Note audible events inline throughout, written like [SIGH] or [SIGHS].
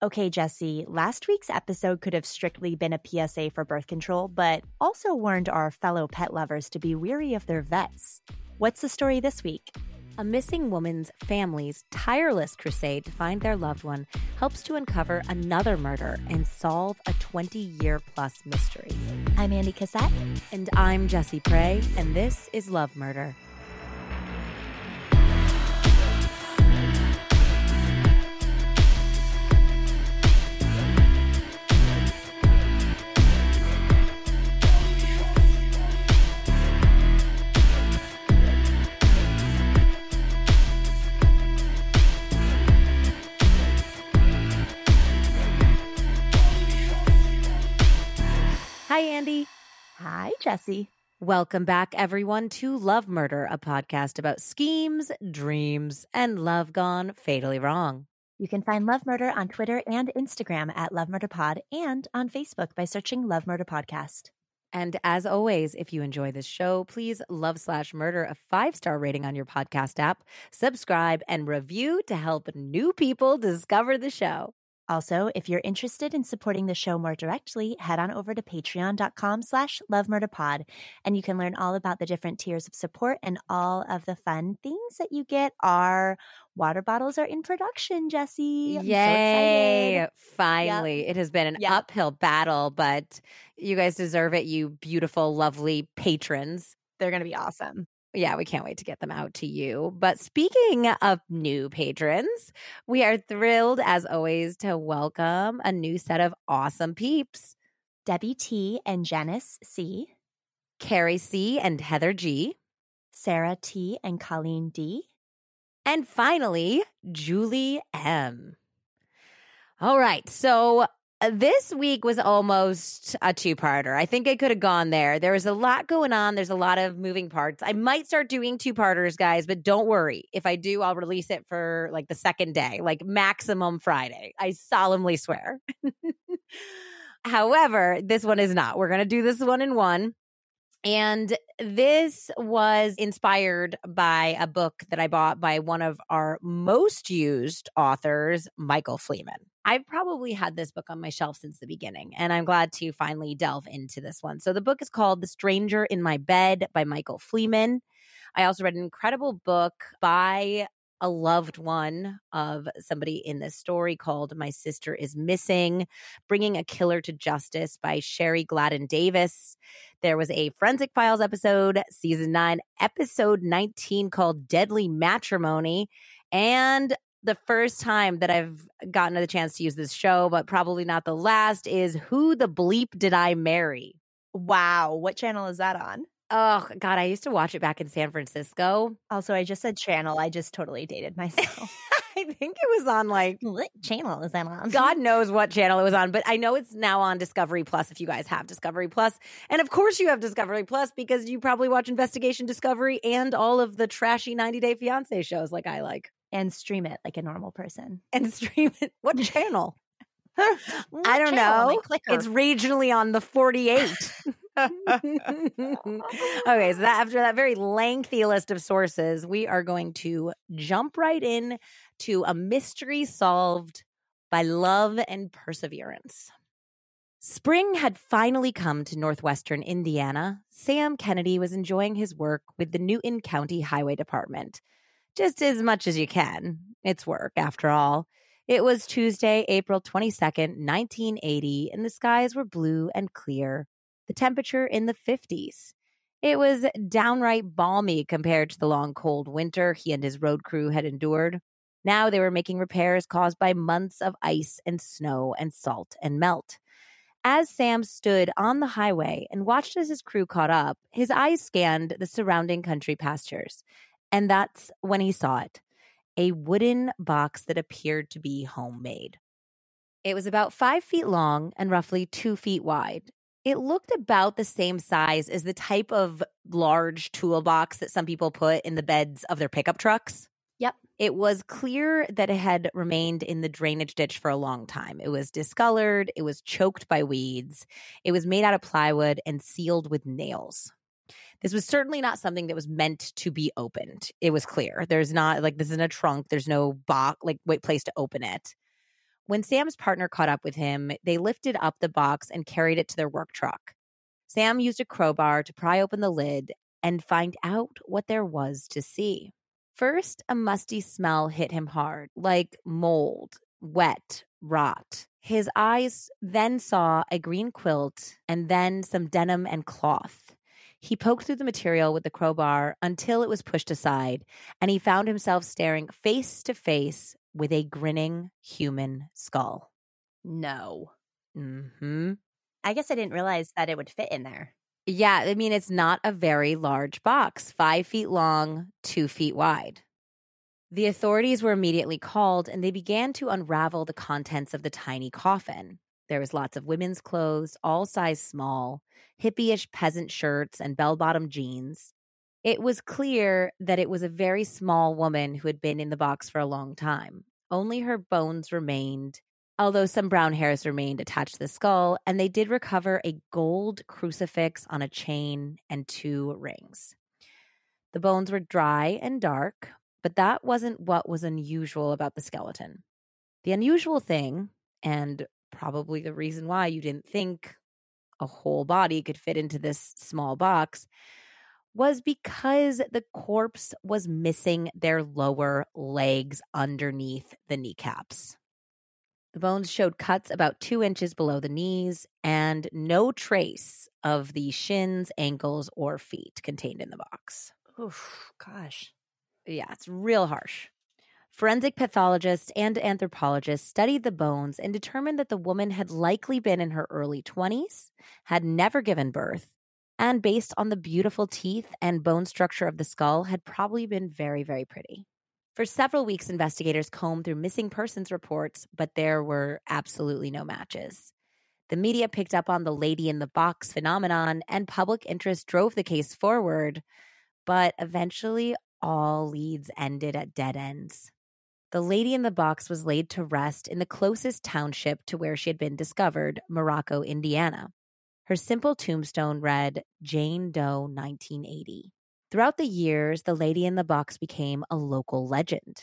Okay, Jessie, last week's episode could have strictly been a PSA for birth control, but also warned our fellow pet lovers to be weary of their vets. What's the story this week? A missing woman's family's tireless crusade to find their loved one helps to uncover another murder and solve a 20 year plus mystery. I'm Andie Cassette. And I'm Jessie Pray, and this is Love Murder. Jessie. Welcome back, everyone, to Love Murder, a podcast about schemes, dreams, and love gone fatally wrong. You can find Love Murder on Twitter and Instagram at Love Murder Pod and on Facebook by searching Love Murder Podcast. And as always, if you enjoy this show, please love slash murder a five star rating on your podcast app, subscribe, and review to help new people discover the show. Also, if you're interested in supporting the show more directly, head on over to patreon.com slash lovemurderpod, and you can learn all about the different tiers of support and all of the fun things that you get. Our water bottles are in production, Jessie. I'm so Yay! excited. Finally. It has been an Yep. uphill battle, but you guys deserve it, you beautiful, lovely patrons. They're going to be awesome. Yeah, we can't wait to get them out to you. But speaking of new patrons, we are thrilled, as always, to welcome a new set of awesome peeps Debbie T and Janice C, Carrie C. and Heather G. Sarah T and Colleen D, And finally, Julie M. All right. So Uh, this week was almost a two parter. I think I could have gone there. There was a lot going on. There's a lot of moving parts. I might start doing two parters, guys, but don't worry. If I do, I'll release it for like the second day, like maximum Friday. I solemnly swear. [LAUGHS] However, this one is not. We're going to do this one in one. And this was inspired by a book that I bought by one of our most used authors, Michael Fleeman. I've probably had this book on my shelf since the beginning, and I'm glad to finally delve into this one. So, the book is called The Stranger in My Bed by Michael Fleeman. I also read an incredible book by a loved one of somebody in this story called My Sister is Missing, Bringing a Killer to Justice by Sherrie Gladden Davis. There was a Forensic Files episode, season nine, episode 19 called Deadly Matrimony. And the first time that I've gotten the chance to use this show, but probably not the last, is Who the Bleep Did I Marry? Wow. What channel is that on? Oh, God, I used to watch it back in San Francisco. Also, I just said channel. I just totally dated myself. [LAUGHS] I think it was on like what channel is that on? God knows what channel it was on, but I know it's now on Discovery Plus if you guys have Discovery Plus. And of course you have Discovery Plus because you probably watch Investigation Discovery and all of the trashy 90 Day Fiance shows like I like. And stream it like a normal person. And stream it. What channel? [LAUGHS] I I don't know. It's regionally on the 48. [LAUGHS] okay, so that after that very lengthy list of sources, we are going to jump right in to a mystery solved by love and perseverance. Spring had finally come to northwestern Indiana. Sam Kennedy was enjoying his work with the Newton County Highway Department. Just as much as you can. It's work, after all. It was Tuesday, April 22nd, 1980, and the skies were blue and clear, the temperature in the 50s. It was downright balmy compared to the long, cold winter he and his road crew had endured. Now they were making repairs caused by months of ice and snow and salt and melt. As Sam stood on the highway and watched as his crew caught up, his eyes scanned the surrounding country pastures. And that's when he saw it a wooden box that appeared to be homemade. It was about five feet long and roughly two feet wide. It looked about the same size as the type of large toolbox that some people put in the beds of their pickup trucks. Yep. It was clear that it had remained in the drainage ditch for a long time. It was discolored, it was choked by weeds, it was made out of plywood and sealed with nails. This was certainly not something that was meant to be opened. It was clear. There's not like this isn't a trunk, there's no box like wait place to open it. When Sam's partner caught up with him, they lifted up the box and carried it to their work truck. Sam used a crowbar to pry open the lid and find out what there was to see. First, a musty smell hit him hard, like mold, wet, rot. His eyes then saw a green quilt and then some denim and cloth. He poked through the material with the crowbar until it was pushed aside, and he found himself staring face to face with a grinning human skull. No. hmm I guess I didn't realize that it would fit in there. Yeah, I mean, it's not a very large box, five feet long, two feet wide. The authorities were immediately called and they began to unravel the contents of the tiny coffin. There was lots of women's clothes, all size small, hippie-ish peasant shirts and bell-bottom jeans. It was clear that it was a very small woman who had been in the box for a long time. Only her bones remained, although some brown hairs remained attached to the skull, and they did recover a gold crucifix on a chain and two rings. The bones were dry and dark, but that wasn't what was unusual about the skeleton. The unusual thing, and probably the reason why you didn't think a whole body could fit into this small box, was because the corpse was missing their lower legs underneath the kneecaps. The bones showed cuts about two inches below the knees and no trace of the shins, ankles, or feet contained in the box. Oof, gosh. Yeah, it's real harsh. Forensic pathologists and anthropologists studied the bones and determined that the woman had likely been in her early 20s, had never given birth, and based on the beautiful teeth and bone structure of the skull, had probably been very, very pretty. For several weeks, investigators combed through missing persons reports, but there were absolutely no matches. The media picked up on the lady in the box phenomenon, and public interest drove the case forward, but eventually all leads ended at dead ends. The lady in the box was laid to rest in the closest township to where she had been discovered, Morocco, Indiana. Her simple tombstone read Jane Doe 1980. Throughout the years, the lady in the box became a local legend.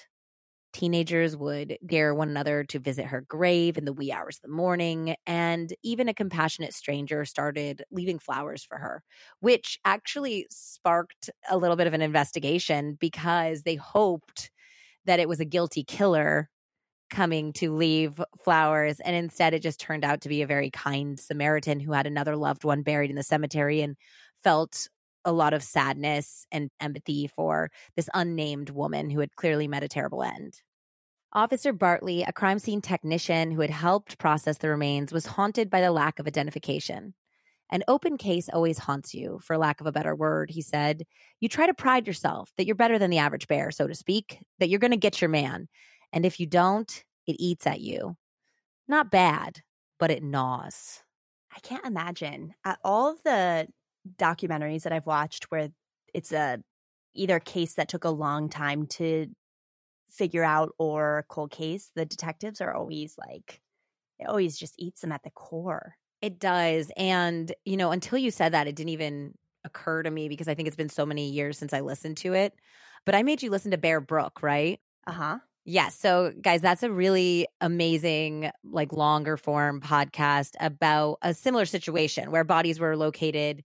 Teenagers would dare one another to visit her grave in the wee hours of the morning, and even a compassionate stranger started leaving flowers for her, which actually sparked a little bit of an investigation because they hoped that it was a guilty killer coming to leave flowers. And instead, it just turned out to be a very kind Samaritan who had another loved one buried in the cemetery and felt a lot of sadness and empathy for this unnamed woman who had clearly met a terrible end. Officer Bartley, a crime scene technician who had helped process the remains, was haunted by the lack of identification. An open case always haunts you, for lack of a better word, he said. You try to pride yourself that you're better than the average bear, so to speak, that you're going to get your man. And if you don't, it eats at you. Not bad, but it gnaws. I can't imagine. Uh, all of the documentaries that I've watched where it's a either case that took a long time to figure out or a cold case, the detectives are always like it always just eats them at the core. It does. And, you know, until you said that, it didn't even occur to me because I think it's been so many years since I listened to it. But I made you listen to Bear Brook, right? Uh huh. Yeah. So, guys, that's a really amazing, like longer form podcast about a similar situation where bodies were located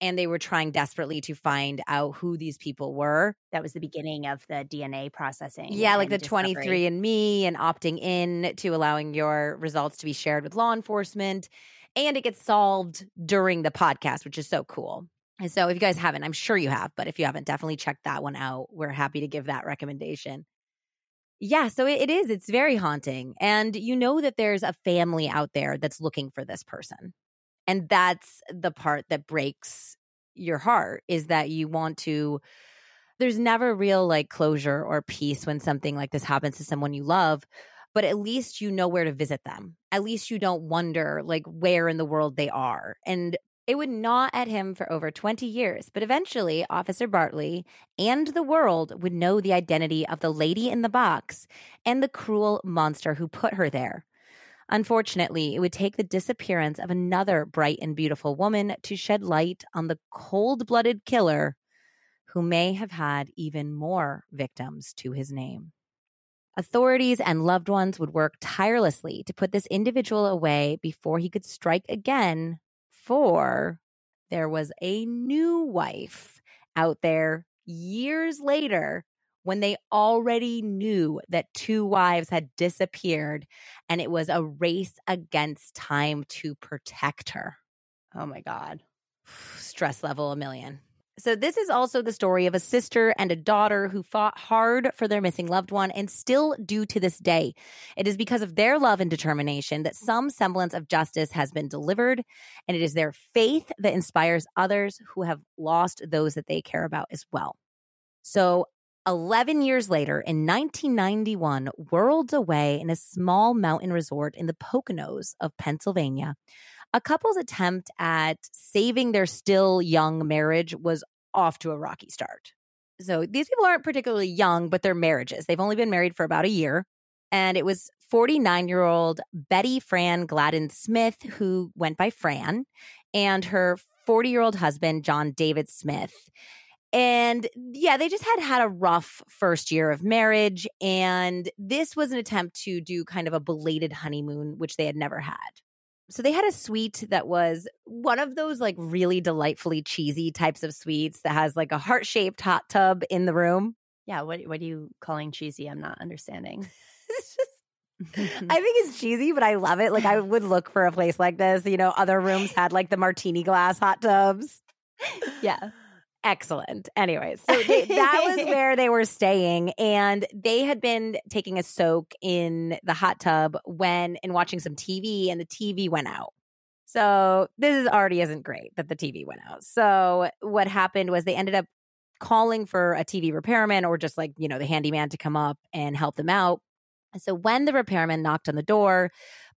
and they were trying desperately to find out who these people were. That was the beginning of the DNA processing. Yeah, like the discovery. 23andMe and opting in to allowing your results to be shared with law enforcement. And it gets solved during the podcast, which is so cool. And so, if you guys haven't, I'm sure you have, but if you haven't, definitely check that one out. We're happy to give that recommendation. Yeah, so it, it is. It's very haunting. And you know that there's a family out there that's looking for this person. And that's the part that breaks your heart is that you want to there's never real like closure or peace when something like this happens to someone you love but at least you know where to visit them at least you don't wonder like where in the world they are and it would gnaw at him for over 20 years but eventually officer bartley and the world would know the identity of the lady in the box and the cruel monster who put her there Unfortunately, it would take the disappearance of another bright and beautiful woman to shed light on the cold blooded killer who may have had even more victims to his name. Authorities and loved ones would work tirelessly to put this individual away before he could strike again, for there was a new wife out there years later when they already knew that two wives had disappeared and it was a race against time to protect her. Oh my God. [SIGHS] Stress level a million. So, this is also the story of a sister and a daughter who fought hard for their missing loved one and still do to this day. It is because of their love and determination that some semblance of justice has been delivered, and it is their faith that inspires others who have lost those that they care about as well. So, 11 years later, in 1991, worlds away in a small mountain resort in the Poconos of Pennsylvania, a couple's attempt at saving their still young marriage was off to a rocky start. So these people aren't particularly young, but they're marriages. They've only been married for about a year. And it was 49 year old Betty Fran Gladden Smith, who went by Fran, and her 40 year old husband, John David Smith. And yeah, they just had had a rough first year of marriage. And this was an attempt to do kind of a belated honeymoon, which they had never had. So they had a suite that was one of those like really delightfully cheesy types of suites that has like a heart shaped hot tub in the room. Yeah, what what are you calling cheesy? I'm not understanding. [LAUGHS] [LAUGHS] I think it's cheesy, but I love it. Like I would look for a place like this. You know, other rooms had like the martini glass hot tubs. yeah excellent. Anyways, so they, that was [LAUGHS] where they were staying, and they had been taking a soak in the hot tub when and watching some TV, and the TV went out. So this is already isn't great that the TV went out. So what happened was they ended up calling for a TV repairman or just like you know the handyman to come up and help them out. And so when the repairman knocked on the door,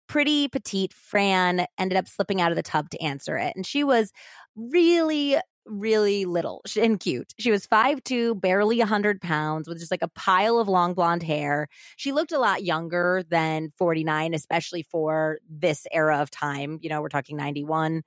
pretty petite Fran ended up slipping out of the tub to answer it. And she was really really little and cute. She was 5'2, barely 100 pounds, with just like a pile of long blonde hair. She looked a lot younger than 49, especially for this era of time. You know, we're talking 91.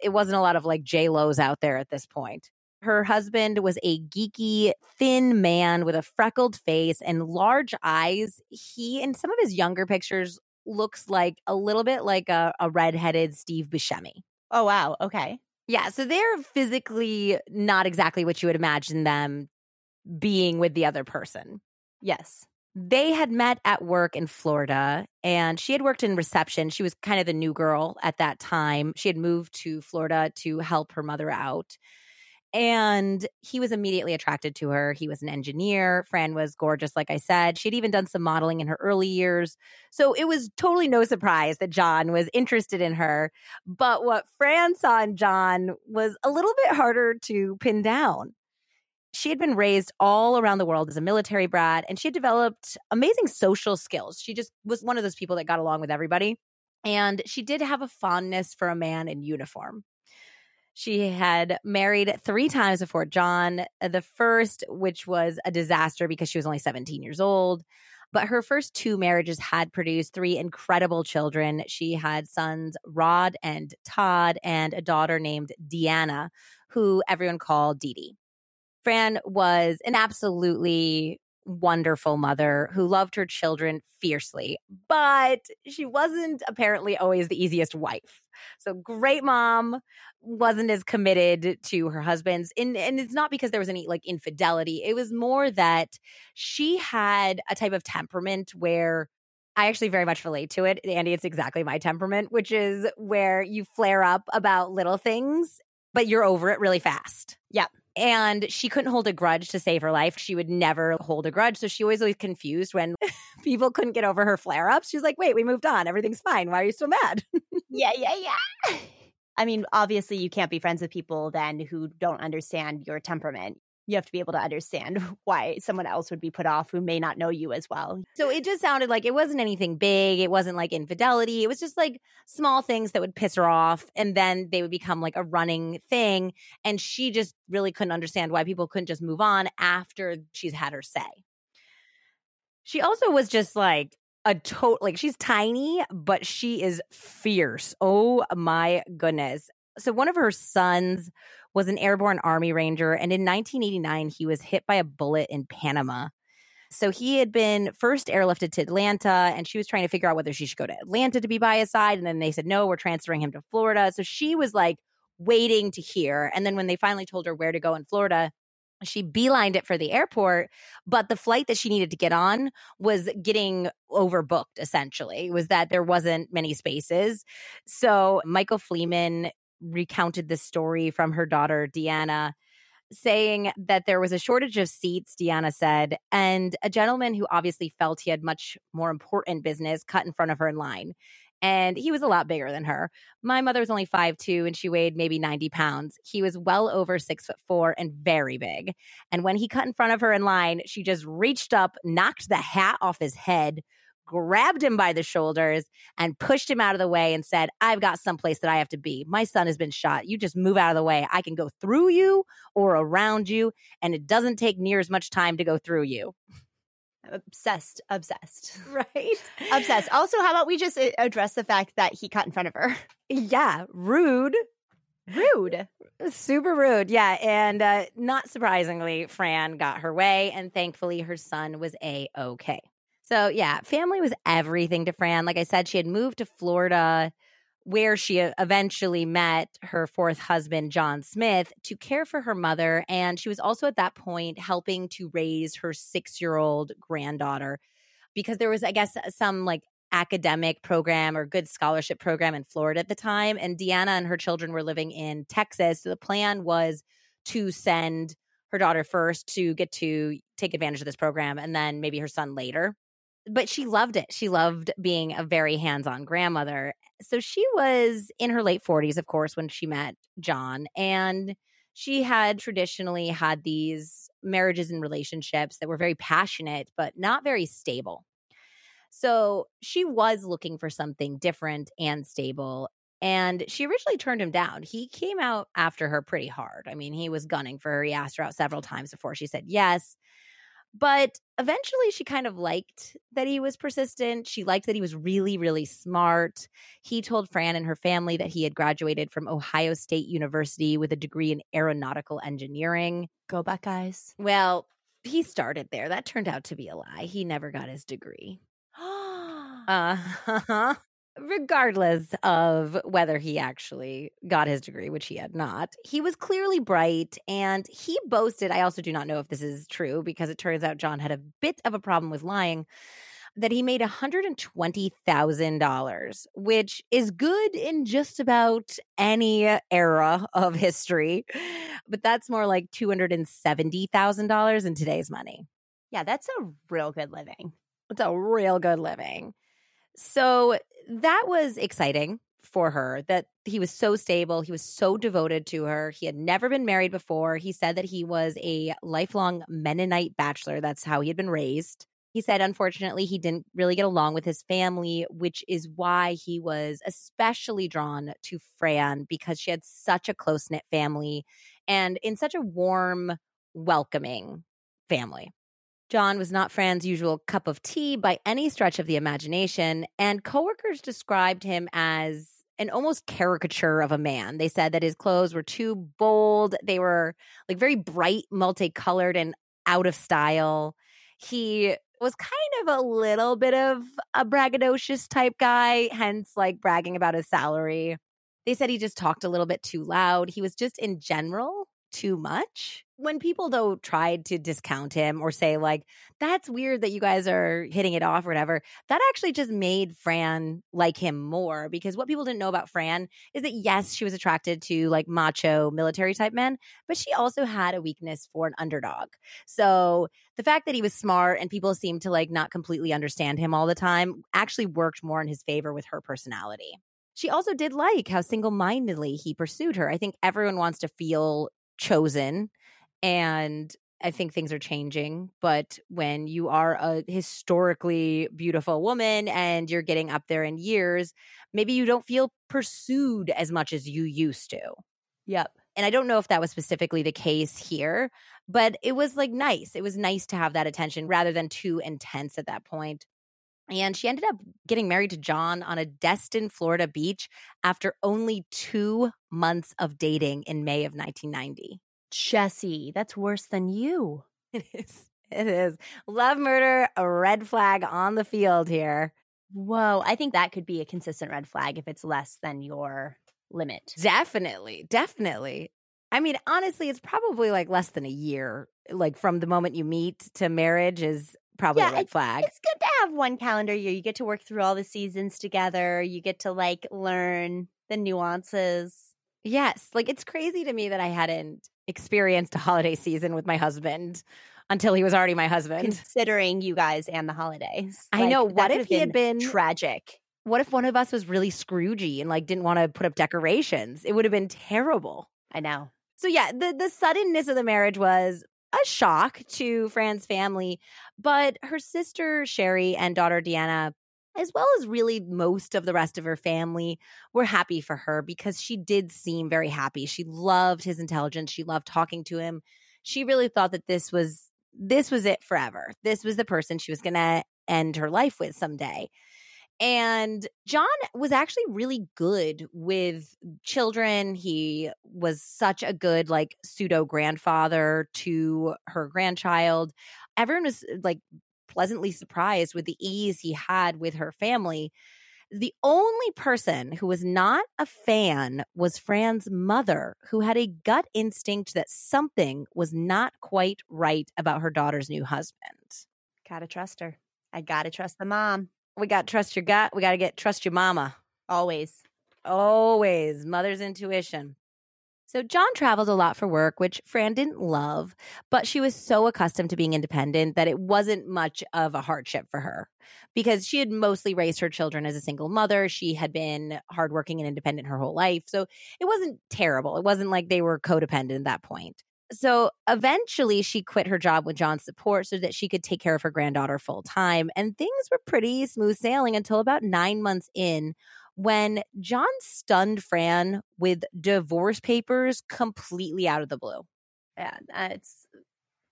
It wasn't a lot of like J-Lo's out there at this point. Her husband was a geeky, thin man with a freckled face and large eyes. He, in some of his younger pictures, looks like a little bit like a, a redheaded Steve Buscemi. Oh, wow. Okay. Yeah, so they're physically not exactly what you would imagine them being with the other person. Yes. They had met at work in Florida and she had worked in reception. She was kind of the new girl at that time. She had moved to Florida to help her mother out. And he was immediately attracted to her. He was an engineer. Fran was gorgeous, like I said. She'd even done some modeling in her early years. So it was totally no surprise that John was interested in her. But what Fran saw in John was a little bit harder to pin down. She had been raised all around the world as a military brat, and she had developed amazing social skills. She just was one of those people that got along with everybody. And she did have a fondness for a man in uniform. She had married three times before John. Uh, the first, which was a disaster because she was only 17 years old. But her first two marriages had produced three incredible children. She had sons Rod and Todd, and a daughter named Deanna, who everyone called Dee Dee. Fran was an absolutely wonderful mother who loved her children fiercely, but she wasn't apparently always the easiest wife. So, great mom, wasn't as committed to her husband's and and it's not because there was any like infidelity it was more that she had a type of temperament where I actually very much relate to it. Andie, it's exactly my temperament, which is where you flare up about little things, but you're over it really fast. Yeah. And she couldn't hold a grudge to save her life. She would never hold a grudge. So she always was always confused when [LAUGHS] people couldn't get over her flare ups. She's like, wait, we moved on. Everything's fine. Why are you so mad? yeah, yeah, yeah. [LAUGHS] I mean, obviously, you can't be friends with people then who don't understand your temperament. You have to be able to understand [LAUGHS] why someone else would be put off who may not know you as well. So it just sounded like it wasn't anything big. It wasn't like infidelity. It was just like small things that would piss her off. And then they would become like a running thing. And she just really couldn't understand why people couldn't just move on after she's had her say. She also was just like a total like she's tiny, but she is fierce. Oh my goodness. So one of her sons was an airborne army ranger and in 1989 he was hit by a bullet in Panama. So he had been first airlifted to Atlanta, and she was trying to figure out whether she should go to Atlanta to be by his side. And then they said, no, we're transferring him to Florida. So she was like waiting to hear. And then when they finally told her where to go in Florida, she beelined it for the airport, but the flight that she needed to get on was getting overbooked essentially. It was that there wasn't many spaces. So Michael Fleeman recounted this story from her daughter Deanna saying that there was a shortage of seats, Deanna said, and a gentleman who obviously felt he had much more important business cut in front of her in line and he was a lot bigger than her. My mother was only five two, and she weighed maybe 90 pounds. He was well over six foot four and very big. And when he cut in front of her in line, she just reached up, knocked the hat off his head, grabbed him by the shoulders, and pushed him out of the way and said, I've got someplace that I have to be. My son has been shot. You just move out of the way. I can go through you or around you, and it doesn't take near as much time to go through you obsessed, obsessed. [LAUGHS] [LAUGHS] Right? obsessed. Also, how about we just uh, address the fact that he cut in front of her? Yeah, rude. Rude. Super rude. Yeah. And uh, not surprisingly, Fran got her way, and thankfully, her son was a okay. So, yeah, family was everything to Fran. Like I said, she had moved to Florida where she eventually met her fourth husband, John Smith, to care for her mother. And she was also at that point helping to raise her six year old granddaughter because there was, I guess, some like academic program or good scholarship program in Florida at the time. And Deanna and her children were living in Texas. So the plan was to send her daughter first to get to take advantage of this program and then maybe her son later but she loved it. She loved being a very hands on grandmother. So she was in her late 40s, of course, when she met John. And she had traditionally had these marriages and relationships that were very passionate, but not very stable. So she was looking for something different and stable. And she originally turned him down. He came out after her pretty hard. I mean, he was gunning for her. He asked her out several times before she said yes. But eventually, she kind of liked that he was persistent. She liked that he was really, really smart. He told Fran and her family that he had graduated from Ohio State University with a degree in aeronautical engineering. Go Buckeyes. Well, he started there. That turned out to be a lie. He never got his degree. [GASPS] uh, regardless of whether he actually got his degree, which he had not, he was clearly bright and he boasted. I also do not know if this is true because it turns out John had a bit of a problem with lying. That he made $120,000, which is good in just about any era of history. But that's more like $270,000 in today's money. Yeah, that's a real good living. It's a real good living. So that was exciting for her that he was so stable. He was so devoted to her. He had never been married before. He said that he was a lifelong Mennonite bachelor. That's how he had been raised. He said, unfortunately, he didn't really get along with his family, which is why he was especially drawn to Fran because she had such a close knit family and in such a warm, welcoming family. John was not Fran's usual cup of tea by any stretch of the imagination, and coworkers described him as an almost caricature of a man. They said that his clothes were too bold, they were like very bright, multicolored, and out of style. He was kind of a little bit of a braggadocious type guy, hence like bragging about his salary. They said he just talked a little bit too loud. He was just in general too much. When people, though, tried to discount him or say, like, that's weird that you guys are hitting it off or whatever, that actually just made Fran like him more because what people didn't know about Fran is that, yes, she was attracted to like macho military type men, but she also had a weakness for an underdog. So the fact that he was smart and people seemed to like not completely understand him all the time actually worked more in his favor with her personality she also did like how single mindedly he pursued her. I think everyone wants to feel chosen and I think things are changing, but when you are a historically beautiful woman and you're getting up there in years, maybe you don't feel pursued as much as you used to. Yep. And I don't know if that was specifically the case here, but it was like nice. It was nice to have that attention rather than too intense at that point. And she ended up getting married to John on a Destin, Florida beach after only two months of dating in May of 1990. Jessie, that's worse than you. It is. it is. Love murder, a red flag on the field here. Whoa, I think that could be a consistent red flag if it's less than your limit. Definitely, definitely. I mean, honestly, it's probably like less than a year, like from the moment you meet to marriage is probably Yeah, a red flag. It's good to have one calendar year. You get to work through all the seasons together. You get to like learn the nuances. Yes, like it's crazy to me that I hadn't experienced a holiday season with my husband until he was already my husband. Considering you guys and the holidays. I know. What if he had been- tragic? what if one of us was really Scroogey and like didn't want to put up decorations? It would have been terrible. I know. So yeah, the the suddenness of the marriage was a shock to Fran's family, but her sister Sherrie and daughter Deanna, as well as really most of the rest of her family, were happy for her because she did seem very happy. She loved his intelligence. She loved talking to him. She really thought that this was this was it forever. This was the person she was going to end her life with someday. And John was actually really good with children. He was such a good, like, pseudo grandfather to her grandchild. Everyone was like pleasantly surprised with the ease he had with her family. The only person who was not a fan was Fran's mother, who had a gut instinct that something was not quite right about her daughter's new husband. Gotta trust her. I gotta trust the mom. We gotta trust your gut. We got to get trust your mama. Always. Always mother's intuition. So John traveled a lot for work, which Fran didn't love, but she was so accustomed to being independent that it wasn't much of a hardship for her because she had mostly raised her children as a single mother. She had been hardworking and independent her whole life. So it wasn't terrible. It wasn't like they were codependent at that point. So eventually she quit her job with John's support so that she could take care of her granddaughter full time. And things were pretty smooth sailing until about nine months in when John stunned Fran with divorce papers completely out of the blue. Yeah, that's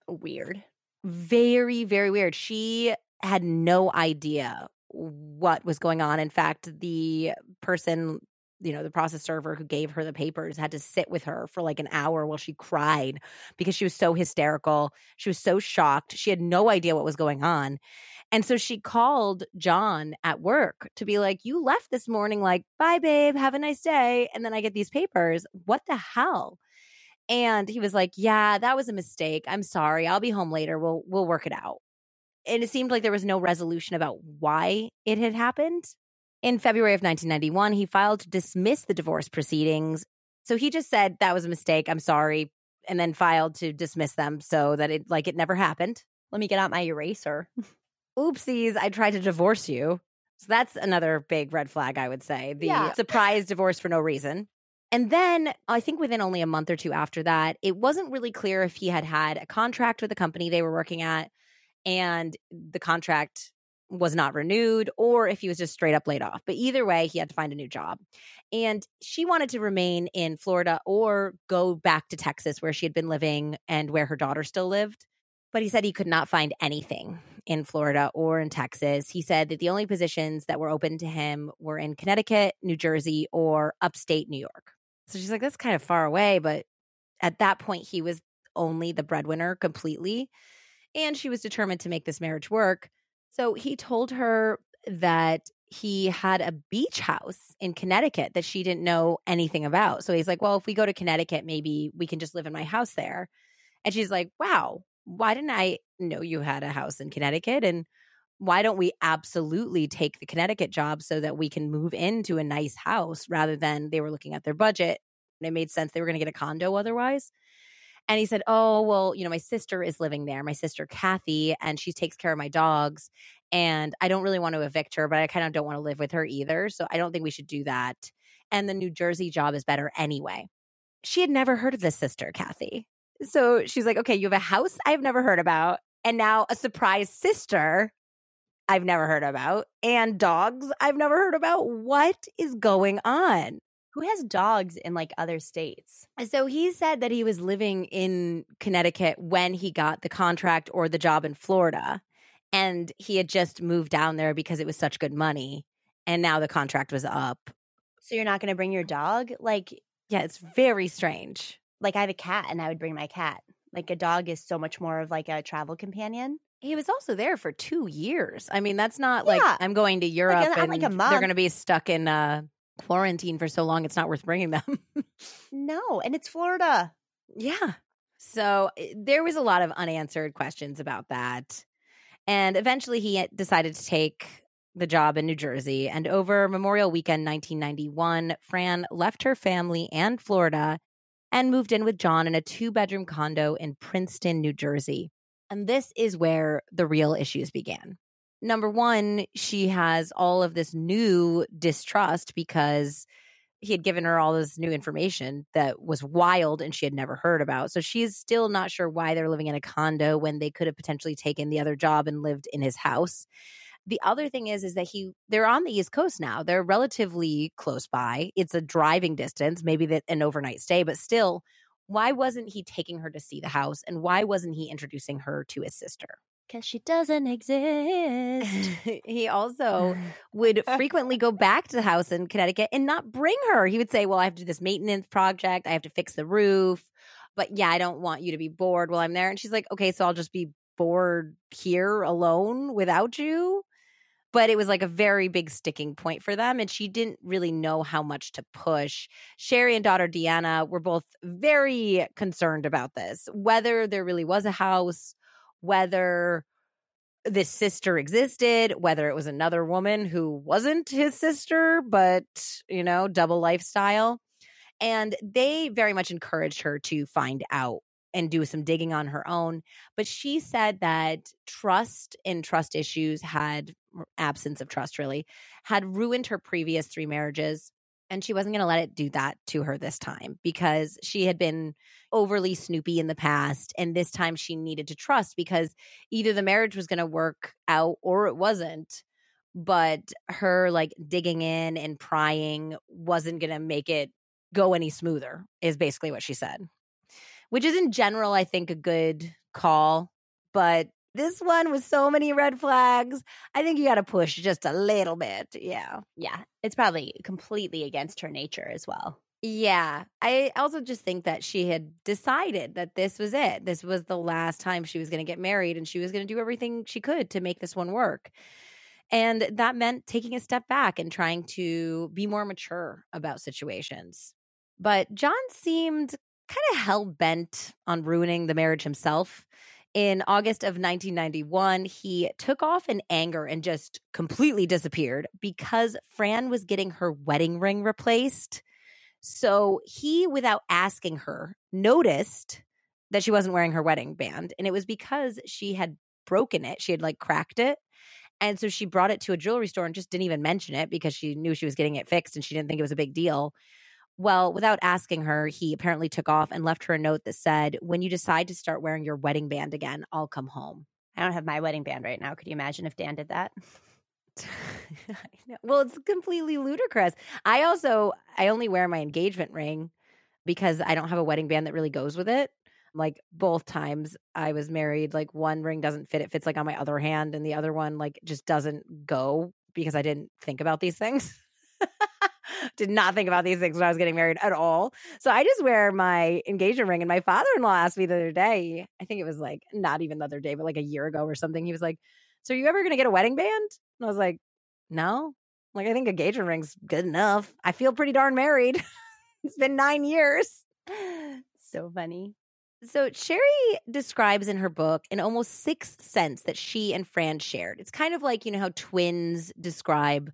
weird. Very, very weird. She had no idea what was going on. In fact, the person, you know, the process server who gave her the papers had to sit with her for like an hour while she cried because she was so hysterical. She was so shocked. She had no idea what was going on. And so she called John at work to be like, You left this morning, like, bye, babe, have a nice day. And then I get these papers. What the hell? And he was like, Yeah, that was a mistake. I'm sorry. I'll be home later. We'll we'll work it out. And it seemed like there was no resolution about why it had happened. In February of 1991, he filed to dismiss the divorce proceedings. So he just said that was a mistake. I'm sorry. And then filed to dismiss them so that it like it never happened Let me get out my eraser. [LAUGHS] oopsies, I tried to divorce you. So that's another big red flag, I would say. The Yeah. surprise divorce for no reason. And then I think within only a month or two after that, it wasn't really clear if he had had a contract with the company they were working at and the contract was not renewed or if he was just straight up laid off. But either way, he had to find a new job. And she wanted to remain in Florida or go back to Texas where she had been living and where her daughter still lived. But he said he could not find anything in Florida or in Texas. He said that the only positions that were open to him were in Connecticut, New Jersey, or upstate New York. So she's like, that's kind of far away. But at that point, he was only the breadwinner completely. And she was determined to make this marriage work. So he told her that he had a beach house in Connecticut that she didn't know anything about. So he's like, well, if we go to Connecticut, maybe we can just live in my house there. And she's like, wow, why didn't I know you had a house in Connecticut? And why don't we absolutely take the Connecticut job so that we can move into a nice house rather than they were looking at their budget? And it made sense they were going to get a condo otherwise. And he said, Oh, well, you know, my sister is living there, my sister Kathy, and she takes care of my dogs. And I don't really want to evict her, but I kind of don't want to live with her either. So I don't think we should do that. And the New Jersey job is better anyway. She had never heard of this sister, Kathy. So she's like, Okay, you have a house I've never heard about, and now a surprise sister I've never heard about, and dogs I've never heard about. What is going on? Who has dogs in like other states? So he said that he was living in Connecticut when he got the contract or the job in Florida. And he had just moved down there because it was such good money. And now the contract was up. So you're not going to bring your dog? Like, Yeah, it's very strange. Like I have a cat and I would bring my cat. Like a dog is so much more of like a travel companion. He was also there for two years. I mean, that's not like I'm going to Europe a- and like they're going to be stuck in uh, quarantine for so long. It's not worth bringing them. [LAUGHS] No, and it's Florida. Yeah. So eh, there was a lot of unanswered questions about that. And eventually he decided to take the job in New Jersey. And over Memorial Weekend 1991, Fran left her family and Florida and moved in with John in a two bedroom condo in Princeton, New Jersey. And this is where the real issues began. Number one, she has all of this new distrust because he had given her all this new information that was wild and she had never heard about. So she's still not sure why they're living in a condo when they could have potentially taken the other job and lived in his house. The other thing is is that he they're on the East Coast now. They're relatively close by. It's a driving distance, maybe that an overnight stay, but still why wasn't he taking her to see the house and why wasn't he introducing her to his sister? Because she doesn't exist. [LAUGHS] he also [LAUGHS] would frequently go back to the house in Connecticut and not bring her. He would say, Well, I have to do this maintenance project. I have to fix the roof. But yeah, I don't want you to be bored while I'm there. And she's like, Okay, so I'll just be bored here alone without you. But it was like a very big sticking point for them. And she didn't really know how much to push. Sherrie and daughter Deanna were both very concerned about this, whether there really was a house, whether this sister existed, whether it was another woman who wasn't his sister, but, you know, double lifestyle. And they very much encouraged her to find out and do some digging on her own. But she said that trust and trust issues had, absence of trust really, had ruined her previous three marriages. And she wasn't going to let it do that to her this time because she had been overly snoopy in the past. And this time she needed to trust because either the marriage was going to work out or it wasn't. But her like digging in and prying wasn't going to make it go any smoother, is basically what she said, which is in general, I think, a good call. But this one with so many red flags, I think you got to push just a little bit. Yeah. yeah, it's probably completely against her nature as well. Yeah. I also just think that she had decided that this was it. This was the last time she was going to get married and she was going to do everything she could to make this one work. And that meant taking a step back and trying to be more mature about situations. But John seemed kind of hell bent on ruining the marriage himself. In August of 1991, he took off in anger and just completely disappeared because Fran was getting her wedding ring replaced. So he, without asking her, noticed that she wasn't wearing her wedding band. And it was because she had broken it. She had like cracked it. And so she brought it to a jewelry store and just didn't even mention it because she knew she was getting it fixed and she didn't think it was a big deal. Well, without asking her, he apparently took off and left her a note that said, When you decide to start wearing your wedding band again, I'll come home. I don't have my wedding band right now. Could you imagine if Dan did that? [LAUGHS] Well, it's completely ludicrous. I also I only wear my engagement ring because I don't have a wedding band that really goes with it. Like both times I was married, like one ring doesn't fit. It fits like on my other hand, and the other one like just doesn't go because I didn't think about these things. Did not think about these things when I was getting married at all. So I just wear my engagement ring. And my father in law asked me the other day, I think it was like not even the other day, but like a year ago or something. He was like, So are you ever going to get a wedding band? And I was like, No. Like, I think engagement ring's good enough. I feel pretty darn married. [LAUGHS] it's been nine years. [GASPS] so funny. So Sherrie describes in her book an almost sixth sense that she and Fran shared. It's kind of like, you know, how twins describe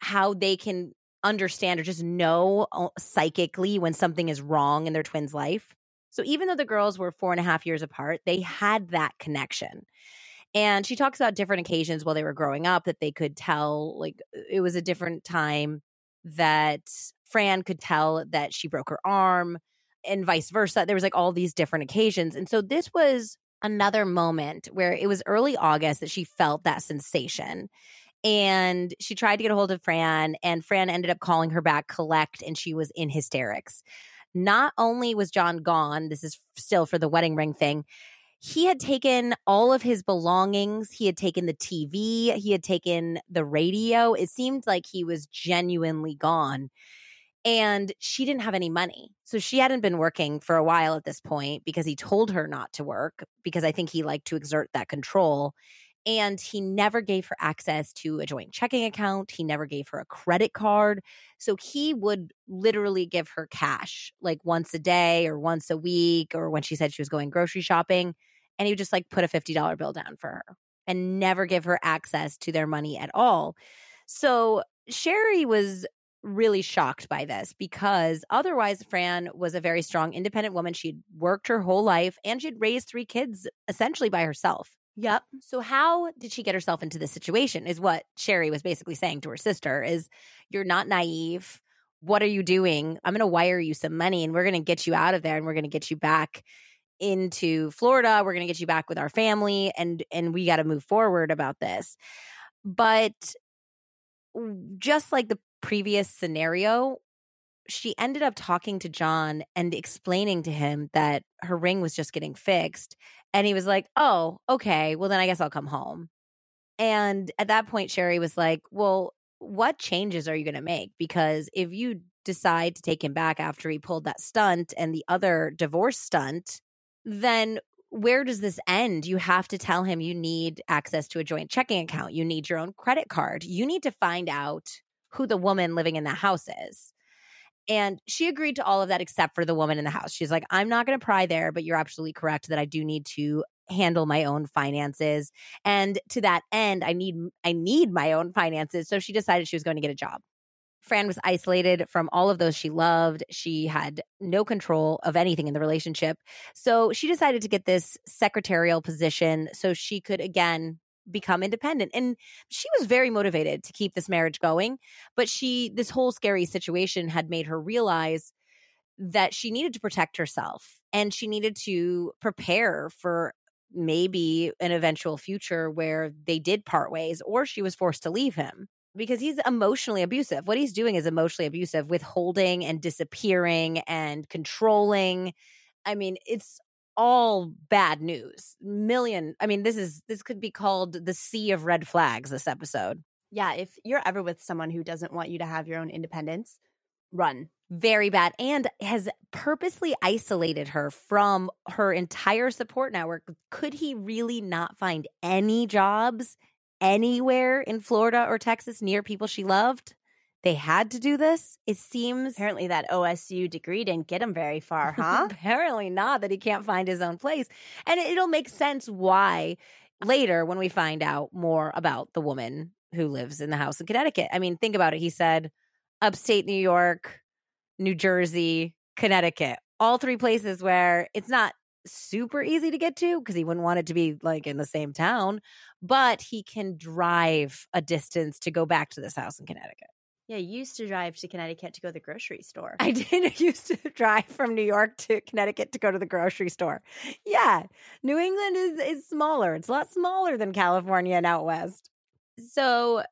how they can understand or just know uh, psychically when something is wrong in their twin's life. So even though the girls were four and a half years apart, they had that connection. And she talks about different occasions while they were growing up that they could tell, like, it was a different time that Fran could tell that she broke her arm and vice versa. There was like all these different occasions. And so this was another moment where it was early August that she felt that sensation. And she tried to get a hold of Fran, and Fran ended up calling her back, collect, and she was in hysterics. Not only was John gone, this is still for the wedding ring thing, he had taken all of his belongings. He had taken the TV, he had taken the radio. It seemed like he was genuinely gone. And she didn't have any money. So she hadn't been working for a while at this point because he told her not to work because I think he liked to exert that control. And he never gave her access to a joint checking account. He never gave her a credit card. So he would literally give her cash like once a day or once a week or when she said she was going grocery shopping. And he would just like put a $50 bill down for her and never give her access to their money at all. So Sherrie was really shocked by this because otherwise Fran was a very strong independent woman. She'd worked her whole life and she'd raised three kids essentially by herself. Yep. So how did she get herself into this situation is what Sherrie was basically saying to her sister is you're not naive. What are you doing? I'm going to wire you some money and we're going to get you out of there and we're going to get you back into Florida. We're going to get you back with our family and and we got to move forward about this. But just like the previous scenario, she ended up talking to John and explaining to him that her ring was just getting fixed. And he was like, Oh, okay. Well, then I guess I'll come home. And at that point, Sherrie was like, Well, what changes are you going to make? Because if you decide to take him back after he pulled that stunt and the other divorce stunt, then where does this end? You have to tell him you need access to a joint checking account. You need your own credit card. You need to find out who the woman living in the house is. And she agreed to all of that except for the woman in the house. She's like, I'm not going to pry there, but you're absolutely correct that I do need to handle my own finances. And to that end, I need I need my own finances. So she decided she was going to get a job. Fran was isolated from all of those she loved. She had no control of anything in the relationship. So she decided to get this secretarial position so she could again become independent. And she was very motivated to keep this marriage going. But she, this whole scary situation had made her realize that she needed to protect herself and she needed to prepare for maybe an eventual future where they did part ways or she was forced to leave him because he's emotionally abusive. What he's doing is emotionally abusive, withholding and disappearing and controlling. I mean, it's all bad news. Million. I mean, this is this could be called the sea of red flags this episode. Yeah, if you're ever with someone who doesn't want you to have your own independence, run. Very bad and has purposely isolated her from her entire support network. Could he really not find any jobs anywhere in Florida or Texas near people she loved? They had to do this. It seems apparently that OSU degree didn't get him very far, [LAUGHS] huh? apparently not that he can't find his own place. And it'll make sense why later when we find out more about the woman who lives in the house in Connecticut. I mean, think about it. He said upstate New York, New Jersey, Connecticut, all three places where it's not super easy to get to because he wouldn't want it to be like in the same town, but he can drive a distance to go back to this house in Connecticut. Yeah, you used to drive to Connecticut to go to the grocery store. I did. [LAUGHS] used to drive from New York to Connecticut to go to the grocery store. Yeah, New England is is smaller. It's a lot smaller than California and out west. So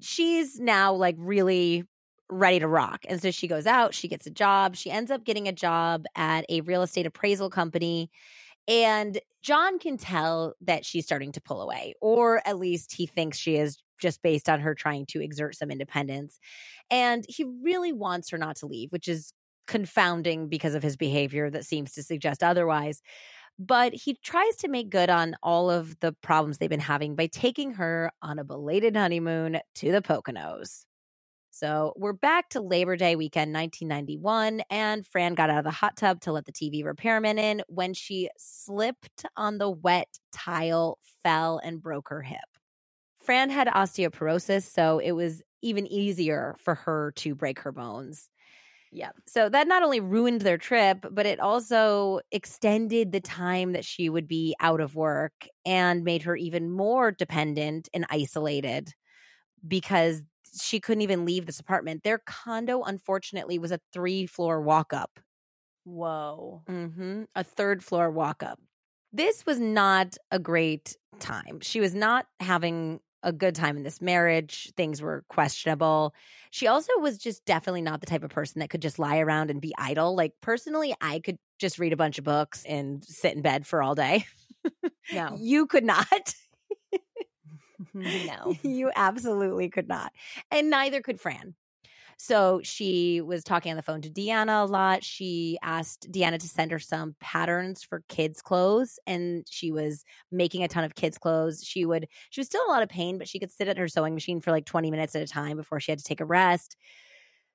she's now like really ready to rock. And so she goes out, she gets a job. She ends up getting a job at a real estate appraisal company. And John can tell that she's starting to pull away, or at least he thinks she is just based on her trying to exert some independence. And he really wants her not to leave, which is confounding because of his behavior that seems to suggest otherwise. But he tries to make good on all of the problems they've been having by taking her on a belated honeymoon to the Poconos. So we're back to Labor Day weekend 1991, and Fran got out of the hot tub to let the TV repairman in when she slipped on the wet tile, fell, and broke her hip. Fran had osteoporosis, so it was even easier for her to break her bones. Yeah. So that not only ruined their trip, but it also extended the time that she would be out of work and made her even more dependent and isolated because she couldn't even leave this apartment. Their condo, unfortunately, was a three floor walk up. Whoa. Mm-hmm. A third floor walk up. This was not a great time. She was not having a good time in this marriage. Things were questionable. She also was just definitely not the type of person that could just lie around and be idle. Like, personally, I could just read a bunch of books and sit in bed for all day. [LAUGHS] No. you could not. [LAUGHS] [LAUGHS] no. You absolutely could not. And neither could Fran. So she was talking on the phone to Deanna a lot. She asked Deanna to send her some patterns for kids' clothes, and she was making a ton of kids' clothes. She would, she was still in a lot of pain, but she could sit at her sewing machine for like 20 minutes at a time before she had to take a rest.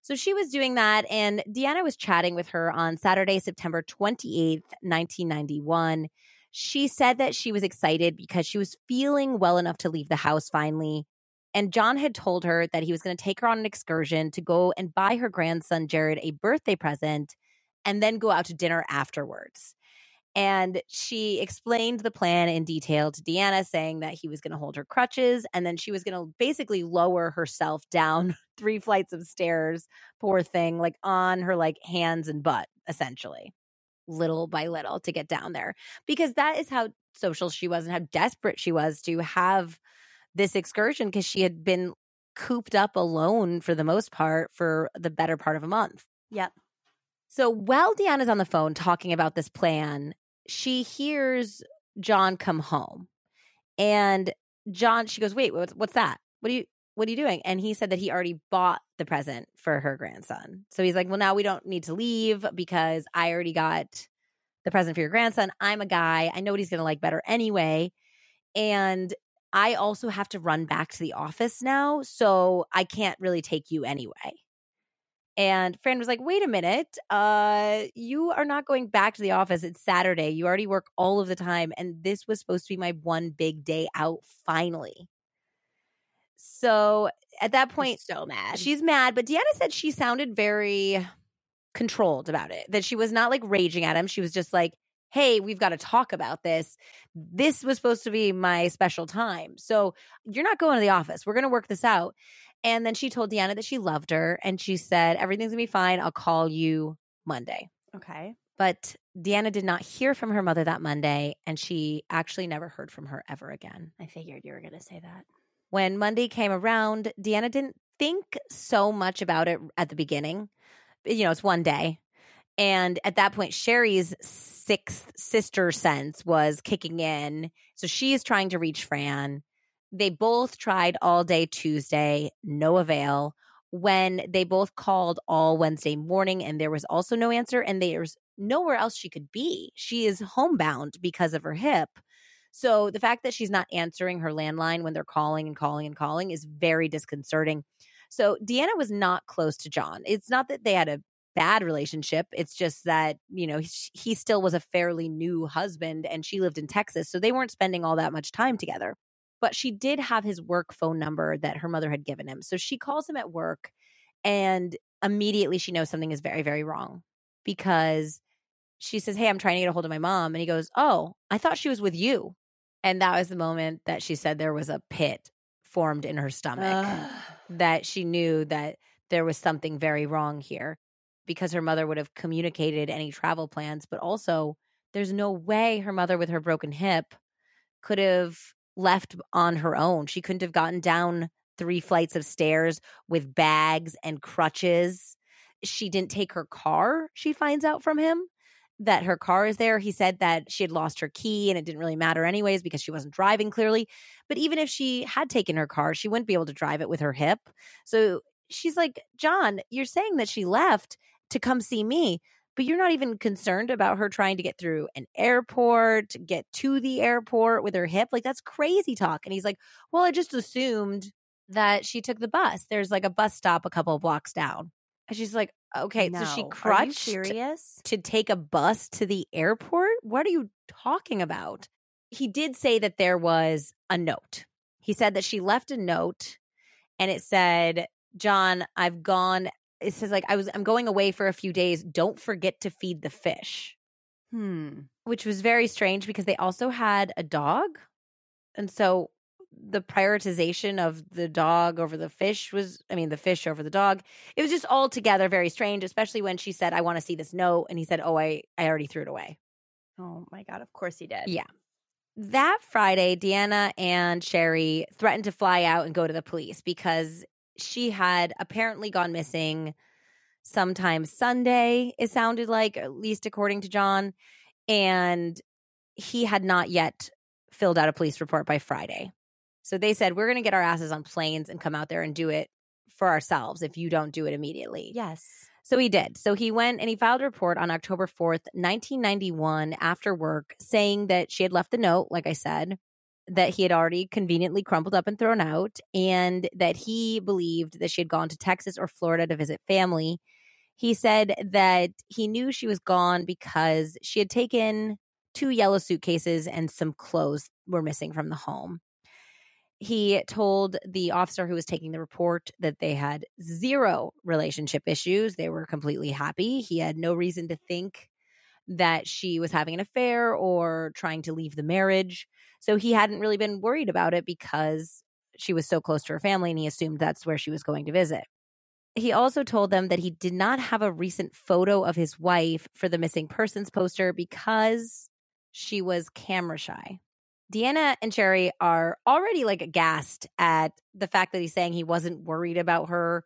So she was doing that, and Deanna was chatting with her on Saturday, September 28th, 1991. She said that she was excited because she was feeling well enough to leave the house finally. And John had told her that he was going to take her on an excursion to go and buy her grandson, Jared, a birthday present and then go out to dinner afterwards. And she explained the plan in detail to Deanna, saying that he was going to hold her crutches and then she was going to basically lower herself down [LAUGHS] three flights of stairs, poor thing, like on her like hands and butt, essentially, little by little to get down there. Because that is how social she was and how desperate she was to have this excursion because she had been cooped up alone for the most part for the better part of a month. Yep. So while Deanna's on the phone talking about this plan, she hears John come home. And John, she goes, Wait, what's, what's that? What are you what are you doing? And he said that he already bought the present for her grandson. So he's like, Well, now we don't need to leave because I already got the present for your grandson. I'm a guy. I know what he's gonna like better anyway. And I also have to run back to the office now, so I can't really take you anyway. And Fran was like, wait a minute, uh, you are not going back to the office. It's Saturday. You already work all of the time. And this was supposed to be my one big day out finally. So at that point, She's so mad. she's mad, but Deanna said she sounded very controlled about it, that she was not like raging at him. She was just like, hey, we've got to talk about this. This was supposed to be my special time. So you're not going to the office. We're going to work this out. And then she told Deanna that she loved her and she said, everything's going to be fine. I'll call you Monday. okay. But Deanna did not hear from her mother that Monday and she actually never heard from her ever again. I figured you were going to say that. When Monday came around, Deanna didn't think so much about it at the beginning. You know, it's one day. And at that point, Sherrie's sixth sister sense was kicking in. So she is trying to reach Fran. They both tried all day Tuesday, no avail. When they both called all Wednesday morning and there was also no answer, and there's nowhere else she could be. She is homebound because of her hip. So the fact that she's not answering her landline when they're calling and calling and calling is very disconcerting. So Deanna was not close to John. It's not that they had a bad relationship. It's just that, you know, he, he still was a fairly new husband and she lived in Texas. So they weren't spending all that much time together. But she did have his work phone number that her mother had given him. So she calls him at work and immediately she knows something is very, very wrong because she says, Hey, I'm trying to get a hold of my mom. And he goes, Oh, I thought she was with you. And that was the moment that she said there was a pit formed in her stomach that she knew that there was something very wrong here because her mother would have communicated any travel plans, but also there's no way her mother with her broken hip could have left on her own. She couldn't have gotten down three flights of stairs with bags and crutches. She didn't take her car, she finds out from him that her car is there. He said that she had lost her key and it didn't really matter anyways because she wasn't driving clearly. But even if she had taken her car, she wouldn't be able to drive it with her hip. So she's like, John, you're saying that she left to come see me, but you're not even concerned about her trying to get through an airport, get to the airport with her hip. Like, that's crazy talk. And he's like, Well, I just assumed that she took the bus. There's like a bus stop a couple of blocks down. And she's like, Okay, so she No. Are you crutched serious? to take a bus to the airport? What are you talking about? He did say that there was a note. He said that she left a note and it said, John, I've gone. It says, like, I was, I'm going away for a few days. Don't forget to feed the fish, Hmm. which was very strange because they also had a dog. And so the prioritization of the dog over the fish was, I mean, the fish over the dog. It was just altogether very strange, especially when she said, I want to see this note. And he said, Oh, I, I already threw it away. Oh my God. Of course he did. Yeah. That Friday, Deanna and Sherrie threatened to fly out and go to the police because she had apparently gone missing sometime Sunday, it sounded like, at least according to John. And he had not yet filled out a police report by Friday. So they said, We're going to get our asses on planes and come out there and do it for ourselves if you don't do it immediately. Yes. So he did. So he went and he filed a report on October 4th, 1991, after work, saying that she had left the note, like I said, that he had already conveniently crumpled up and thrown out, and that he believed that she had gone to Texas or Florida to visit family. He said that he knew she was gone because she had taken two yellow suitcases and some clothes were missing from the home. He told the officer who was taking the report that they had zero relationship issues. They were completely happy. He had no reason to think that she was having an affair or trying to leave the marriage. So he hadn't really been worried about it because she was so close to her family and he assumed that's where she was going to visit. He also told them that he did not have a recent photo of his wife for the missing persons poster because she was camera shy. Deanna and Sherrie are already like aghast at the fact that he's saying he wasn't worried about her,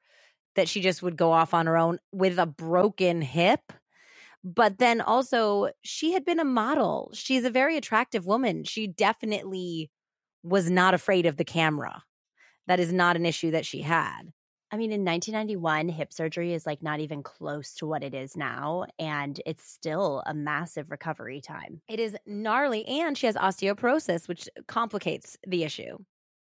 that she just would go off on her own with a broken hip. But then also, she had been a model. She's a very attractive woman. She definitely was not afraid of the camera. That is not an issue that she had. I mean, in 1991, hip surgery is like not even close to what it is now. And it's still a massive recovery time. It is gnarly. And she has osteoporosis, which complicates the issue.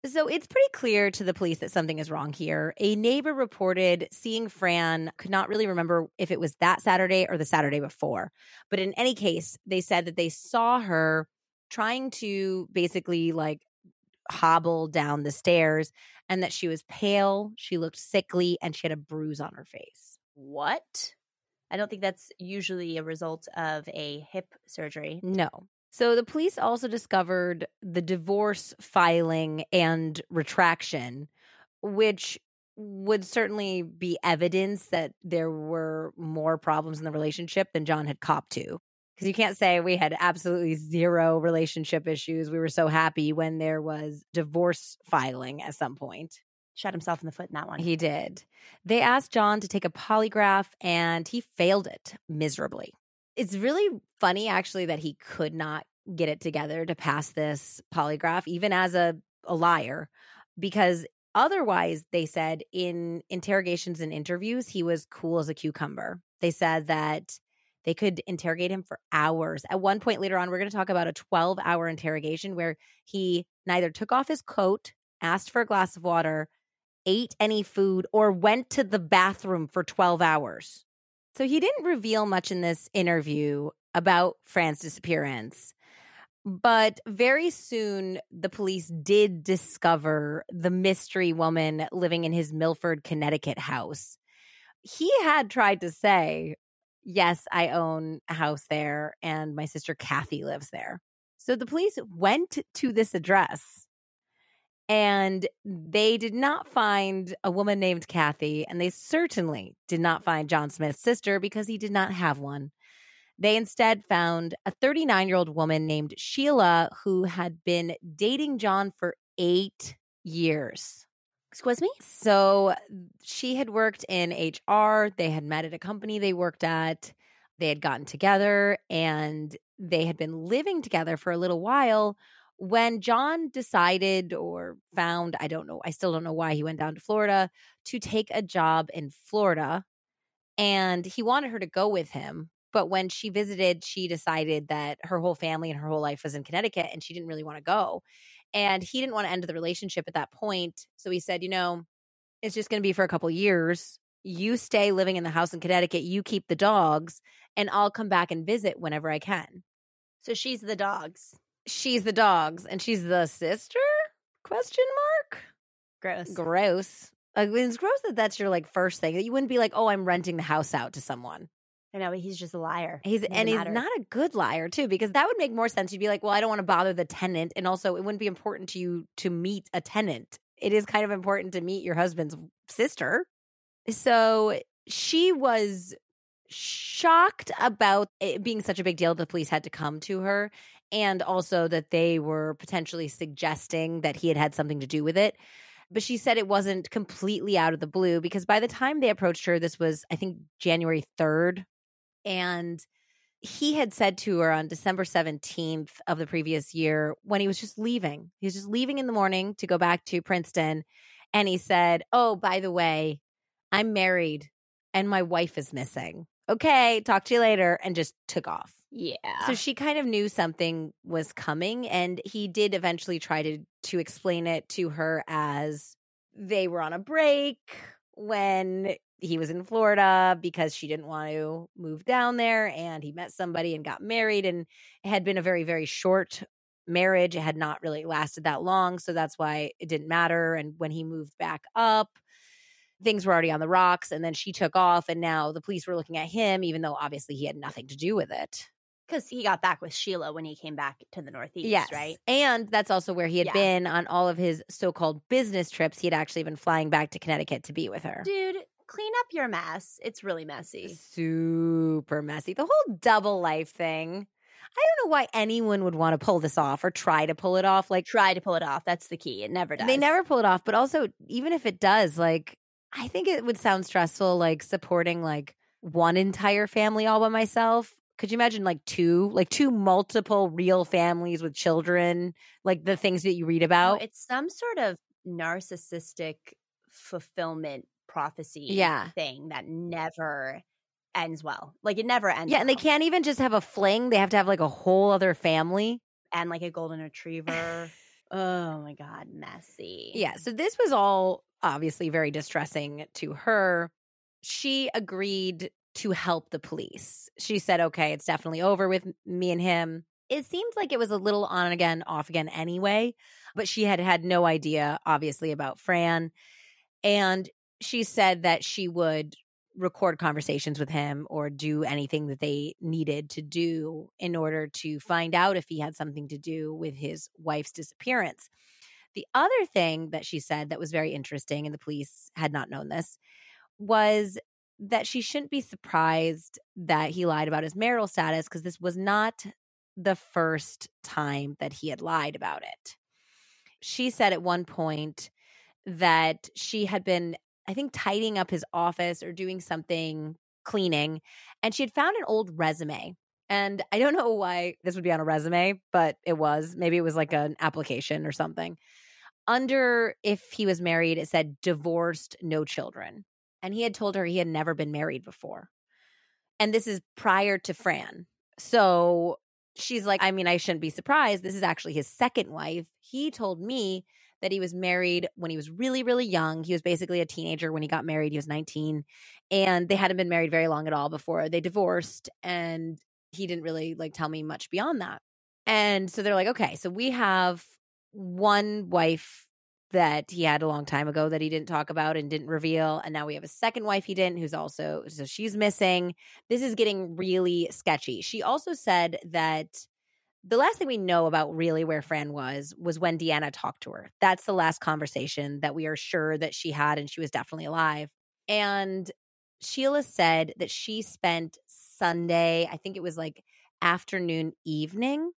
So it's pretty clear to the police that something is wrong here. A neighbor reported seeing Fran, could not really remember if it was that Saturday or the Saturday before. But in any case, they said that they saw her trying to basically like hobble down the stairs and that she was pale, she looked sickly, and she had a bruise on her face. What? I don't think that's usually a result of a hip surgery. No. So the police also discovered the divorce filing and retraction, which would certainly be evidence that there were more problems in the relationship than John had copped to because you can't say we had absolutely zero relationship issues. We were so happy when there was divorce filing at some point. Shot himself in the foot in that one. He did. They asked John to take a polygraph and he failed it miserably. It's really funny, actually, that he could not get it together to pass this polygraph, even as a, a liar, because otherwise, they said in interrogations and interviews, he was cool as a cucumber. They said that they could interrogate him for hours. At one point later on, we're going to talk about a 12 hour interrogation where he neither took off his coat, asked for a glass of water, ate any food, or went to the bathroom for 12 hours. So he didn't reveal much in this interview about Fran's disappearance. But very soon, the police did discover the mystery woman living in his Milford, Connecticut house. He had tried to say, yes, I own a house there and my sister Kathy lives there. So the police went to this address and they did not find a woman named Kathy, and they certainly did not find John Smith's sister because he did not have one. They instead found a 39 year old woman named Sheila who had been dating John for eight years. Excuse me? So she had worked in HR. They had met at a company they worked at. They had gotten together and they had been living together for a little while when John decided or found, I don't know, I still don't know why he went down to Florida to take a job in Florida. And he wanted her to go with him. But when she visited, she decided that her whole family and her whole life was in Connecticut and she didn't really want to go. And he didn't want to end the relationship at that point. So he said, you know, it's just going to be for a couple years. You stay living in the house in Connecticut, you keep the dogs, and I'll come back and visit whenever I can. So she's the dogs. She's the dogs and she's the sister? Question mark? Gross. Gross. Like, it's gross that that's your like first thing. That you wouldn't be like, "Oh, I'm renting the house out to someone." I know, but he's just a liar. He's Doesn't and he's matter. not a good liar too, because that would make more sense. You'd be like, well, I don't want to bother the tenant, and also it wouldn't be important to you to meet a tenant. It is kind of important to meet your husband's sister. So she was shocked about it being such a big deal. The police had to come to her, and also that they were potentially suggesting that he had had something to do with it. But she said it wasn't completely out of the blue because by the time they approached her, this was, I think, January 3rd. And he had said to her on December 17th of the previous year when he was just leaving, he was just leaving in the morning to go back to Princeton. And he said, Oh, by the way, I'm married and my wife is missing. Okay, talk to you later. And just took off. Yeah. So she kind of knew something was coming, and he did eventually try to to explain it to her as they were on a break when he was in Florida because she didn't want to move down there, and he met somebody and got married, and it had been a very very short marriage. It had not really lasted that long, so that's why it didn't matter. And when he moved back up, things were already on the rocks, and then she took off, and now the police were looking at him, even though obviously he had nothing to do with it. Because he got back with Sheila when he came back to the Northeast, Yes. right? And that's also where he had Yeah. been on all of his so called business trips. He had actually been flying back to Connecticut to be with her. Dude, clean up your mess. It's really messy. Super messy. The whole double life thing. I don't know why anyone would want to pull this off or try to pull it off. Like, Try to pull it off. That's the key. It never does. they never pull it off. But also, even if it does, like, I think it would sound stressful, like supporting like one entire family all by myself. Could you imagine like two, like two multiple real families with children, like the things that you read No, about? it's some sort of narcissistic fulfillment prophecy Yeah. thing that never ends well. Like it never ends. Yeah, and they can't even just have a fling. They have to have like a whole other family. and like a golden retriever. [SIGHS] oh my god, messy. Yeah. So this was all obviously very distressing to her. She agreed to help the police. She said, okay, it's definitely over with me and him. It seems like it was a little on and again, off again anyway, but she had had no idea, obviously, about Fran. And she said that she would record conversations with him or do anything that they needed to do in order to find out if he had something to do with his wife's disappearance. The other thing that she said that was very interesting, and the police had not known this, was that she shouldn't be surprised that he lied about his marital status because this was not the first time that he had lied about it. She said at one point that she had been, I think, tidying up his office or doing something cleaning, and she had found an old resume. And I don't [LAUGHS] know why this would be on a resume, but it was. Maybe it was like an application or something. Under if he was married, it said divorced, no children. And he had told her he had never been married before. And this is prior to Fran. So she's like, I mean, I shouldn't be surprised. This is actually his second wife. He told me that he was married when he was really, really young. He was basically a teenager when he got married. He was 19. And they hadn't been married very long at all before they divorced. And he didn't really like tell me much beyond that. And so they're like, okay, so we have one wife that he had a long time ago that he didn't talk about and didn't reveal. And now we have a second wife he didn't, who's also, so she's missing. This is getting really sketchy. She also said that the last thing we know about really where Fran was was when Deanna talked to her. That's the last conversation that we are sure that she had, and she was definitely alive. And Sheila said that she spent Sunday, I think it was like afternoon, evening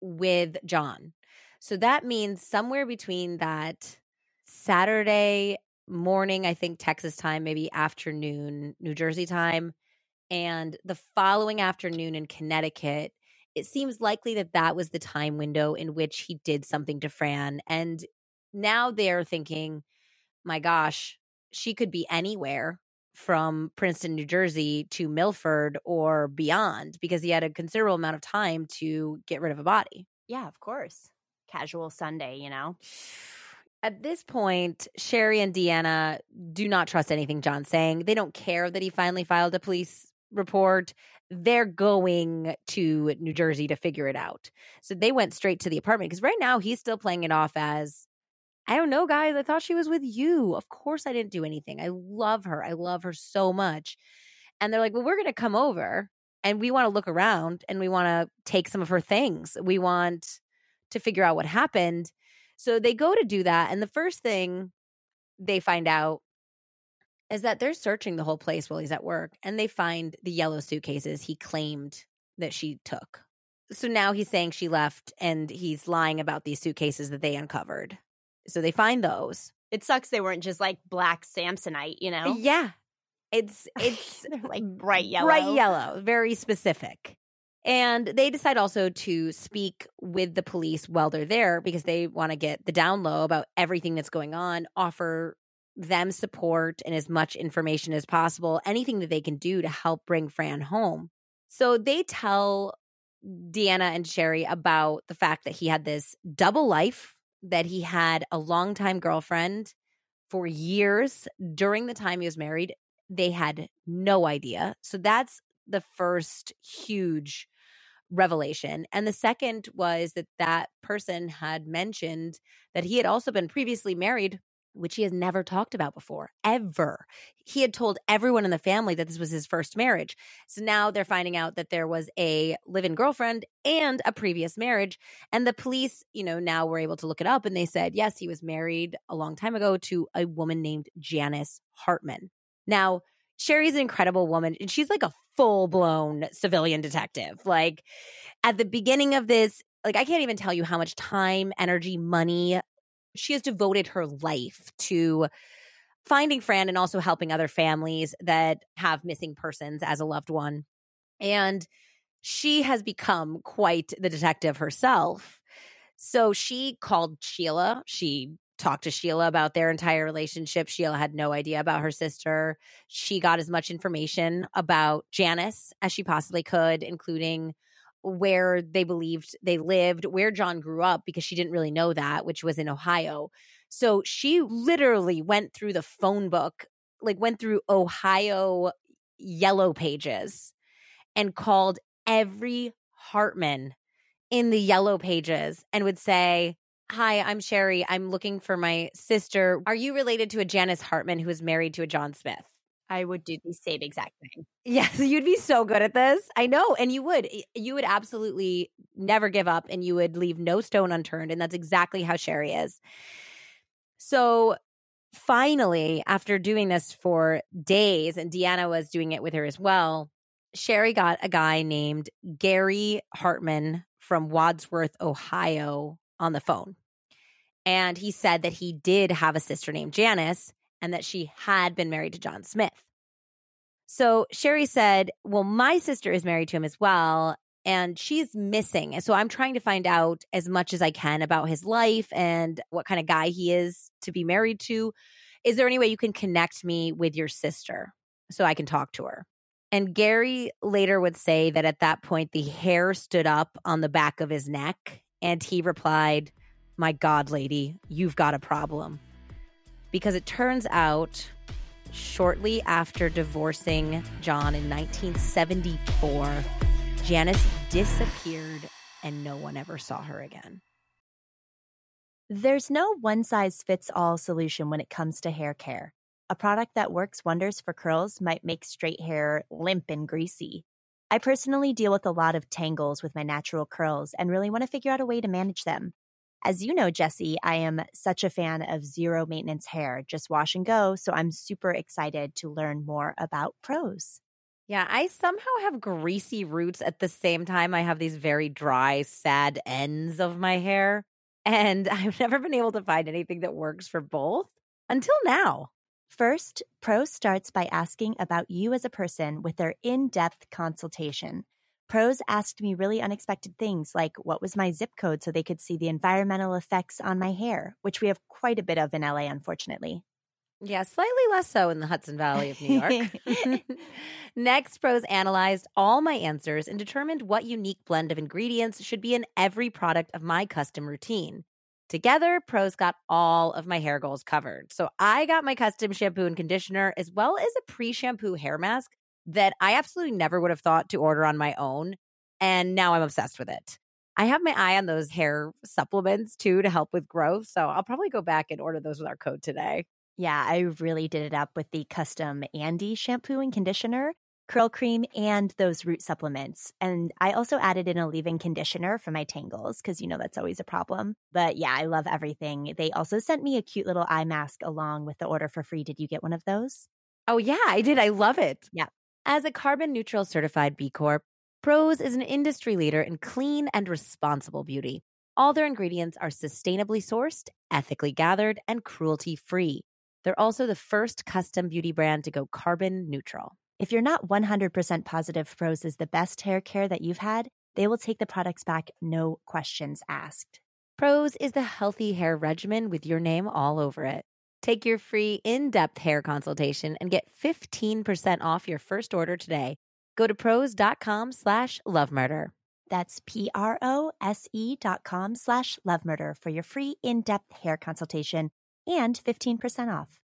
with John. So that means somewhere between that Saturday morning, I think Texas time, maybe afternoon, New Jersey time, and the following afternoon in Connecticut, it seems likely that that was the time window in which he did something to Fran. And now they're thinking, my gosh, she could be anywhere from Princeton, New Jersey to Milford or beyond because he had a considerable amount of time to get rid of a body. Yeah, of course. Casual Sunday, you know? At this point, Sherrie and Deanna do not trust anything John's saying. They don't care that he finally filed a police report. They're going to New Jersey to figure it out. So they went straight to the apartment because right now he's still playing it off as I don't know, guys. I thought she was with you. Of course, I didn't do anything. I love her. I love her so much. And they're like, well, we're going to come over and we want to look around and we want to take some of her things. We want to figure out what happened. So they go to do that. And the first thing they find out is that they're searching the whole place while he's at work and they find the yellow suitcases he claimed that she took. So now he's saying she left and he's lying about these suitcases that they uncovered. So they find those. It sucks they weren't just like black Samsonite, you know? Yeah. It's it's [LAUGHS] like bright yellow. bright yellow, very specific. And they decide also to speak with the police while they're there because they want to get the down low about everything that's going on, offer them support and as much information as possible, anything that they can do to help bring Fran home. So they tell Deanna and Sherrie about the fact that he had this double life, that he had a longtime girlfriend for years during the time he was married. They had no idea. So that's the first huge revelation. And the second was that that person had mentioned that he had also been previously married which he has never talked about before, ever. He had told everyone in the family that this was his first marriage. So now they're finding out that there was a live in girlfriend and a previous marriage. And the police, you know, now were able to look it up and they said, yes, he was married a long time ago to a woman named Janice Hartman. Now, Sherrie's an incredible woman and she's like a full blown civilian detective. Like at the beginning of this, like I can't even tell you how much time, energy, money, she has devoted her life to finding Fran and also helping other families that have missing persons as a loved one. And she has become quite the detective herself. So she called Sheila. She talked to Sheila about their entire relationship. Sheila had no idea about her sister. She got as much information about Janice as she possibly could, including where they believed they lived, where John grew up, because she didn't really know that, which was in Ohio. So she literally went through the phone book, like went through Ohio yellow pages and called every Hartman in the yellow pages and would say, Hi, I'm Sherrie. I'm looking for my sister. Are you related to a Janice Hartman who is married to a John Smith? I would do the same exact thing. Yes, [LAUGHS] you'd be so good at this. I know. And you would. You would absolutely never give up and you would leave no stone unturned. And that's exactly how Sherrie is. So finally, after doing this for days, and Deanna was doing it with her as well, Sherrie got a guy named Gary Hartman from Wadsworth, Ohio on the phone. And he said that he did have a sister named Janice and that she had been married to John Smith. So Sherrie said, Well, my sister is married to him as well, and she's missing. So I'm trying to find out as much as I can about his life and what kind of guy he is to be married to. Is there any way you can connect me with your sister so I can talk to her? And Gary later would say that at that point, the hair stood up on the back of his neck. And he replied, My God, lady, you've got a problem because it turns out shortly after divorcing John in 1974, Janice disappeared and no one ever saw her again. There's no one size fits all solution when it comes to hair care. A product that works wonders for curls might make straight hair limp and greasy. I personally deal with a lot of tangles with my natural curls and really want to figure out a way to manage them. As you know, Jessie, I am such a fan of zero maintenance hair, just wash and go. So I'm super excited to learn more about Prose. Yeah, I somehow have greasy roots at the same time. I have these very dry, sad ends of my hair. And [LAUGHS] I've never been able to find anything that works for both until now. First, Prose starts by asking about you as a person with their in depth consultation. Prose asked me really unexpected things like what was my zip code so they could see the environmental effects on my hair, which we have quite a bit of in LA, unfortunately. Yeah, slightly less so in the Hudson Valley of New York. [LAUGHS] [LAUGHS] Next, Prose analyzed all my answers and determined what unique blend of ingredients should be in every product of my custom routine. Together, Prose got all of my hair goals covered. So I got my custom shampoo and conditioner, as well as a pre shampoo hair mask that I absolutely never would have thought to order on my own. And now I'm obsessed with it. I have my eye on those hair supplements too to help with growth. So I'll probably go back and order those with our code today. Yeah, I really did it up with the custom Andie shampoo and conditioner, curl cream, and those root supplements. And I also added in a leave in conditioner for my tangles because, you know, that's always a problem. But yeah, I love everything. They also sent me a cute little eye mask along with the order for free. Did you get one of those? Oh, yeah, I did. I love it. Yeah. As a carbon neutral certified B Corp, Prose is an industry leader in clean and responsible beauty. All their ingredients are sustainably sourced, ethically gathered, and cruelty free. They're also the first custom beauty brand to go carbon neutral. If you're not 100% positive Prose is the best hair care that you've had, they will take the products back, no questions asked. Prose is the healthy hair regimen with your name all over it. Take your free in-depth hair consultation and get 15% off your first order today. Go to prose.com slash love murder. That's P-R-O-S-E dot com slash love murder for your free in-depth hair consultation and 15% off.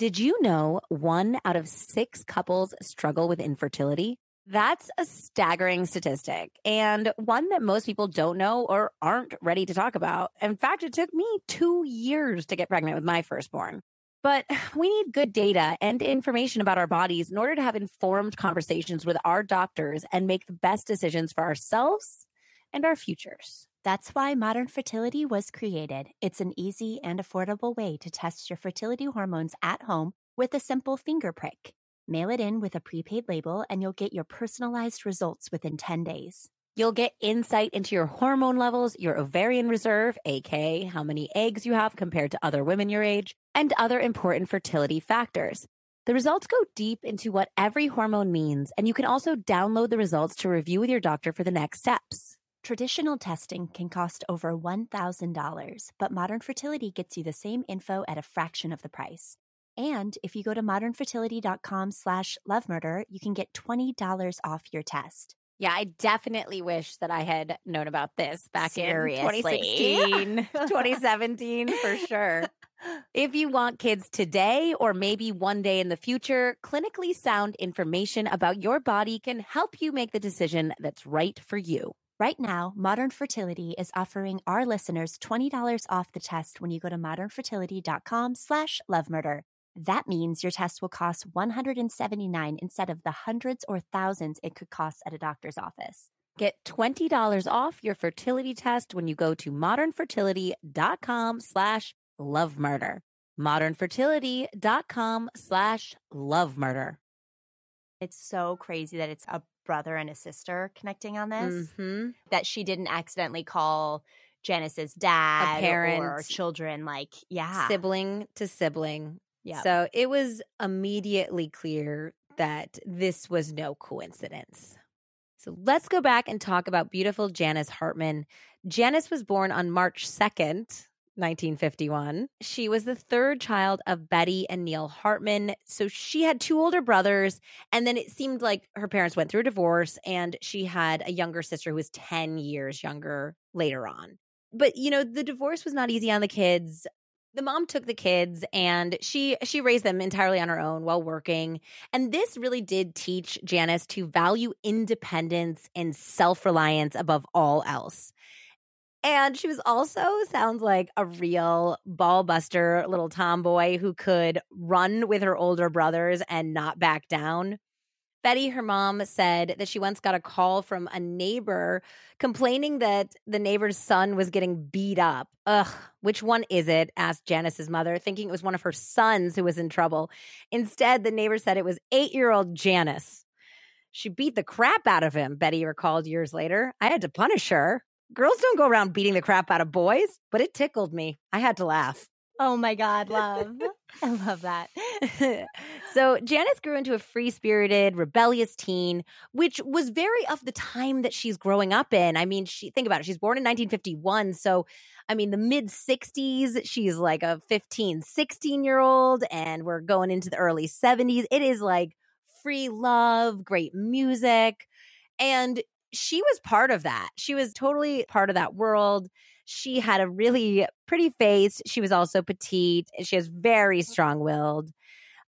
Did you know one out of six couples struggle with infertility? That's a staggering statistic and one that most people don't know or aren't ready to talk about. In fact, it took me two years to get pregnant with my firstborn. But [SIGHS] we need good data and information about our bodies in order to have informed conversations with our doctors and make the best decisions for ourselves and our futures. That's why Modern Fertility was created. It's an easy and affordable way to test your fertility hormones at home with a simple finger prick. Mail it in with a prepaid label, and you'll get your personalized results within 10 days. You'll get insight into your hormone levels, your ovarian reserve, aka how many eggs you have compared to other women your age, and other important fertility factors. The results go deep into what every hormone means, and you can also download the results to review with your doctor for the next steps. Traditional testing can cost over $1,000, but Modern Fertility gets you the same info at a fraction of the price. And if you go to modernfertility.com slash lovemurder, you can get $20 off your test. Yeah, I definitely wish that I had known about this back Seriously. in 2016, [LAUGHS] 2017 for sure. If you want kids today or maybe one day in the future, clinically sound information about your body can help you make the decision that's right for you. Right now, Modern Fertility is offering our listeners $20 off the test when you go to modernfertility.com slash lovemurder. That means your test will cost $179 instead of the hundreds or thousands it could cost at a doctor's office. Get $20 off your fertility test when you go to modernfertility.com slash love murder. Modernfertility.com slash love murder. It's so crazy that it's a brother and a sister connecting on this, Mhm. that she didn't accidentally call Janice's dad parent. or children like, yeah. Sibling to sibling. yeah So it was immediately clear that this was no coincidence. So let's go back and talk about beautiful Janice Hartman. Janice was born on March 2nd, 1951. She was the third child of Betty and Neil Hartman. So she had two older brothers, and then it seemed like her parents went through a divorce, and she had a younger sister who was 10 years younger later on. But you know, the divorce was not easy on the kids the mom took the kids and she she raised them entirely on her own while working and this really did teach janice to value independence and self-reliance above all else and she was also sounds like a real ball buster little tomboy who could run with her older brothers and not back down Betty, her mom, said that she once got a call from a neighbor complaining that the neighbor's son was getting beat up. Ugh, which one is it? asked Janice's mother, thinking it was one of her sons who was in trouble. Instead, the neighbor said it was eight year old Janice. She beat the crap out of him, Betty recalled years later. I had to punish her. Girls don't go around beating the crap out of boys, but it tickled me. I had to laugh. Oh my God, love. [LAUGHS] I love that. [LAUGHS] so Janice grew into a free spirited, rebellious teen, which was very of the time that she's growing up in. I mean, she think about it. She's born in 1951. So, I mean, the mid 60s, she's like a 15, 16 year old, and we're going into the early 70s. It is like free love, great music. And she was part of that. She was totally part of that world. She had a really pretty face. She was also petite. She was very strong willed.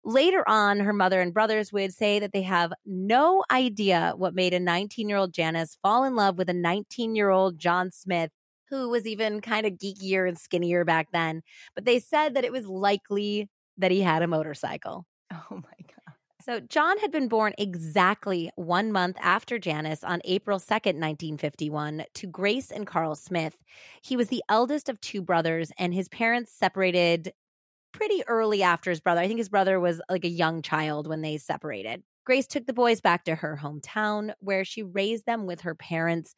Later on, her mother and brothers would say that they have no idea what made a 19 year old Janice fall in love with a 19 year old John Smith, who was even kind of geekier and skinnier back then. But they said that it was likely that he had a motorcycle. Oh my God. So, John had been born exactly one month after Janice on April 2nd, 1951, to Grace and Carl Smith. He was the eldest of two brothers, and his parents separated pretty early after his brother. I think his brother was like a young child when they separated. Grace took the boys back to her hometown where she raised them with her parents.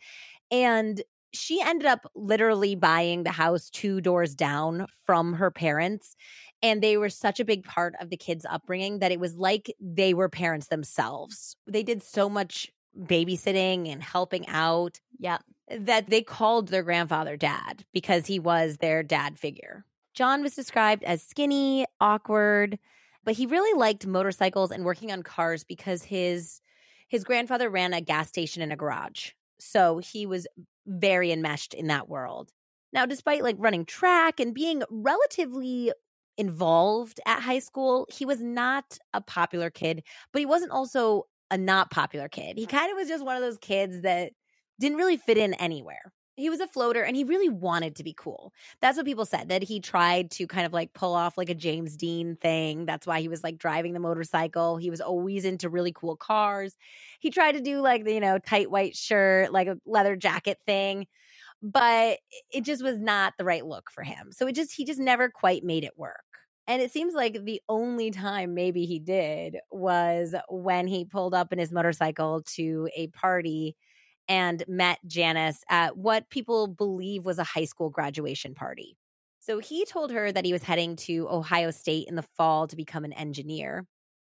And she ended up literally buying the house two doors down from her parents. And they were such a big part of the kids' upbringing that it was like they were parents themselves. They did so much babysitting and helping out. Yeah. That they called their grandfather dad because he was their dad figure. John was described as skinny, awkward, but he really liked motorcycles and working on cars because his his grandfather ran a gas station in a garage. So he was very enmeshed in that world. Now, despite like running track and being relatively involved at high school, he was not a popular kid, but he wasn't also a not popular kid. He kind of was just one of those kids that didn't really fit in anywhere he was a floater and he really wanted to be cool. That's what people said that he tried to kind of like pull off like a James Dean thing. That's why he was like driving the motorcycle. He was always into really cool cars. He tried to do like the, you know, tight white shirt, like a leather jacket thing, but it just was not the right look for him. So it just, he just never quite made it work. And it seems like the only time maybe he did was when he pulled up in his motorcycle to a party and met Janice at what people believe was a high school graduation party. So he told her that he was heading to Ohio State in the fall to become an engineer.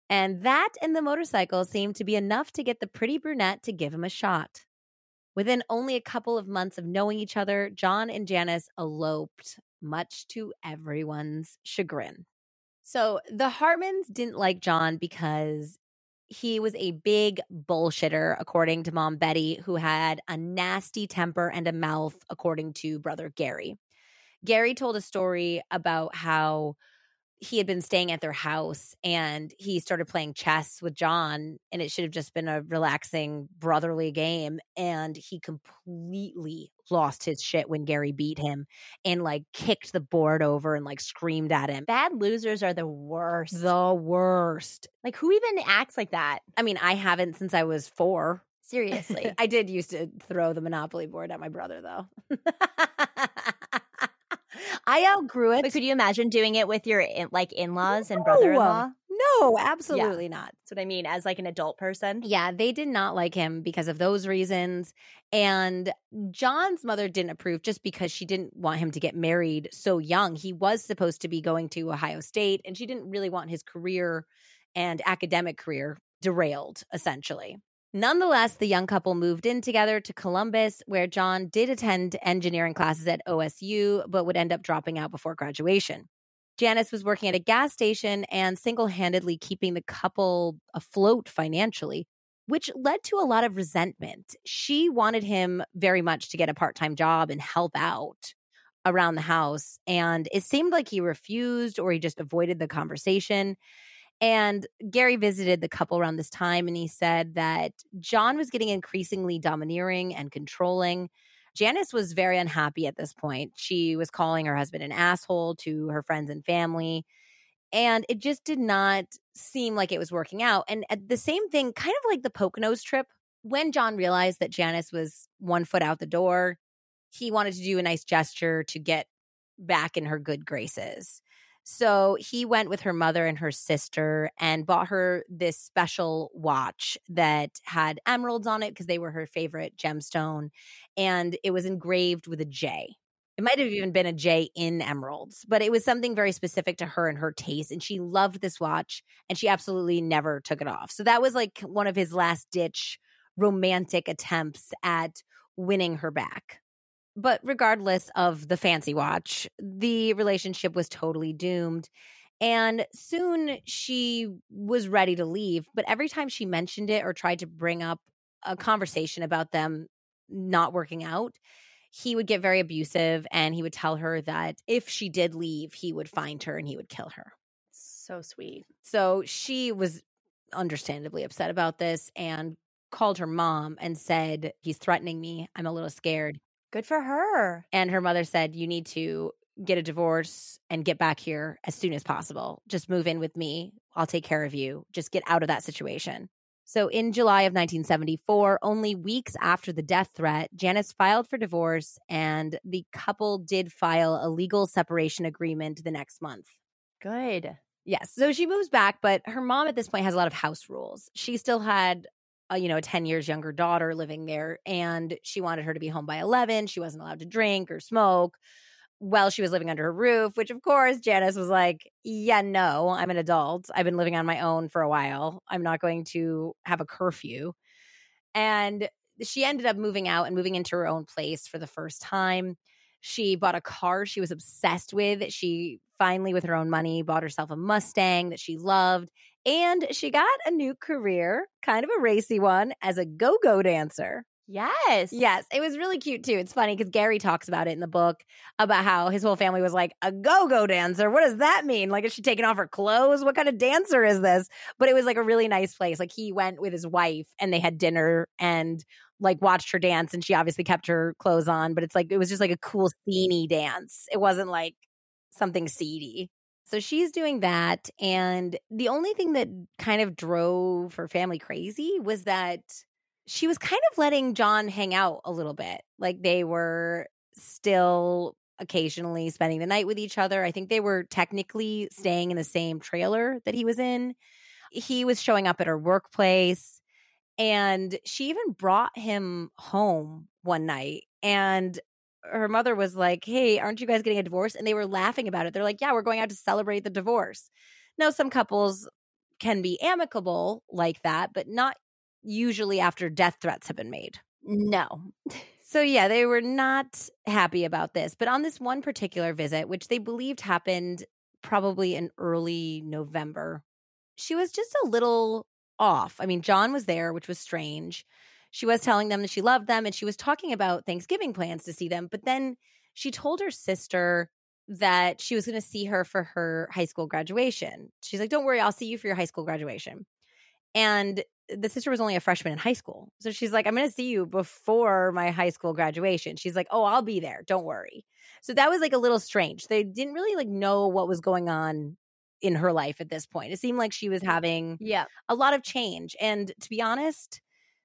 And that and the motorcycle seemed to be enough to get the pretty brunette to give him a shot. Within only a couple of months of knowing each other, John and Janice eloped, much to everyone's chagrin. So the Hartmans didn't like John because he was a big bullshitter, according to mom Betty, who had a nasty temper and a mouth, according to brother Gary. Gary told a story about how he had been staying at their house and he started playing chess with John and it should have just been a relaxing brotherly game and he completely lost his shit when Gary beat him and like kicked the board over and like screamed at him. Bad losers are the worst. The worst. Like who even acts like that? I mean, I haven't since I was 4. Seriously. [LAUGHS] I did used to throw the monopoly board at my brother though. [LAUGHS] I outgrew it. But could you imagine doing it with your in, like in-laws and brother-in-law? No, absolutely Yeah. not. That's what I mean. As like an adult person. Yeah, they did not like him because of those reasons. And John's mother didn't approve just because she didn't want him to get married so young. He was supposed to be going to Ohio State, and she didn't really want his career and academic career derailed, essentially. Nonetheless, the young couple moved in together to Columbus, where John did attend engineering classes at OSU, but would end up dropping out before graduation. Janice was working at a gas station and single handedly keeping the couple afloat financially, which led to a lot of resentment. She wanted him very much to get a part time job and help out around the house. And it seemed like he refused or he just avoided the conversation. And Gary visited the couple around this time and he said that John was getting increasingly domineering and controlling. Janice was very unhappy at this point. She was calling her husband an asshole to her friends and family. And it just did not seem like it was working out. And at the same thing, kind of like the Poconos trip, when John realized that Janice was one foot out the door, he wanted to do a nice gesture to get back in her good graces. So he went with her mother and her sister and bought her this special watch that had emeralds on it because they were her favorite gemstone. And it was engraved with a J. It might have even been a J in emeralds, but it was something very specific to her and her taste. And she loved this watch and she absolutely never took it off. So that was like one of his last ditch romantic attempts at winning her back. But regardless of the fancy watch, the relationship was totally doomed. And soon she was ready to leave. But every time she mentioned it or tried to bring up a conversation about them not working out, he would get very abusive and he would tell her that if she did leave, he would find her and he would kill her. So sweet. So she was understandably upset about this and called her mom and said, He's threatening me. I'm a little scared. Good for her. And her mother said, You need to get a divorce and get back here as soon as possible. Just move in with me. I'll take care of you. Just get out of that situation. So in July of 1974, only weeks after the death threat, Janice filed for divorce and the couple did file a legal separation agreement the next month. Good. Yes. So she moves back, but her mom at this point has a lot of house rules. She still had a, you know, a 10 years younger daughter living there and she wanted her to be home by 11. She wasn't allowed to drink or smoke. while she was living under her roof, which of course Janice was like, Yeah, no, I'm an adult. I've been living on my own for a while. I'm not going to have a curfew. And she ended up moving out and moving into her own place for the first time. She bought a car she was obsessed with. She finally, with her own money, bought herself a Mustang that she loved. And she got a new career, kind of a racy one, as a go go dancer. Yes. Yes. It was really cute too. It's funny because Gary talks about it in the book about how his whole family was like, a go go dancer. What does that mean? Like, is she taking off her clothes? What kind of dancer is this? But it was like a really nice place. Like, he went with his wife and they had dinner and like watched her dance and she obviously kept her clothes on, but it's like, it was just like a cool, sceney dance. It wasn't like something seedy. So she's doing that. And the only thing that kind of drove her family crazy was that she was kind of letting John hang out a little bit. Like they were still occasionally spending the night with each other. I think they were technically staying in the same trailer that he was in. He was showing up at her workplace and she even brought him home one night and her mother was like, "Hey, aren't you guys getting a divorce?" and they were laughing about it. They're like, "Yeah, we're going out to celebrate the divorce." Now, some couples can be amicable like that, but not usually after death threats have been made. No. [LAUGHS] So, yeah, they were not happy about this. But on this one particular visit, which they believed happened probably in early November, she was just a little off. I mean, John was there, which was strange. She was telling them that she loved them and she was talking about Thanksgiving plans to see them. But then she told her sister that she was going to see her for her high school graduation. She's like, Don't worry, I'll see you for your high school graduation. And the sister was only a freshman in high school. So she's like, I'm going to see you before my high school graduation. She's like, Oh, I'll be there. Don't worry. So that was like a little strange. They didn't really like know what was going on in her life at this point. It seemed like she was mm. having yeah. a lot of change. And to be honest,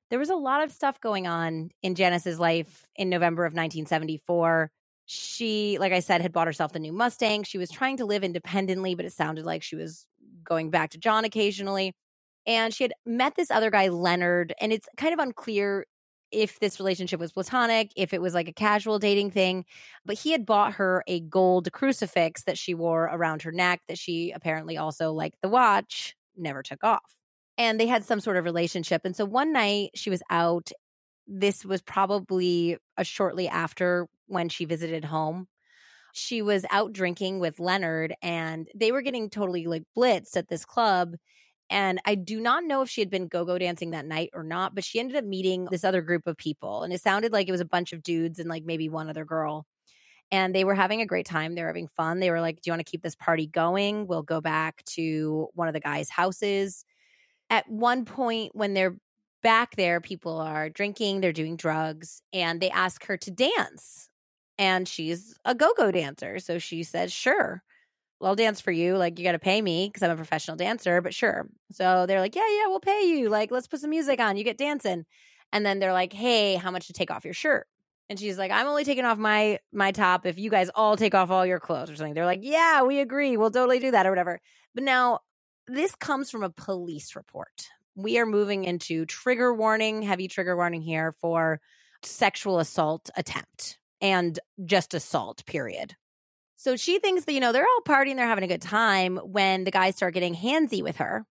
there was a lot of stuff going on in Janice's life in November of 1974. She, like I said, had bought herself the new Mustang. She was trying to live independently, but it sounded like she was going back to John occasionally. And she had met this other guy, Leonard, and it's kind of unclear if this relationship was platonic, if it was like a casual dating thing. But he had bought her a gold crucifix that she wore around her neck that she apparently also, like the watch, never took off. And they had some sort of relationship. And so one night she was out. This was probably a shortly after when she visited home. She was out drinking with Leonard and they were getting totally like blitzed at this club. And I do not know if she had been go go dancing that night or not, but she ended up meeting this other group of people. And it sounded like it was a bunch of dudes and like maybe one other girl. And they were having a great time. They were having fun. They were like, Do you want to keep this party going? We'll go back to one of the guys' houses. At one point, when they're back there, people are drinking, they're doing drugs, and they ask her to dance. And she's a go go dancer. So she says, Sure I'll dance for you. Like, you got to pay me because I'm a professional dancer, but sure. So they're like, yeah, yeah, we'll pay you. Like, let's put some music on. You get dancing. And then they're like, hey, how much to take off your shirt? And she's like, I'm only taking off my my top if you guys all take off all your clothes or something. They're like, yeah, we agree. We'll totally do that or whatever. But now this comes from a police report. We are moving into trigger warning, heavy trigger warning here for sexual assault attempt and just assault, period. So she thinks that, you know, they're all partying, they're having a good time when the guys start getting handsy with her.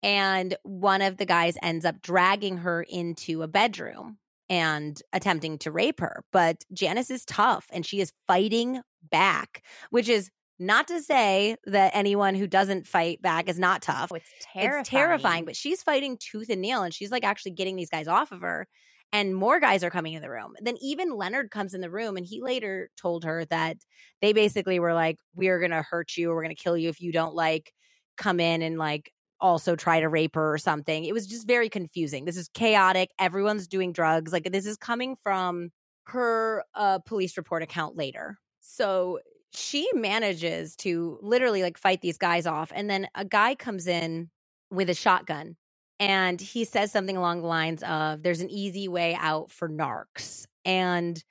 And one of the guys ends up dragging her into a bedroom and attempting to rape her. But Janice is tough and she is fighting back, which is not to say that anyone who doesn't fight back is not tough. Oh, it's terrifying. It's terrifying, but she's fighting tooth and nail and she's like actually getting these guys off of her and more guys are coming in the room. Then even Leonard comes in the room and he later told her that they basically were like, We're gonna hurt you or we're gonna kill you if you don't like come in and like also try to rape her or something. It was just very confusing. This is chaotic. Everyone's doing drugs. Like this is coming from her uh, police report account later. So she manages to literally like fight these guys off. And then a guy comes in with a shotgun and he says something along the lines of there's an easy way out for narcs and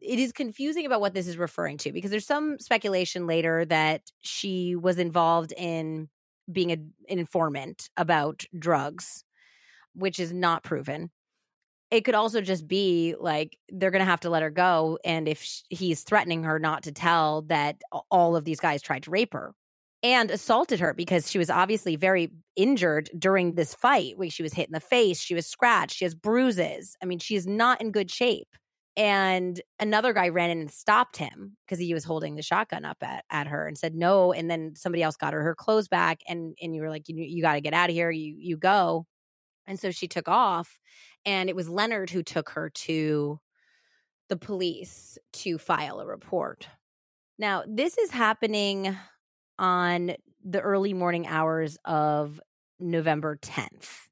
it is confusing about what this is referring to because there's some speculation later that she was involved in being a, an informant about drugs which is not proven it could also just be like they're going to have to let her go. And if sh- he's threatening her not to tell that all of these guys tried to rape her and assaulted her because she was obviously very injured during this fight. where She was hit in the face, she was scratched, she has bruises. I mean, she's not in good shape. And another guy ran in and stopped him because he was holding the shotgun up at, at her and said no. And then somebody else got her her clothes back, and and you were like, you you got to get out of here. You you go. And so she took off, and it was Leonard who took her to the police to file a report. Now, this is happening on the early morning hours of November 10th.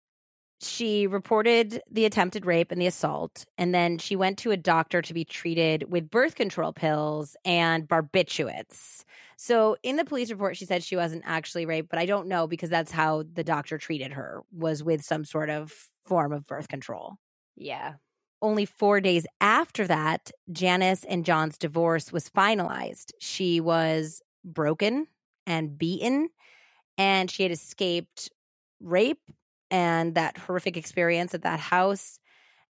She reported the attempted rape and the assault, and then she went to a doctor to be treated with birth control pills and barbiturates. So, in the police report, she said she wasn't actually raped, but I don't know because that's how the doctor treated her was with some sort of form of birth control. Yeah. Only four days after that, Janice and John's divorce was finalized. She was broken and beaten, and she had escaped rape and that horrific experience at that house,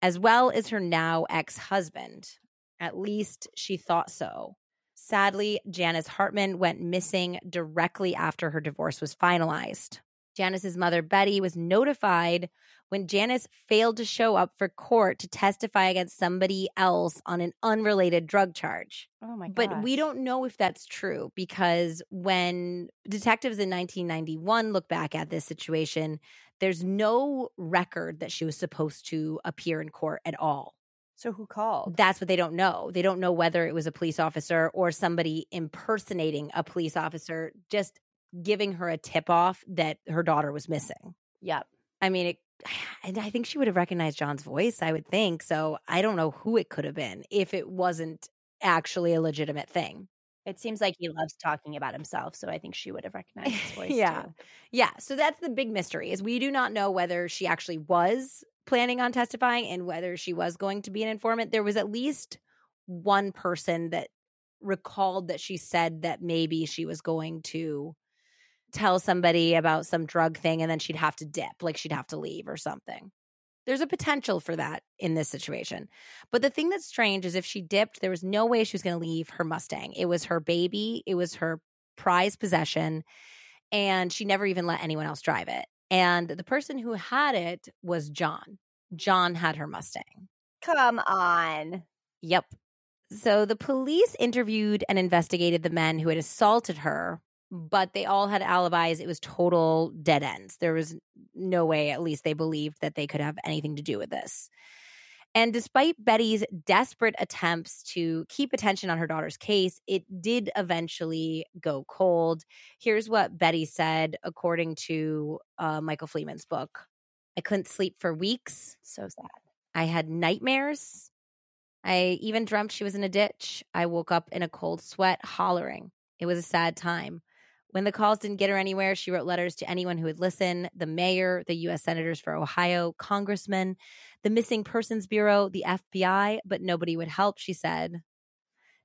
as well as her now ex husband. At least she thought so. Sadly, Janice Hartman went missing directly after her divorce was finalized. Janice's mother, Betty, was notified when Janice failed to show up for court to testify against somebody else on an unrelated drug charge. Oh my god. But we don't know if that's true because when detectives in 1991 look back at this situation, there's no record that she was supposed to appear in court at all. So who called? That's what they don't know. They don't know whether it was a police officer or somebody impersonating a police officer, just giving her a tip off that her daughter was missing. Yep. I mean, it, [SIGHS] and I think she would have recognized John's voice, I would think. So I don't know who it could have been if it wasn't actually a legitimate thing. It seems like he loves talking about himself, so I think she would have [LAUGHS] recognized his voice yeah. too. Yeah. So that's the big mystery is we do not know whether she actually was planning on testifying and whether she was going to be an informant. There was at least one person that recalled that she said that maybe she was going to tell somebody about some drug thing and then she'd have to dip, like she'd have to leave or something. There's a potential for that in this situation. But the thing that's strange is if she dipped, there was no way she was going to leave her Mustang. It was her baby, it was her prized possession, and she never even let anyone else drive it. And the person who had it was John. John had her Mustang. Come on. Yep. So the police interviewed and investigated the men who had assaulted her, but they all had alibis. It was total dead ends. There was no way, at least they believed, that they could have anything to do with this. And despite Betty's desperate attempts to keep attention on her daughter's case, it did eventually go cold. Here's what Betty said, according to uh, Michael Fleeman's book I couldn't sleep for weeks. So sad. I had nightmares. I even dreamt she was in a ditch. I woke up in a cold sweat, hollering. It was a sad time. When the calls didn't get her anywhere, she wrote letters to anyone who would listen the mayor, the U.S. senators for Ohio, congressmen, the Missing Persons Bureau, the FBI, but nobody would help, she said.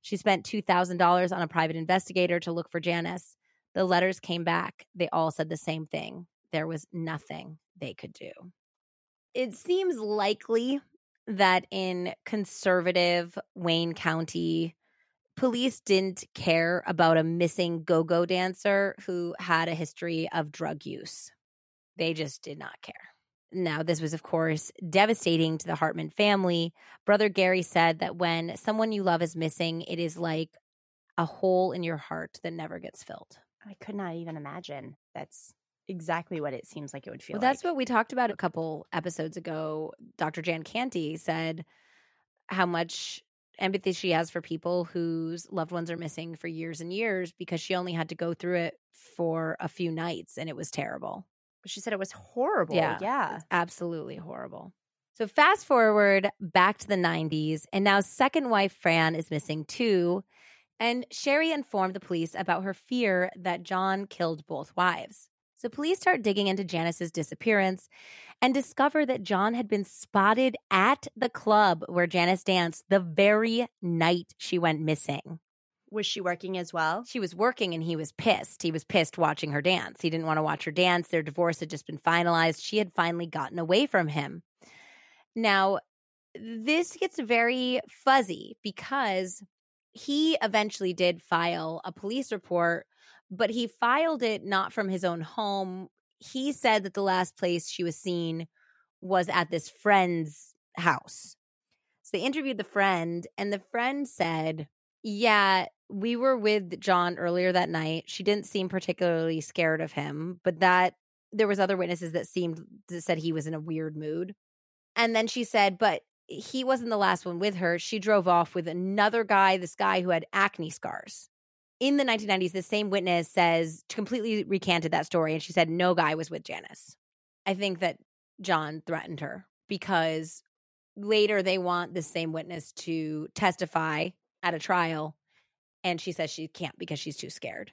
She spent $2,000 on a private investigator to look for Janice. The letters came back. They all said the same thing there was nothing they could do. It seems likely that in conservative Wayne County, police didn't care about a missing go go dancer who had a history of drug use. They just did not care. Now, this was, of course, devastating to the Hartman family. Brother Gary said that when someone you love is missing, it is like a hole in your heart that never gets filled. I could not even imagine. That's exactly what it seems like it would feel Well, that's like. what we talked about a couple episodes ago. Dr. Jan Canty said how much empathy she has for people whose loved ones are missing for years and years because she only had to go through it for a few nights and it was terrible. She said it was horrible. Yeah. Yeah. Absolutely horrible. So fast forward back to the 90s, and now second wife Fran is missing too. And Sherrie informed the police about her fear that John killed both wives. So police start digging into Janice's disappearance and discover that John had been spotted at the club where Janice danced the very night she went missing. Was she working as well? She was working and he was pissed. He was pissed watching her dance. He didn't want to watch her dance. Their divorce had just been finalized. She had finally gotten away from him. Now, this gets very fuzzy because he eventually did file a police report, but he filed it not from his own home. He said that the last place she was seen was at this friend's house. So they interviewed the friend, and the friend said, Yeah, we were with John earlier that night. She didn't seem particularly scared of him, but that there was other witnesses that seemed that said he was in a weird mood. And then she said, but he wasn't the last one with her. She drove off with another guy, this guy who had acne scars. In the 1990s, the same witness says completely recanted that story. And she said no guy was with Janice. I think that John threatened her because later they want the same witness to testify at a trial. And she says she can't because she's too scared.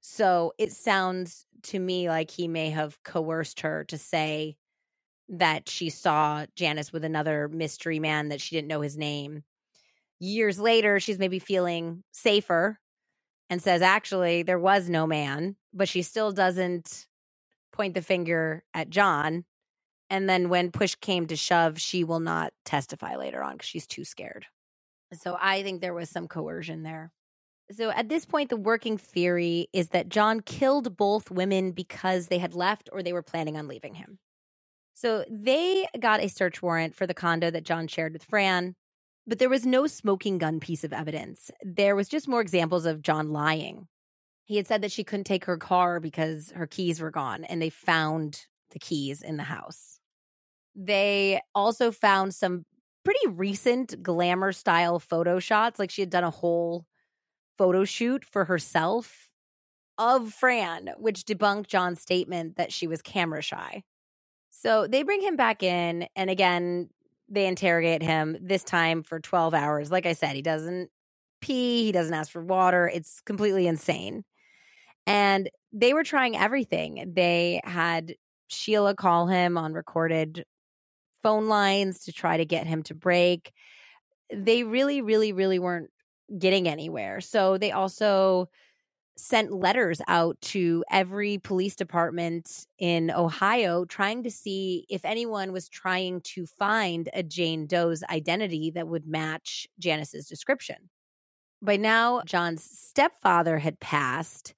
So it sounds to me like he may have coerced her to say that she saw Janice with another mystery man that she didn't know his name. Years later, she's maybe feeling safer and says, actually, there was no man, but she still doesn't point the finger at John. And then when push came to shove, she will not testify later on because she's too scared. So I think there was some coercion there. So at this point, the working theory is that John killed both women because they had left or they were planning on leaving him. So they got a search warrant for the condo that John shared with Fran, but there was no smoking gun piece of evidence. There was just more examples of John lying. He had said that she couldn't take her car because her keys were gone, and they found the keys in the house. They also found some pretty recent glamour style photo shots, like she had done a whole photo shoot for herself of Fran, which debunked John's statement that she was camera shy. So they bring him back in, and again, they interrogate him this time for 12 hours. Like I said, he doesn't pee, he doesn't ask for water. It's completely insane. And they were trying everything. They had Sheila call him on recorded phone lines to try to get him to break. They really, really, really weren't getting anywhere. So they also sent letters out to every police department in Ohio trying to see if anyone was trying to find a Jane Doe's identity that would match Janice's description. By now, John's stepfather had passed,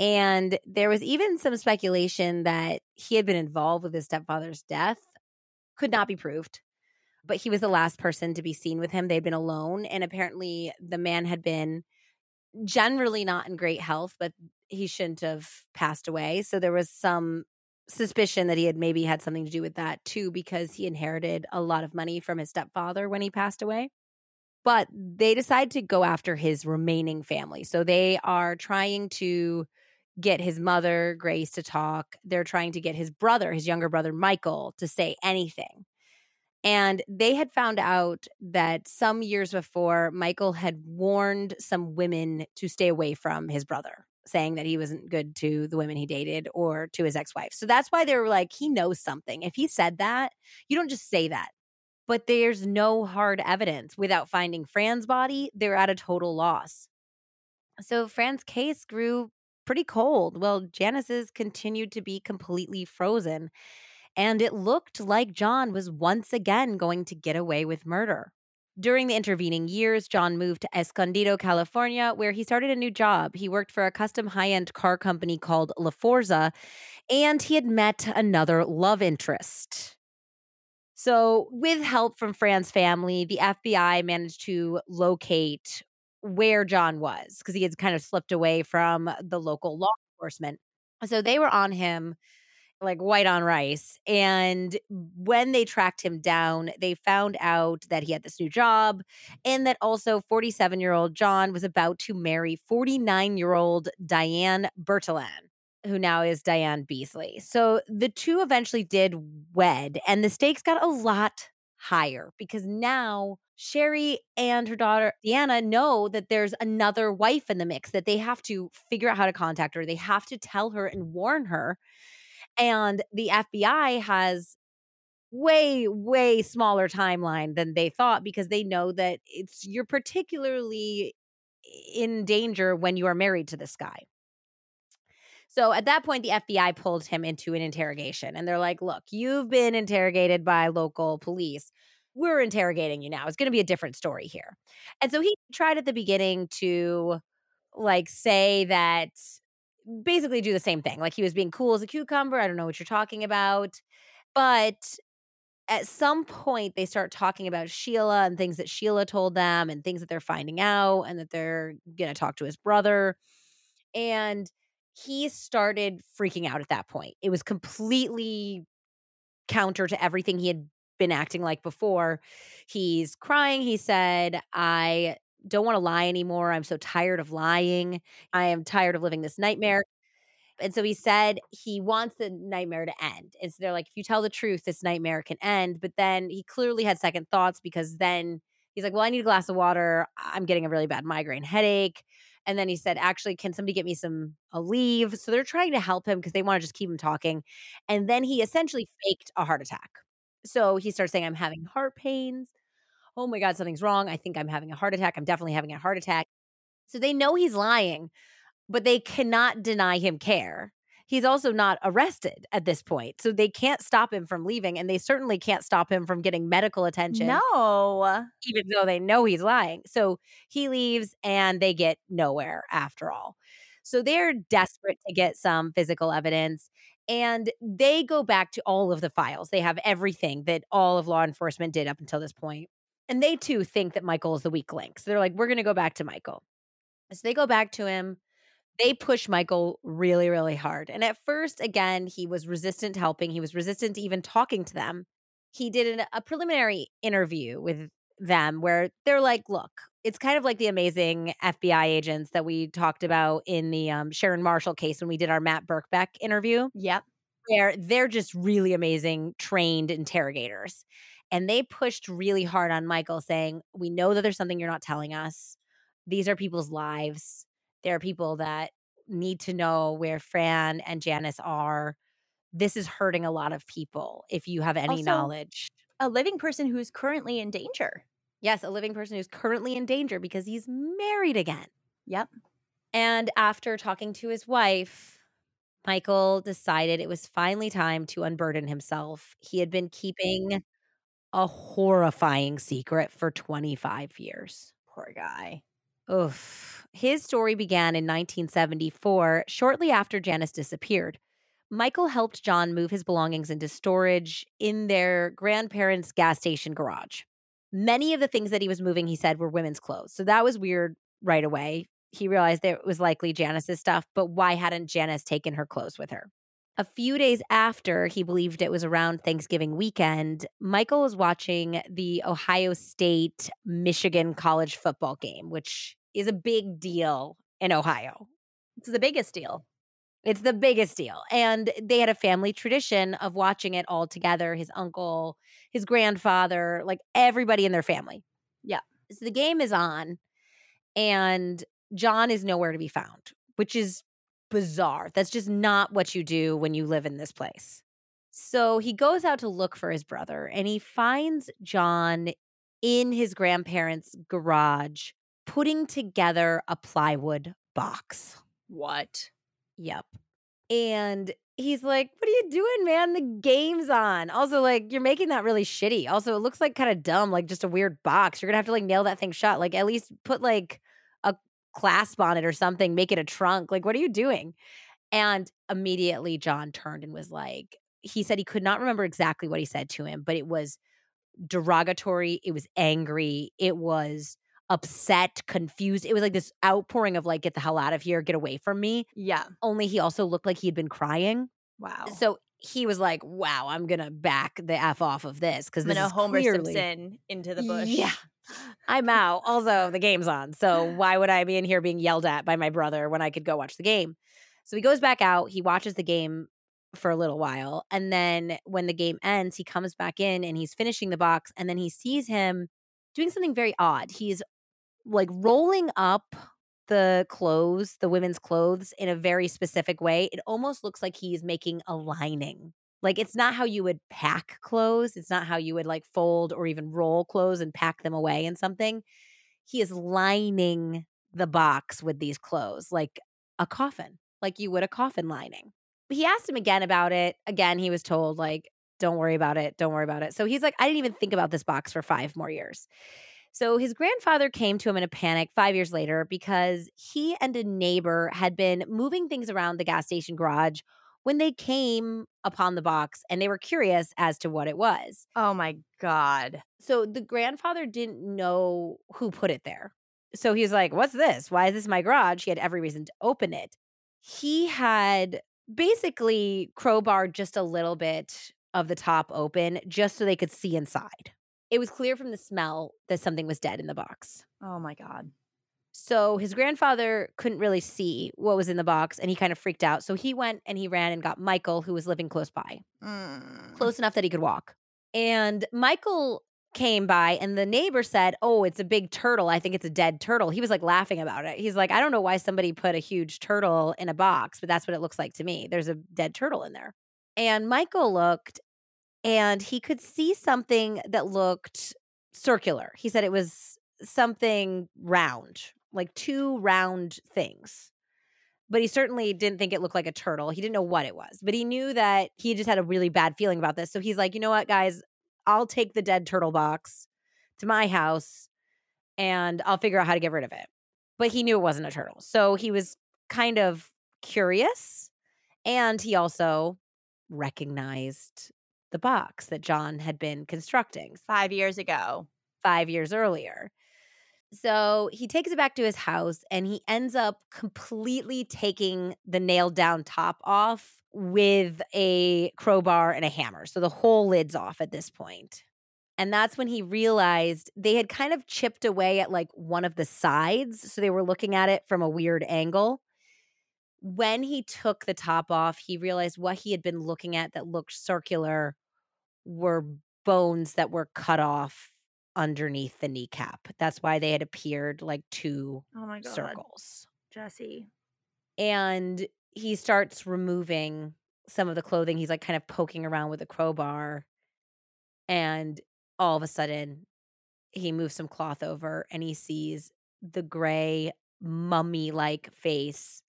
and there was even some speculation that he had been involved with his stepfather's death. Could not be proved, but he was the last person to be seen with him. They'd been alone, and apparently, the man had been generally not in great health, but he shouldn't have passed away. So there was some suspicion that he had maybe had something to do with that too, because he inherited a lot of money from his stepfather when he passed away. But they decide to go after his remaining family. So they are trying to get his mother, Grace, to talk. They're trying to get his brother, his younger brother, Michael, to say anything. And they had found out that some years before, Michael had warned some women to stay away from his brother, saying that he wasn't good to the women he dated or to his ex wife. So that's why they were like, he knows something. If he said that, you don't just say that. But there's no hard evidence. Without finding Fran's body, they're at a total loss. So Fran's case grew pretty cold. Well, Janice's continued to be completely frozen and it looked like John was once again going to get away with murder. During the intervening years, John moved to Escondido, California, where he started a new job. He worked for a custom high end car company called La Forza, and he had met another love interest. So, with help from Fran's family, the FBI managed to locate where John was because he had kind of slipped away from the local law enforcement. So, they were on him like white on rice. And when they tracked him down, they found out that he had this new job and that also 47 year old John was about to marry 49 year old Diane Bertalan. Who now is Diane Beasley. So the two eventually did wed, and the stakes got a lot higher because now Sherrie and her daughter Deanna know that there's another wife in the mix, that they have to figure out how to contact her. They have to tell her and warn her and the FBI has way way smaller timeline than they thought because they know that it's you're particularly in danger when you are married to this guy. So at that point the FBI pulled him into an interrogation and they're like, "Look, you've been interrogated by local police. we're interrogating you now. It's going to be a different story here. And so he tried at the beginning to like say that basically do the same thing. Like he was being cool as a cucumber. I don't know what you're talking about. But at some point they start talking about Sheila and things that Sheila told them and things that they're finding out and that they're going to talk to his brother. And he started freaking out at that point. It was completely counter to everything he had been acting like before. He's crying. He said, I don't want to lie anymore. I'm so tired of lying. I am tired of living this nightmare. And so he said he wants the nightmare to end. And so they're like, if you tell the truth, this nightmare can end. But then he clearly had second thoughts because then he's like, well, I need a glass of water. I'm getting a really bad migraine headache. And then he said, actually, can somebody get me some Aleve? So they're trying to help him because they want to just keep him talking. And then he essentially faked a heart attack. So he starts saying, I'm having heart pains. Oh my God, something's wrong. I think I'm having a heart attack. I'm definitely having a heart attack. So they know he's lying, but they cannot deny him care. He's also not arrested at this point. So they can't stop him from leaving, and they certainly can't stop him from getting medical attention. No. Even though they know he's lying. So he leaves and they get nowhere after all. So they're desperate to get some physical evidence. And they go back to all of the files. They have everything that all of law enforcement did up until this point. And they too think that Michael is the weak link. So they're like, we're going to go back to Michael. So they go back to him they push Michael really, really hard. And at first, again, he was resistant to helping. He was resistant to even talking to them. He did an, a preliminary interview with them where they're like, look, it's kind of like the amazing FBI agents that we talked about in the um, Sharon Marshall case when we did our Matt Birkbeck interview. Yep. Where they're just really amazing trained interrogators. And they pushed really hard on Michael, saying, We know that there's something you're not telling us. These are people's lives there are people that need to know where Fran and Janice are. This is hurting a lot of people if you have any Also, knowledge. A living person who's currently in danger. Yes, a living person who's currently in danger because he's married again. Yep. And after talking to his wife, Michael decided it was finally time to unburden himself. He had been keeping a horrifying secret for 25 years. Poor guy. Oof. His story began in 1974, shortly after Janice disappeared. Michael helped John move his belongings into storage in their grandparents' gas station garage. Many of the things that he was moving, he said, were women's clothes. So that was weird right away. He realized that it was likely Janice's stuff, but why hadn't Janice taken her clothes with her? A few days after he believed it was around Thanksgiving weekend, Michael was watching the Ohio State Michigan college football game, which is a big deal in Ohio. It's the biggest deal. It's the biggest deal. And they had a family tradition of watching it all together his uncle, his grandfather, like everybody in their family. Yeah. So the game is on, and John is nowhere to be found, which is bizarre. That's just not what you do when you live in this place. So he goes out to look for his brother and he finds John in his grandparents' garage putting together a plywood box. What? Yep. And he's like, What are you doing, man? The game's on. Also, like, you're making that really shitty. Also, it looks like kind of dumb, like just a weird box. You're gonna have to like nail that thing shut. Like, at least put like clasp on it or something, make it a trunk. Like, what are you doing? And immediately John turned and was like, he said he could not remember exactly what he said to him, but it was derogatory. It was angry. It was upset, confused. It was like this outpouring of like, get the hell out of here, get away from me. Yeah. Only he also looked like he had been crying. Wow. So he was like, wow, I'm going to back the F off of this because I'm this gonna is Homer clearly- Simpson into the bush. Yeah. [LAUGHS] I'm out. Also, the game's on. So why would I be in here being yelled at by my brother when I could go watch the game? So he goes back out. He watches the game for a little while. And then when the game ends, he comes back in and he's finishing the box. And then he sees him doing something very odd. He's like rolling up the clothes, the women's clothes, in a very specific way. It almost looks like he's making a lining. Like it's not how you would pack clothes. It's not how you would like fold or even roll clothes and pack them away in something. He is lining the box with these clothes like a coffin, like you would a coffin lining. He asked him again about it. Again, he was told, like, Don't worry about it. Don't worry about it. So he's like, I didn't even think about this box for five more years. So his grandfather came to him in a panic five years later because he and a neighbor had been moving things around the gas station garage when they came upon the box and they were curious as to what it was. Oh my God. So the grandfather didn't know who put it there. So he was like, What's this? Why is this my garage? He had every reason to open it. He had basically crowbarred just a little bit of the top open just so they could see inside. It was clear from the smell that something was dead in the box. Oh my God. So his grandfather couldn't really see what was in the box and he kind of freaked out. So he went and he ran and got Michael, who was living close by, Mm. close enough that he could walk. And Michael came by and the neighbor said, Oh, it's a big turtle. I think it's a dead turtle. He was like laughing about it. He's like, I don't know why somebody put a huge turtle in a box, but that's what it looks like to me. There's a dead turtle in there. And Michael looked and he could see something that looked circular. He said it was something round, like two round things. But he certainly didn't think it looked like a turtle. He didn't know what it was, but he knew that he just had a really bad feeling about this. So he's like, you know what, guys, I'll take the dead turtle box to my house and I'll figure out how to get rid of it. But he knew it wasn't a turtle. So he was kind of curious. And he also recognized the box that John had been constructing Five years ago. five years earlier. So he takes it back to his house and he ends up completely taking the nailed down top off with a crowbar and a hammer. So the whole lid's off at this point. And that's when he realized they had kind of chipped away at like one of the sides. So they were looking at it from a weird angle. When he took the top off, he realized what he had been looking at that looked circular were bones that were cut off underneath the kneecap. That's why they had appeared like two Oh my God. circles. Jessie. And he starts removing some of the clothing. He's like kind of poking around with a crowbar. And all of a sudden, he moves some cloth over and he sees the gray, mummy like face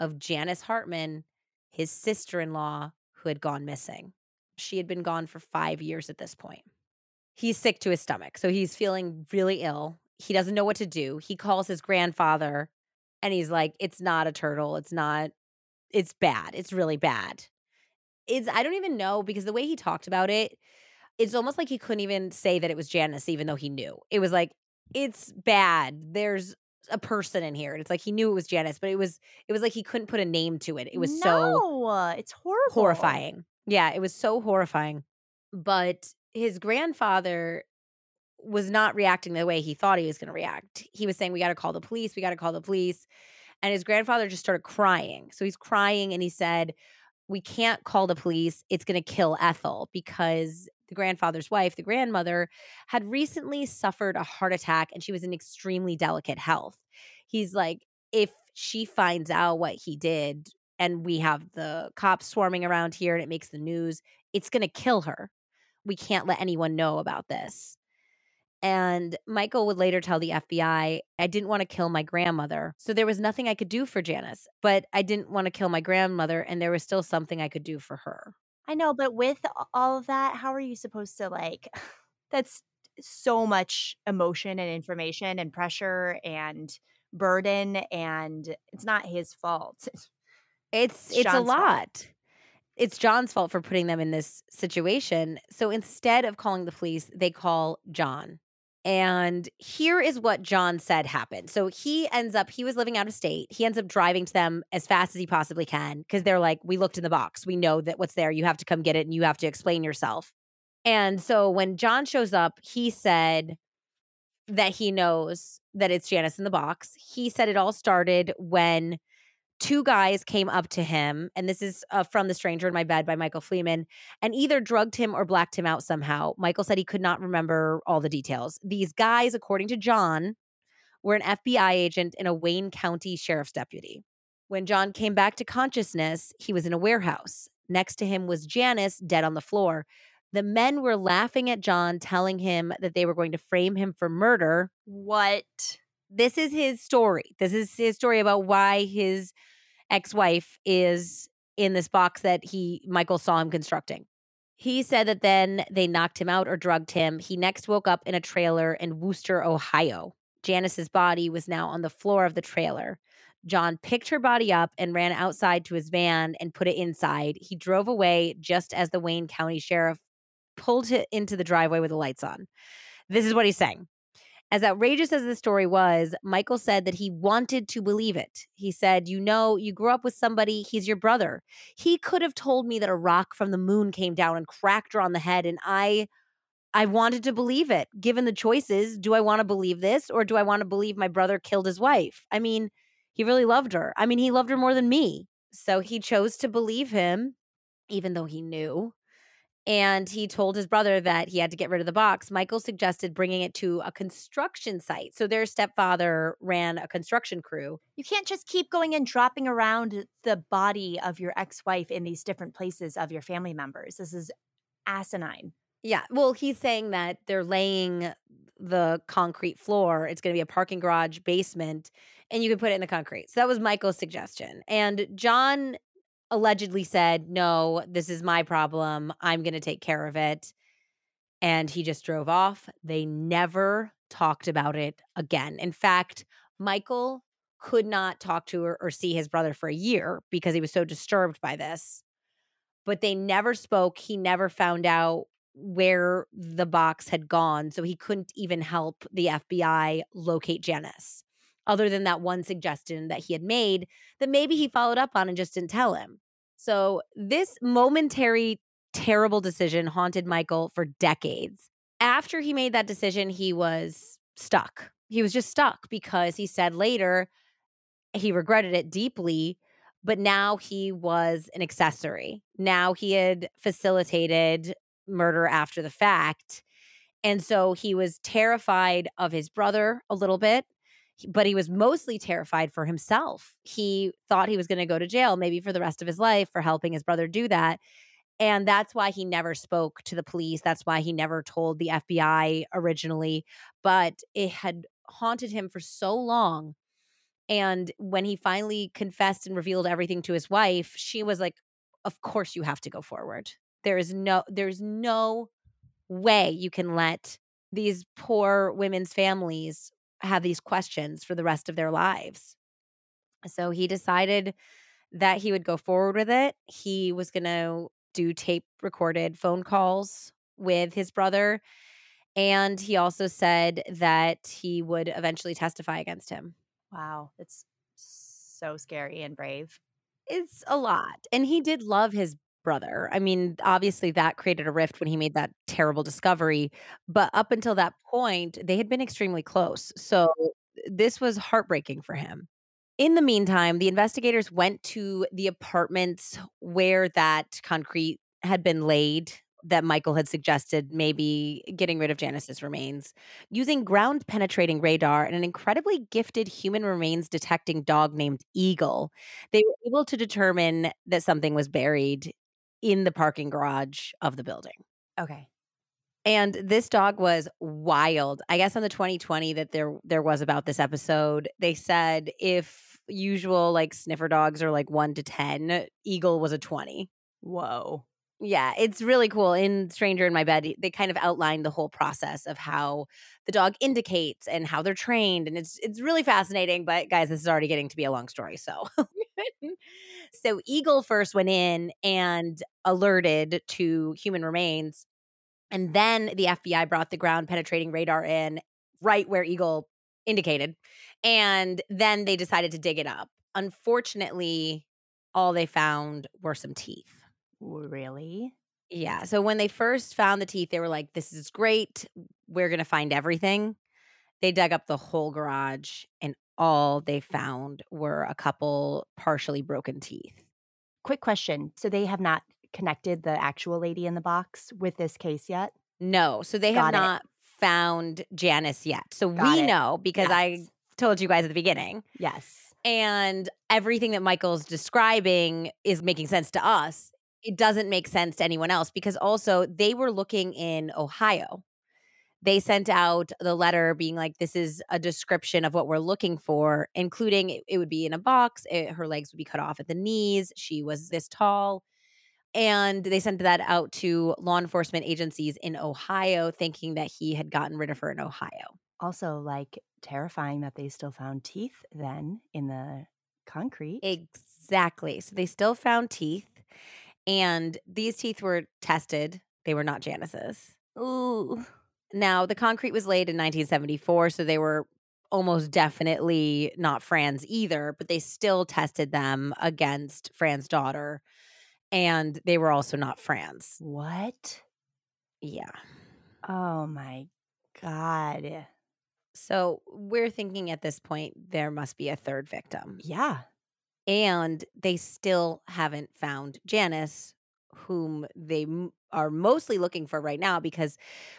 of Janice Hartman, his sister in law, who had gone missing. She had been gone for five years at this point. He's sick to his stomach. So he's feeling really ill. He doesn't know what to do. He calls his grandfather and he's like, It's not a turtle. It's not, it's bad. It's really bad. It's, I don't even know because the way he talked about it, it's almost like he couldn't even say that it was Janice, even though he knew. It was like, it's bad. There's a person in here. And it's like he knew it was Janice, but it was it was like he couldn't put a name to it. It was so it's horrible. horrifying. Yeah, it was so horrifying. But his grandfather was not reacting the way he thought he was going to react. He was saying, We got to call the police. We got to call the police. And his grandfather just started crying. So he's crying and he said, We can't call the police. It's going to kill Ethel because the grandfather's wife, the grandmother, had recently suffered a heart attack and she was in extremely delicate health. He's like, If she finds out what he did, and we have the cops swarming around here and it makes the news, it's going to kill her. We can't let anyone know about this. And Michael would later tell the FBI, I didn't want to kill my grandmother. So there was nothing I could do for Janice, but I didn't want to kill my grandmother. And there was still something I could do for her. I know, but with all of that, how are you supposed to like? [SIGHS] That's so much emotion and information and pressure and burden, and it's not his fault. It's It's it's a John's fault. lot. It's John's fault for putting them in this situation. So instead of calling the police, they call John. And here is what John said happened. So he ends up, he was living out of state. He ends up driving to them as fast as he possibly can because they're like, We looked in the box. We know that what's there. You have to come get it and you have to explain yourself. And so when John shows up, he said that he knows that it's Janice in the box. He said it all started when two guys came up to him, and this is uh, from The Stranger in My Bed by Michael Fleeman, and either drugged him or blacked him out somehow. Michael said he could not remember all the details. These guys, according to John, were an FBI agent and a Wayne County sheriff's deputy. When John came back to consciousness, he was in a warehouse. Next to him was Janice, dead on the floor. The men were laughing at John, telling him that they were going to frame him for murder What? This is his story. This is his story about why his ex-wife is in this box that he Michael saw him constructing. He said that then they knocked him out or drugged him. He next woke up in a trailer in Wooster, Ohio. Janice's body was now on the floor of the trailer. John picked her body up and ran outside to his van and put it inside. He drove away just as the Wayne County Sheriff pulled it into the driveway with the lights on. This is what he's saying. As outrageous as the story was, Michael said that he wanted to believe it. He said, You know, you grew up with somebody, he's your brother. He could have told me that a rock from the moon came down and cracked her on the head, and I. I wanted to believe it. Given the choices, do I want to believe this or do I want to believe my brother killed his wife? I mean, he really loved her. I mean, he loved her more than me. So he chose to believe him, even though he knew and he told his brother that he had to get rid of the box. Michael suggested bringing it to a construction site. So their stepfather ran a construction crew. You can't just keep going and dropping around the body of your ex wife in these different places of your family members. This is asinine. Yeah. Well, he's saying that they're laying the concrete floor. It's going to be a parking garage basement, and you can put it in the concrete. So that was Michael's suggestion. And John allegedly said, No, this is my problem. I'm going to take care of it. And he just drove off. They never talked about it again. In fact, Michael could not talk to or, or see his brother for a year because he was so disturbed by this. But they never spoke. He never found out where the box had gone. So he couldn't even help the FBI locate Janice other than that one suggestion that he had made that maybe he followed up on and just didn't tell him. So, this momentary terrible decision haunted Michael for decades. After he made that decision, he was stuck. He was just stuck because he said later he regretted it deeply, but now he was an accessory. Now he had facilitated murder after the fact. And so he was terrified of his brother a little bit but he was mostly terrified for himself. He thought he was going to go to jail, maybe for the rest of his life, for helping his brother do that. And that's why he never spoke to the police. That's why he never told the FBI originally. But it had haunted him for so long. And when he finally confessed and revealed everything to his wife, she was like, Of course you have to go forward. There is no, there's no way you can let these poor women's families have these questions for the rest of their lives. So he decided that he would go forward with it. He was going to do tape recorded phone calls with his brother. And he also said that he would eventually testify against him. Wow. It's so scary and brave. It's a lot. And he did love his brother. I mean, obviously that created a rift when he made that terrible discovery, but up until that point, they had been extremely close. So this was heartbreaking for him. In the meantime, the investigators went to the apartments where that concrete had been laid that Michael had suggested maybe getting rid of Janice's remains using ground penetrating radar and an incredibly gifted human remains detecting dog named Eagle. They were able to determine that something was buried in the parking garage of the building. Okay. And this dog was wild. I guess on the 2020 that there there was about this episode, they said if usual like sniffer dogs are like 1 to 10, Eagle was a 20. Whoa. Yeah, it's really cool. In Stranger in My Bed, they kind of outlined the whole process of how the dog indicates and how they're trained, and it's it's really fascinating. But guys, this is already getting to be a long story, so [LAUGHS] [LAUGHS] so Eagle first went in and alerted to human remains, and then the FBI brought the ground penetrating radar in right where Eagle indicated, and then they decided to dig it up. Unfortunately, all they found were some teeth. Really? Yeah. So when they first found the teeth, they were like, this is great. We're going to find everything. They dug up the whole garage, and all they found were a couple partially broken teeth. Quick question. So they have not connected the actual lady in the box with this case yet? No. So they have not found Janice yet. So Got we it. know because I told you guys at the beginning. Yes. And everything that Michael's describing is making sense to us. It doesn't make sense to anyone else because also they were looking in Ohio. They sent out the letter being like, this is a description of what we're looking for, including it, it would be in a box. It, her legs would be cut off at the knees. She was this tall. And they sent that out to law enforcement agencies in Ohio, thinking that he had gotten rid of her in Ohio. Also, like terrifying that they still found teeth then in the concrete. Exactly. So they still found teeth, and these teeth were tested. They were not Janice's. Ooh. Now, the concrete was laid in 1974, so they were almost definitely not Fran's either, but they still tested them against Fran's daughter, and they were also not Fran's. What? Yeah. Oh my God. So we're thinking at this point there must be a third victim. Yeah. And they still haven't found Janice, whom they m- are mostly looking for right now because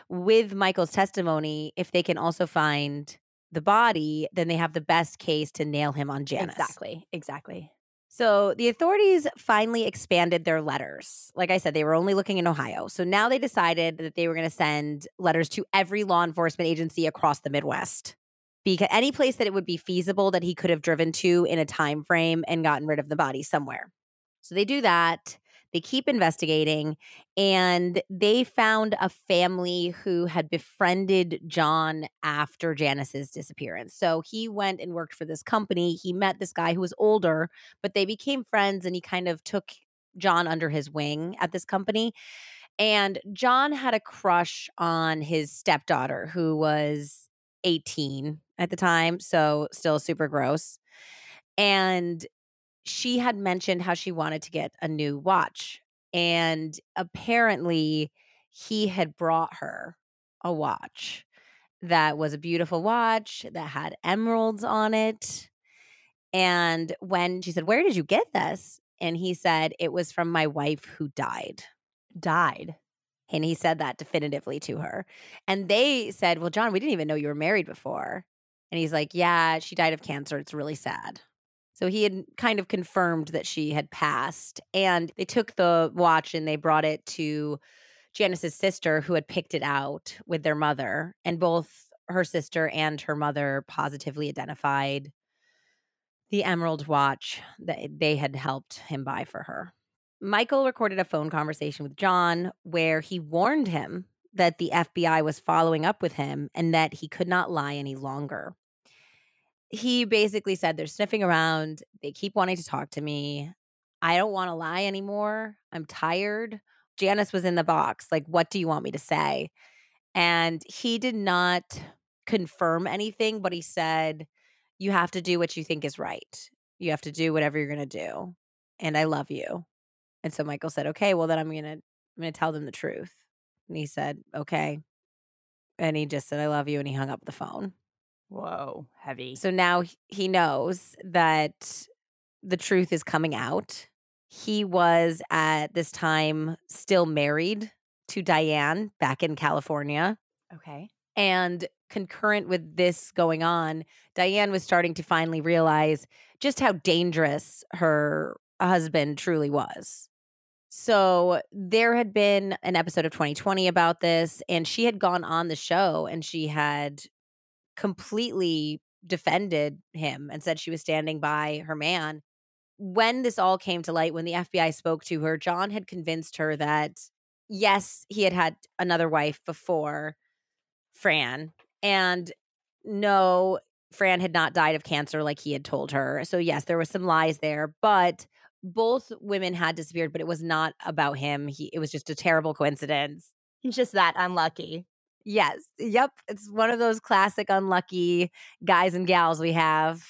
with Michael's testimony, if they can also find the body, then they have the best case to nail him on Janice. Exactly. Exactly. So the authorities finally expanded their letters. Like I said, they were only looking in Ohio. So now they decided that they were going to send letters to every law enforcement agency across the Midwest. Because any place that it would be feasible that he could have driven to in a time frame and gotten rid of the body somewhere. So they do that. They keep investigating and they found a family who had befriended John after Janice's disappearance. So he went and worked for this company. He met this guy who was older, but they became friends and he kind of took John under his wing at this company. And John had a crush on his stepdaughter who was 18 at the time, so still super gross. And she had mentioned how she wanted to get a new watch. And apparently, he had brought her a watch that was a beautiful watch that had emeralds on it. And when she said, Where did you get this? And he said, It was from my wife who died. Died. And he said that definitively to her. And they said, Well, John, we didn't even know you were married before. And he's like, Yeah, she died of cancer. It's really sad. So he had kind of confirmed that she had passed. And they took the watch and they brought it to Janice's sister, who had picked it out with their mother. And both her sister and her mother positively identified the emerald watch that they had helped him buy for her. Michael recorded a phone conversation with John where he warned him that the FBI was following up with him and that he could not lie any longer he basically said they're sniffing around. They keep wanting to talk to me. I don't want to lie anymore. I'm tired. Janice was in the box. Like, what do you want me to say? And he did not confirm anything, but he said, You have to do what you think is right. You have to do whatever you're going to do. And I love you. And so Michael said, Okay, well, then I'm going to. I'm going to tell them the truth. And he said, Okay. And he just said, I love you. And he hung up the phone. Whoa, heavy. So now he knows that the truth is coming out. He was at this time still married to Diane back in California. Okay. And concurrent with this going on, Diane was starting to finally realize just how dangerous her husband truly was. So there had been an episode of 2020 about this, and she had gone on the show and she had completely defended him and said she was standing by her man. When this all came to light, when the FBI spoke to her, John had convinced her that yes, he had had another wife before Fran, and no, Fran had not died of cancer like he had told her. So, yes, there was some lies there, but both women had disappeared, but it was not about him. He, it was just a terrible coincidence. He's just that unlucky. Yes. Yep. It's one of those classic unlucky guys and gals we have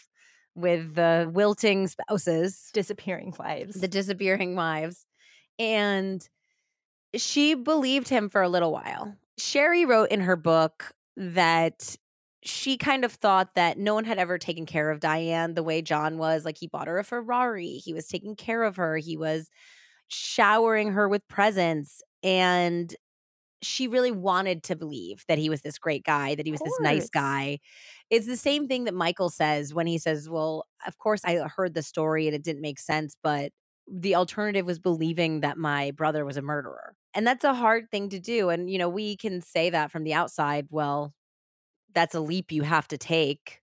with the wilting spouses, disappearing wives. the disappearing wives. And she believed him for a little while. Sherrie wrote in her book that she kind of thought that no one had ever taken care of Diane the way John was. Like he bought her a Ferrari, he was taking care of her, he was showering her with presents. And she really wanted to believe that he was this great guy, that he was this nice guy. It's the same thing that Michael says when he says, Well, of course, I heard the story and it didn't make sense, but the alternative was believing that my brother was a murderer. And that's a hard thing to do. And, you know, we can say that from the outside. Well, that's a leap you have to take.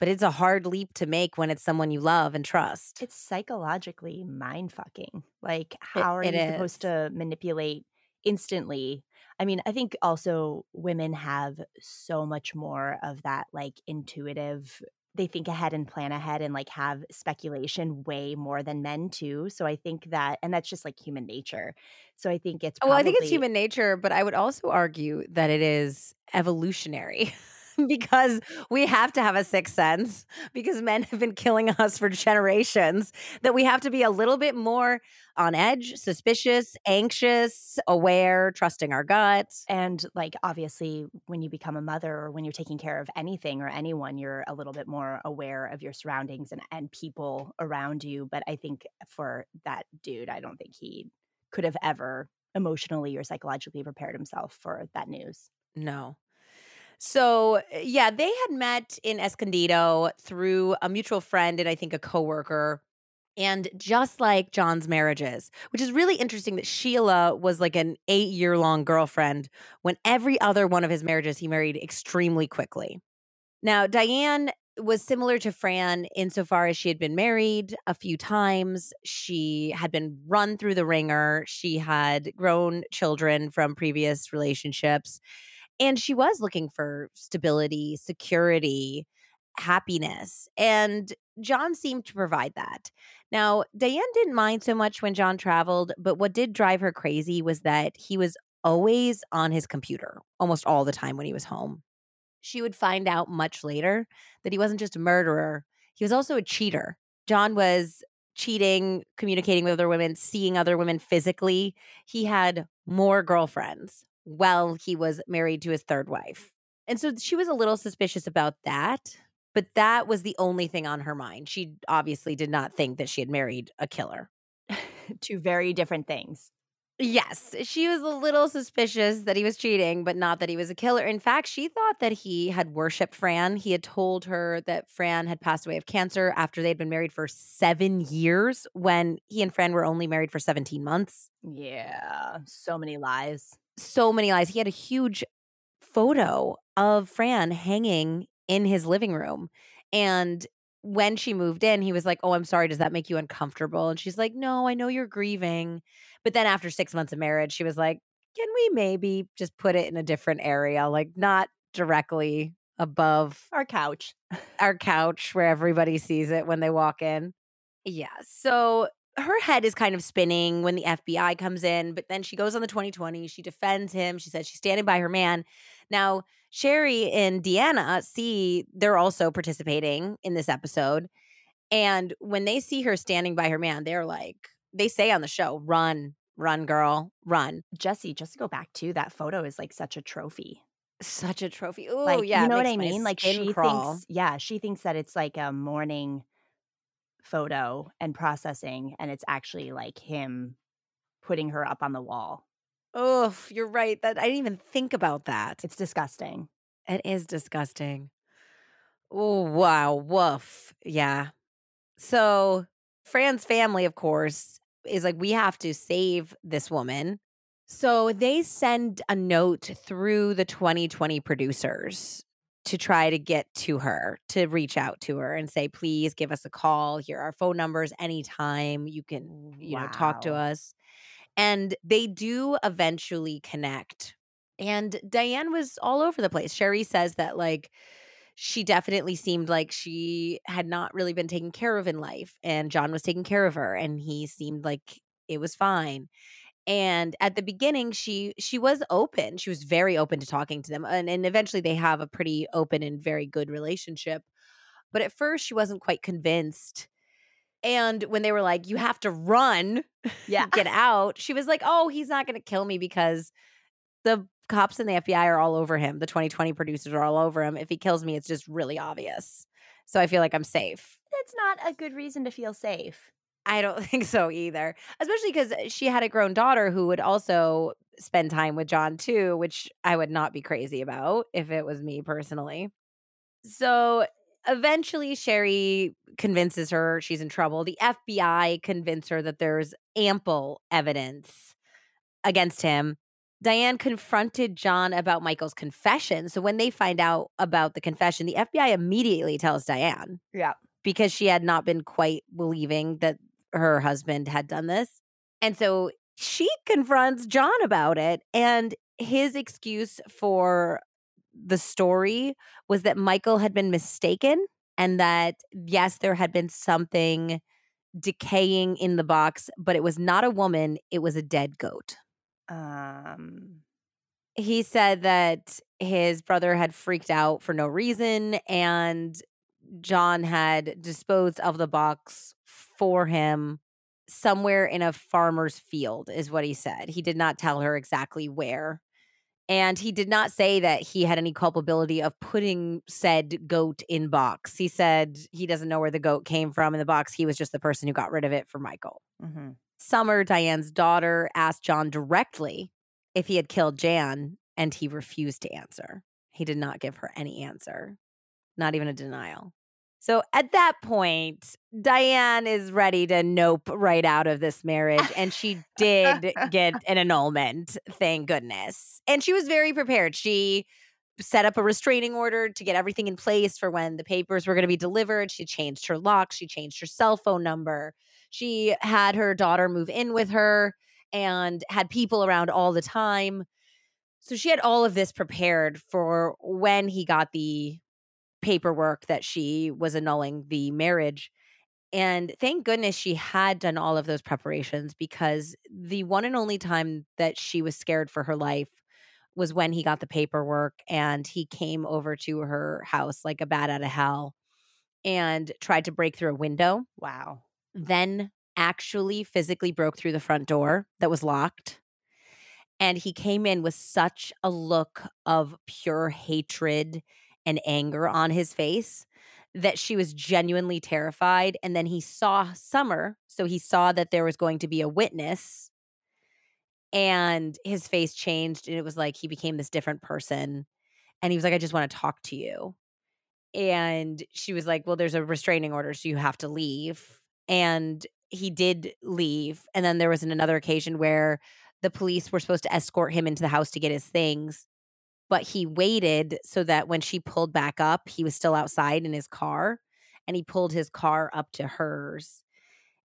but it's a hard leap to make when it's someone you love and trust. It's psychologically mind fucking. Like, how are it you is. supposed to manipulate instantly? I mean, I think also women have so much more of that like intuitive they think ahead and plan ahead and like have speculation way more than men too. So I think that and that's just like human nature. So I think it's Well, I think it's human nature, but I would also argue that it is evolutionary [LAUGHS] [LAUGHS] because we have to have a sixth sense because men have been killing us for generations that we have to be a little bit more on edge, suspicious, anxious, aware, trusting our guts. And like obviously when you become a mother or when you're taking care of anything or anyone, you're a little bit more aware of your surroundings and, and people around you. But I think for that dude, I don't think he could have ever emotionally or psychologically prepared himself for that news. No. So, uh, yeah, they had met in Escondido through a mutual friend and I think a coworker. And just like John's marriages, which is really interesting that Sheila was like an eight year long girlfriend when every other one of his marriages he married extremely quickly. Now, Diane was similar to Fran insofar as she had been married a few times. She had been run through the wringer. She had grown children from previous relationships. And she was looking for stability, security, happiness. And John seemed to provide that. Now, Diane didn't mind so much when John traveled, but what did drive her crazy was that he was always on his computer almost all the time when he was home. She would find out much later that he wasn't just a murderer, he was also a cheater. John was cheating, communicating with other women, seeing other women physically. He had more girlfriends while he was married to his third wife. And so she was a little suspicious about that, but that was the only thing on her mind. She obviously did not think that she had married a killer. [LAUGHS] Two very different things. Yes, she was a little suspicious that he was cheating, but not that he was a killer. In fact, she thought that he had worshiped Fran. He had told her that Fran had passed away of cancer after they'd been married for seven years when he and Fran were only married for 17 months. Yeah. So many lies. So many lies. He had a huge photo of Fran hanging in his living room. And when she moved in, he was like, Oh, I'm sorry. Does that make you uncomfortable? And she's like, No, I know you're grieving. But then after six months of marriage, she was like, Can we maybe just put it in a different area? Like, not directly above Our couch. our couch where everybody sees it when they walk in. Yeah. So her head is kind of spinning when the FBI comes in, but then she goes on the 2020. She defends him. She says she's standing by her man. Now, Sherrie and Deanna see they're also participating in this episode. And when they see her standing by her man, they're like, they say on the show, run, run, girl, run. Jessie, just to go back to that photo is like such a trophy. Such a trophy. Oh, like yeah. you know what I mean? Like she crawl. thinks yeah, she thinks that it's like a mourning photo and processing and it's actually like him putting her up on the wall. Oh, you're right. That I didn't even think about that. It's disgusting. It is disgusting. Oh, wow. Woof. Yeah. So, Fran's family, of course, is like, we have to save this woman. So, they send a note through the 2020 producers to try to get to her, to reach out to her and say, please give us a call. Here are our phone numbers anytime you can, you know, talk to us. And they do eventually connect. And Diane was all over the place. Sherrie says that, like, she definitely seemed like she had not really been taken care of in life, and John was taking care of her, and he seemed like it was fine. And at the beginning, she she was open. She was very open to talking to them, and and eventually they have a pretty open and very good relationship. But at first, she wasn't quite convinced. And when they were like, "You have to run," Yeah. get out. She was like, "Oh, he's not going to kill me because the cops and the FBI are all over him. The 2020 producers are all over him. If he kills me, it's just really obvious. So I feel like I'm safe." That's not a good reason to feel safe. I don't [LAUGHS] think so either. Especially cuz uh, she had a grown daughter who would also spend time with John too, which I would not be crazy about if it was me personally. So eventually Sherrie convinces her she's in trouble. The FBI convince her that there's ample evidence against him. Diane confronted John about Michael's confession. So when they find out about the confession, the FBI immediately tells Diane. Yeah. Because she had not been quite believing that her husband had done this. And so she confronts John about it. And his excuse for the story was that Michael had been mistaken and that, yes, there had been something decaying in the box, but it was not a woman, it was a dead goat. Um, he said that his brother had freaked out for no reason and John had disposed of the box for him somewhere in a farmer's field, is what he said. He did not tell her exactly where. And he did not say that he had any culpability of putting said goat in box. He said he doesn't know where the goat came from in the box. He was just the person who got rid of it for Michael. mhm. Summer, Diane's daughter, asked John directly if he had killed Jan, and he refused to answer. He did not give her any answer, not even a denial. So at that point, Diane is ready to nope right out of this marriage. And she did [LAUGHS] get an annulment, thank goodness. And she was very prepared. She set up a restraining order to get everything in place for when the papers were going to be delivered. She changed her lock, she changed her cell phone number. She had her daughter move in with her and had people around all the time. So she had all of this prepared for when he got the paperwork that she was annulling the marriage. And thank goodness she had done all of those preparations because the one and only time that she was scared for her life was when he got the paperwork and he came over to her house like a bat out of hell and tried to break through a window, Wow. then actually physically broke through the front door that was locked. And he came in with such a look of pure hatred and anger on his face that she was genuinely terrified. And then he saw Summer. So he saw that there was going to be a witness. And his face changed. And it was like he became this different person. And he was like, I just want to talk to you. And she was like, Well, there's a restraining order. So you have to leave. And he did leave. And then there was another occasion where the police were supposed to escort him into the house to get his things but he waited so that when she pulled back up, he was still outside in his car and he pulled his car up to hers.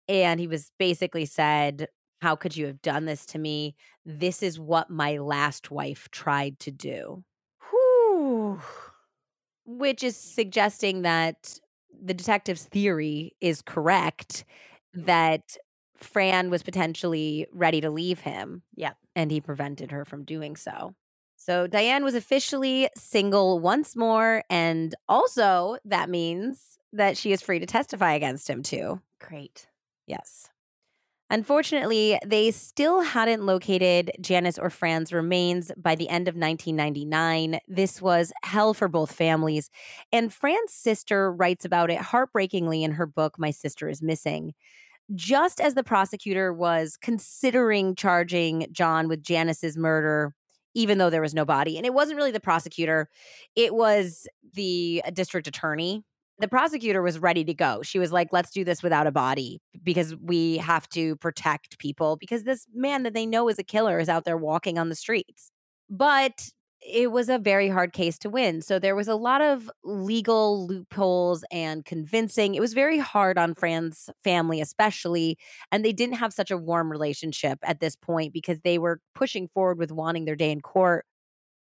And he was basically said, How could you have done this to me? This is what my last wife tried to do, Whew. which is suggesting that the detective's theory is correct mm. that Fran was potentially ready to leave him. Yep. And he prevented her from doing so. So Diane was officially single once more. And also, that means that she is free to testify against him, too. Great. Yes. Unfortunately, they still hadn't located Janice or Fran's remains by the end of 1999. This was hell for both families. And Fran's sister writes about it heartbreakingly in her book, My Sister is Missing. Just as the prosecutor was considering charging John with Janice's murder, even though there was no body, and it wasn't really the prosecutor, it was the uh, district attorney the prosecutor was ready to go. She was like, let's do this without a body because we have to protect people because this man that they know is a killer is out there walking on the streets. But it was a very hard case to win. So there was a lot of legal loopholes and convincing. It was very hard on Fran's family, especially. And they didn't have such a warm relationship at this point because they were pushing forward with wanting their day in court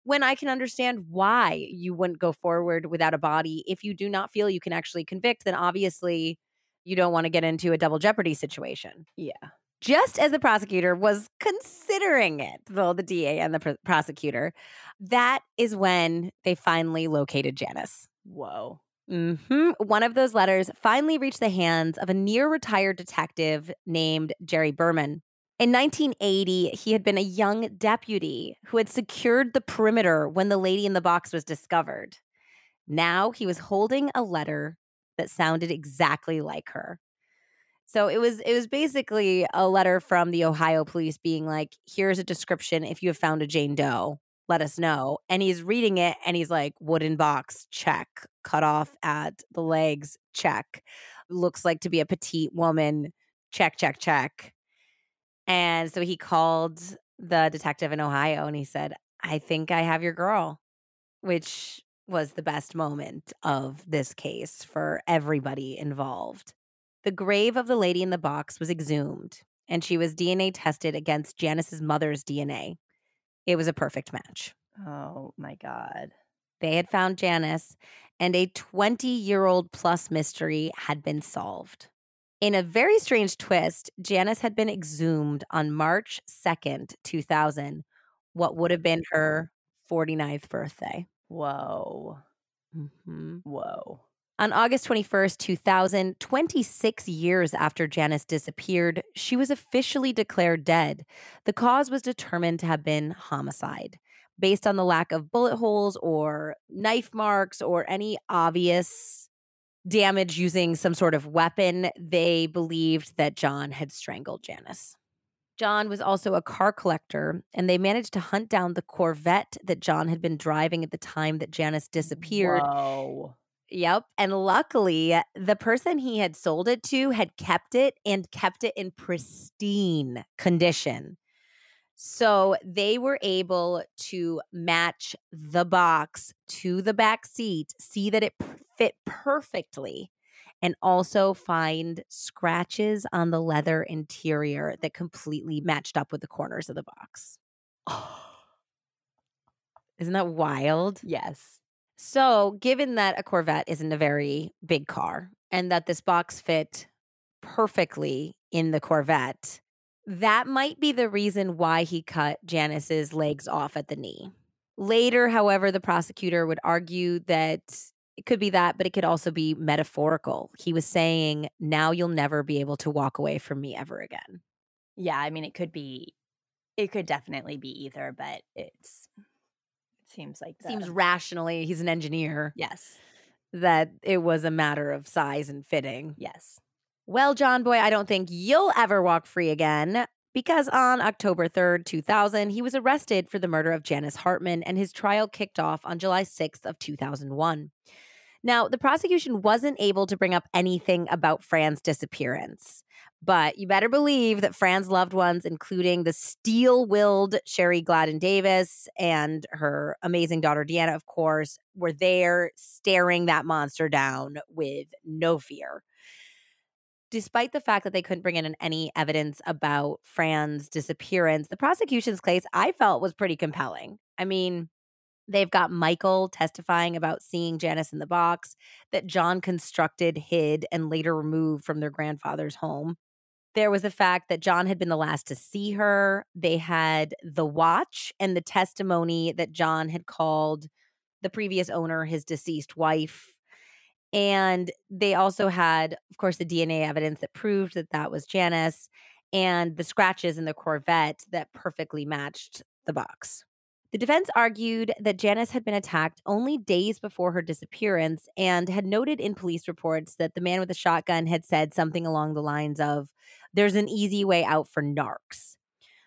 when I can understand why you wouldn't go forward without a body. If you do not feel you can actually convict, then obviously you don't want to get into a double jeopardy situation. Yeah. Just as the prosecutor was considering it, though the DA and the pr- prosecutor, that is when they finally located Janice. Whoa. hmm One of those letters finally reached the hands of a near retired detective named Jerry Berman. In 1980, he had been a young deputy who had secured the perimeter when the lady in the box was discovered. Now he was holding a letter that sounded exactly like her. So it was it was basically a letter from the Ohio police being like, "Here's a description if you have found a Jane Doe, let us know." And he's reading it and he's like, "Wooden box, check. Cut off at the legs, check. Looks like to be a petite woman, check, check, check." And so he called the detective in Ohio, and he said, I think I have your girl, which was the best moment of this case for everybody involved. The grave of the lady in the box was exhumed, and she was DNA tested against Janice's mother's DNA. It was a perfect match. Oh my God. They had found Janice, and a 20 year old plus mystery had been solved. In a very strange twist, Janice had been exhumed on March 2nd, 2000, what would have been her 49th birthday. Whoa. Mhm. Whoa. On August 21st, 2000, 26 years after Janice disappeared, she was officially declared dead. The cause was determined to have been homicide. Based on the lack of bullet holes or knife marks or any obvious damage using some sort of weapon, they believed that John had strangled Janice. John was also a car collector, and they managed to hunt down the Corvette that John had been driving at the time that Janice disappeared. Whoa. Yep. And luckily, uh, the person he had sold it to had kept it and kept it in pristine condition. So they were able to match the box to the back seat, see that it fit perfectly, and also find scratches on the leather interior that completely matched up with the corners of the box. [GASPS] Isn't that wild? yes. So, given that a Corvette isn't a very big car and that this box fit perfectly in the Corvette, that might be the reason why he cut Janice's legs off at the knee. Later, however, the prosecutor would argue that it could be that, but it could also be metaphorical. He was saying, Now you'll never be able to walk away from me ever again. Yeah. I mean, it could be, it could definitely be either, but it's, it seems like the, Seems rationally, he's an engineer, Yes. that it was a matter of size and fitting. Yes. Well, John Boy, I don't think you'll ever walk free again because on October 3rd, 2000, he was arrested for the murder of Janice Hartman and his trial kicked off on July 6th of 2001. Now, the prosecution wasn't able to bring up anything about Fran's disappearance, but you better believe that Fran's loved ones, including the steel-willed Sherrie Gladden Davis and her amazing daughter Deanna, of course, were there staring that monster down with no fear despite the fact that they couldn't bring in any evidence about Fran's disappearance, the prosecution's case I felt was pretty compelling. I mean, they've got Michael testifying about seeing Janice in the box that John constructed, hid, and later removed from their grandfather's home. There was the fact that John had been the last to see her. They had the watch and the testimony that John had called the previous owner his deceased wife and they also had, of course, the DNA evidence that proved that that was Janice and the scratches in the Corvette that perfectly matched the box. The defense argued that Janice had been attacked only days before her disappearance and had noted in police reports that the man with the shotgun had said something along the lines of, There's an easy way out for narcs.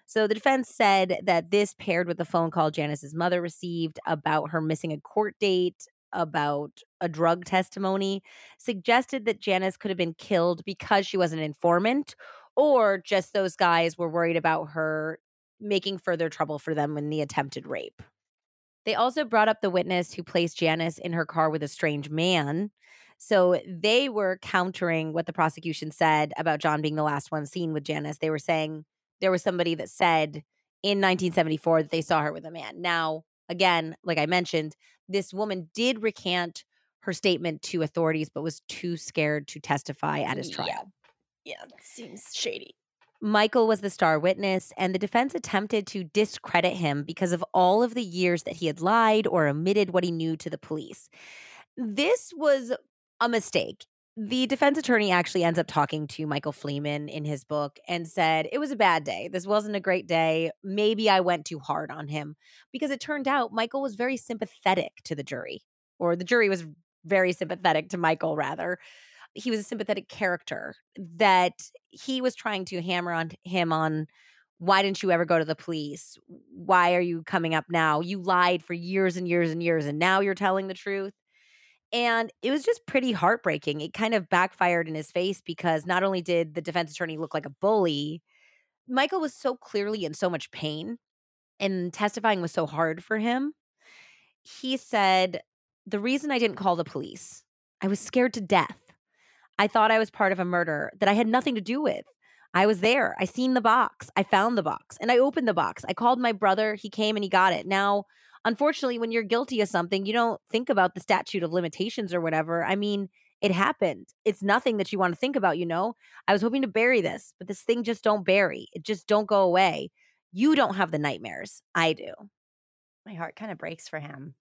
So the defense said that this paired with the phone call Janice's mother received about her missing a court date, about a drug testimony, suggested that Janice could have been killed because she was an informant, or just those guys were worried about her making further trouble for them in the attempted rape. They also brought up the witness who placed Janice in her car with a strange man. So they were countering what the prosecution said about John being the last one seen with Janice. They were saying there was somebody that said in 1974 that they saw her with a man. Now, again, like I mentioned, this woman did recant her statement to authorities, but was too scared to testify at his trial. Yeah. Yeah. That seems shady. Michael was the star witness, and the defense attempted to discredit him because of all of the years that he had lied or omitted what he knew to the police. This was a mistake. The defense attorney actually ends up talking to Michael Fleeman in his book and said, It was a bad day. This wasn't a great day. Maybe I went too hard on him because it turned out Michael was very sympathetic to the jury, or the jury was very sympathetic to Michael, rather he was a sympathetic character that he was trying to hammer on him on why didn't you ever go to the police why are you coming up now you lied for years and years and years and now you're telling the truth and it was just pretty heartbreaking it kind of backfired in his face because not only did the defense attorney look like a bully Michael was so clearly in so much pain and testifying was so hard for him. He said, The reason I didn't call the police, I was scared to death. I thought I was part of a murder that I had nothing to do with. I was there. I seen the box. I found the box and I opened the box. I called my brother. He came and he got it. Now, unfortunately, when you're guilty of something, you don't think about the statute of limitations or whatever. I mean, it happened. It's nothing that you want to think about, you know? I was hoping to bury this, but this thing just don't bury. It just don't go away. You don't have the nightmares. I do. My heart kind of breaks for him.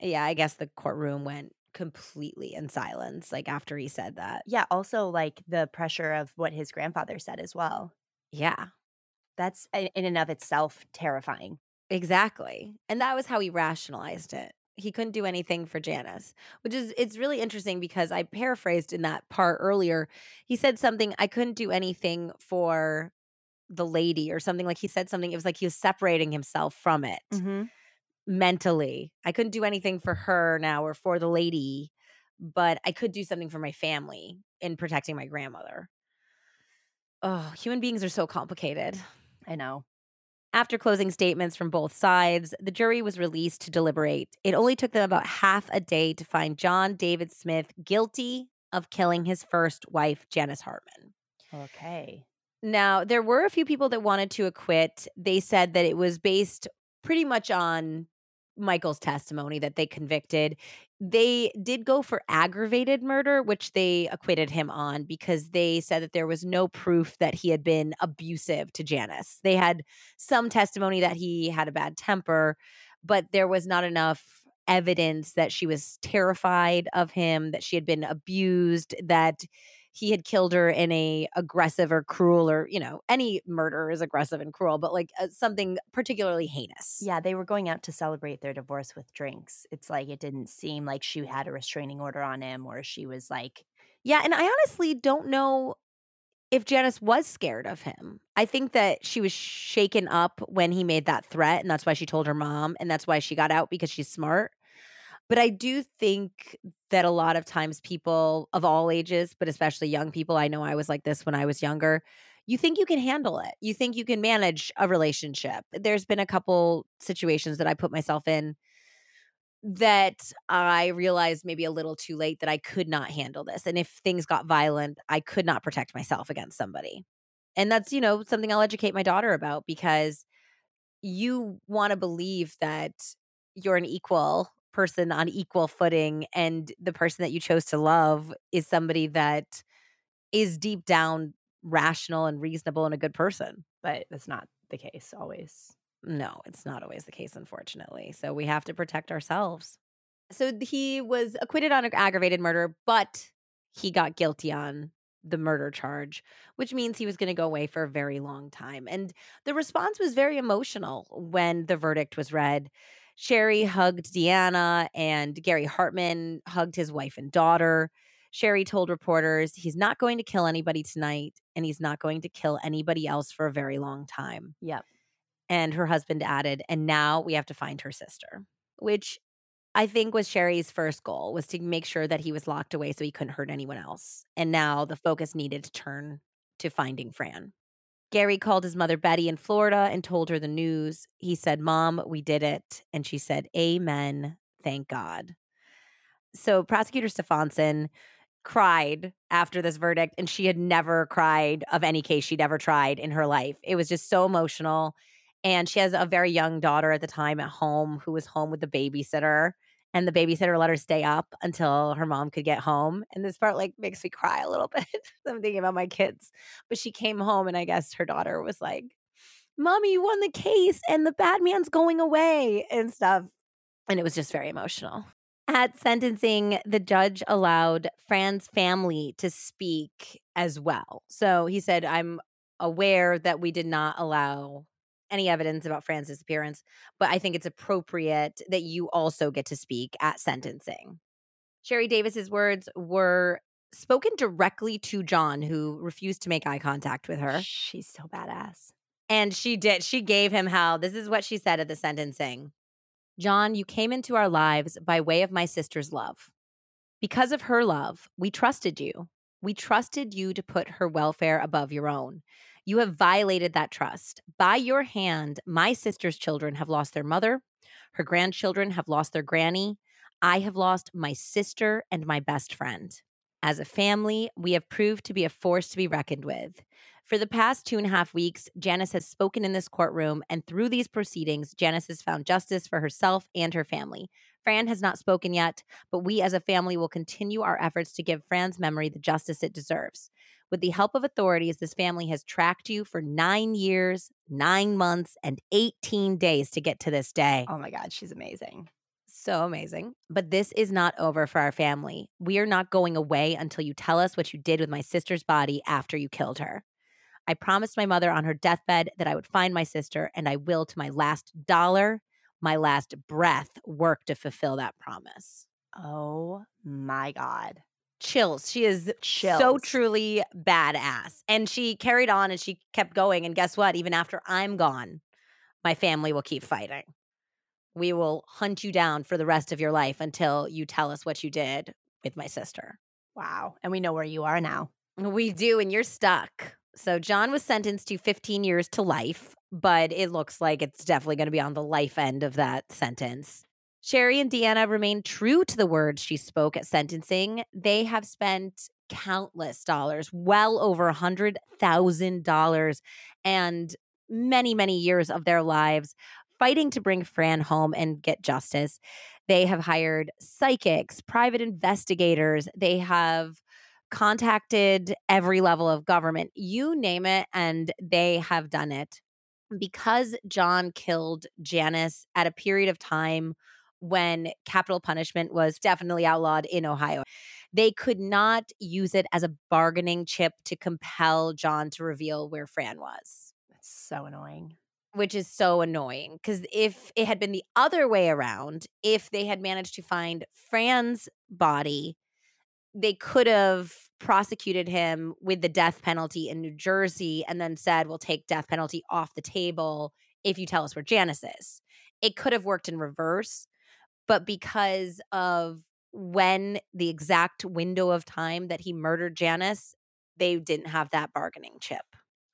Yeah, I guess the courtroom went completely in silence like after he said that. Yeah, also like the pressure of what his grandfather said as well. Yeah. That's in and of itself terrifying. Exactly. And that was how he rationalized it. He couldn't do anything for Janice, which is it's really interesting because I paraphrased in that part earlier. He said something I couldn't do anything for the lady or something like he said something it was like he was separating himself from it. Mm-hmm. Mentally. I couldn't do anything for her now or for the lady, but I could do something for my family in protecting my grandmother. Oh, human beings are so complicated. I know. After closing statements from both sides, the jury was released to deliberate. It only took them about half a day to find John David Smith guilty of killing his first wife, Janice Hartman. Okay. Now, there were a few people that wanted to acquit. They said that it was based pretty much on Michael's testimony that they convicted. They did go for aggravated murder, which they acquitted him on because they said that there was no proof that he had been abusive to Janice. They had some testimony that he had a bad temper, but there was not enough evidence that she was terrified of him, that she had been abused, that he had killed her in a aggressive or cruel or you know any murder is aggressive and cruel but like uh, something particularly heinous. Yeah, they were going out to celebrate their divorce with drinks. It's like it didn't seem like she had a restraining order on him or she was like, yeah and i honestly don't know if janice was scared of him. I think that she was shaken up when he made that threat and that's why she told her mom and that's why she got out because she's smart. But i do think that a lot of times people of all ages but especially young people i know i was like this when i was younger you think you can handle it you think you can manage a relationship there's been a couple situations that i put myself in that I realized maybe a little too late that I could not handle this. And if things got violent, I could not protect myself against somebody. And that's, you know, something I'll educate my daughter about because you want to believe that you're an equal person on equal footing and the person that you chose to love is somebody that is deep down rational and reasonable and a good person. but that's not the case always. No, it's not always the case, unfortunately. So we have to protect ourselves. So he was acquitted on ag- aggravated murder, but he got guilty on the murder charge, which means he was going to go away for a very long time. And the response was very emotional when the verdict was read. Sherrie hugged Deanna, and Gary Hartman hugged his wife and daughter. Sherrie told reporters he's not going to kill anybody tonight, and he's not going to kill anybody else for a very long time. Yep. And her husband added, and now we have to find her sister, which I think was Sherrie's first goal was to make sure that he was locked away so he couldn't hurt anyone else. And now the focus needed to turn to finding Fran. Gary called his mother Betty in Florida and told her the news. He said, Mom, we did it. And she said, Amen. Thank God. So prosecutor Stefanson cried after this verdict, and she had never cried of any case she'd ever tried in her life. It was just so emotional. And she has a very young daughter at the time at home who was home with the babysitter. And the babysitter let her stay up until her mom could get home. And this part like makes me cry a little [LAUGHS] bit. I'm thinking about my kids. But she came home and I guess her daughter was like, Mommy, you won the case and the bad man's going away and stuff. And it was just very emotional. At sentencing, the judge allowed Fran's family to speak as well. So he said, I'm aware that we did not allow any evidence about Fran's disappearance, but I think it's appropriate that you also get to speak at sentencing. Sherrie Davis's words were spoken directly to John, who refused to make eye contact with her. She's so badass. And she did. She gave him hell. This is what she said at the sentencing John, you came into our lives by way of my sister's love. Because of her love, we trusted you. We trusted you to put her welfare above your own. You have violated that trust. By your hand, my sister's children have lost their mother. Her grandchildren have lost their granny. I have lost my sister and my best friend. As a family, we have proved to be a force to be reckoned with. For the past two and a half weeks, Janice has spoken in this courtroom, and through these proceedings, Janice has found justice for herself and her family. Fran has not spoken yet, but we as a family will continue our efforts to give Fran's memory the justice it deserves. With the help of authorities, this family has tracked you for nine years, nine months, and 18 days to get to this day. Oh my God, she's amazing. So amazing. But this is not over for our family. We are not going away until you tell us what you did with my sister's body after you killed her. I promised my mother on her deathbed that I would find my sister, and I will to my last dollar, my last breath, work to fulfill that promise. Oh my God. Chills. She is so truly badass. And she carried on and she kept going. And guess what? Even after I'm gone, my family will keep fighting. We will hunt you down for the rest of your life until you tell us what you did with my sister. Wow. And we know where you are now. We do, and you're stuck. So John was sentenced to 15 years to life, but it looks like it's definitely going to be on the life end of that sentence. Sherrie and Deanna remain true to the words she spoke at sentencing. They have spent countless dollars, well over a hundred thousand dollars, and many, many years of their lives fighting to bring Fran home and get justice. They have hired psychics, private investigators. They have contacted every level of government, you name it, and they have done it. Because John killed Janice at a period of time when capital punishment was definitely outlawed in Ohio, they could not use it as a bargaining chip to compel John to reveal where Fran was That's so annoying. which is so annoying because if it had been the other way around, if they had managed to find Fran's body, they could have prosecuted him with the death penalty in New Jersey and then said, we'll take death penalty off the table if you tell us where Janice is. It could have worked in reverse, but because of when the exact window of time that he murdered Janice, they didn't have that bargaining chip,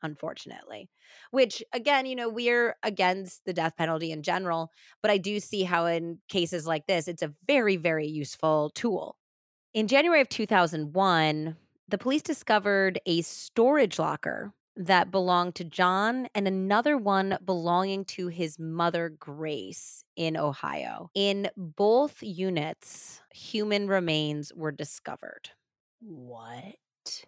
unfortunately. Which, again, you know, we're against the death penalty in general, but I do see how in cases like this, it's a very, very useful tool. In January of 2001, the police discovered a storage locker that belonged to John and another one belonging to his mother, Grace, in Ohio. In both units, human remains were discovered. What?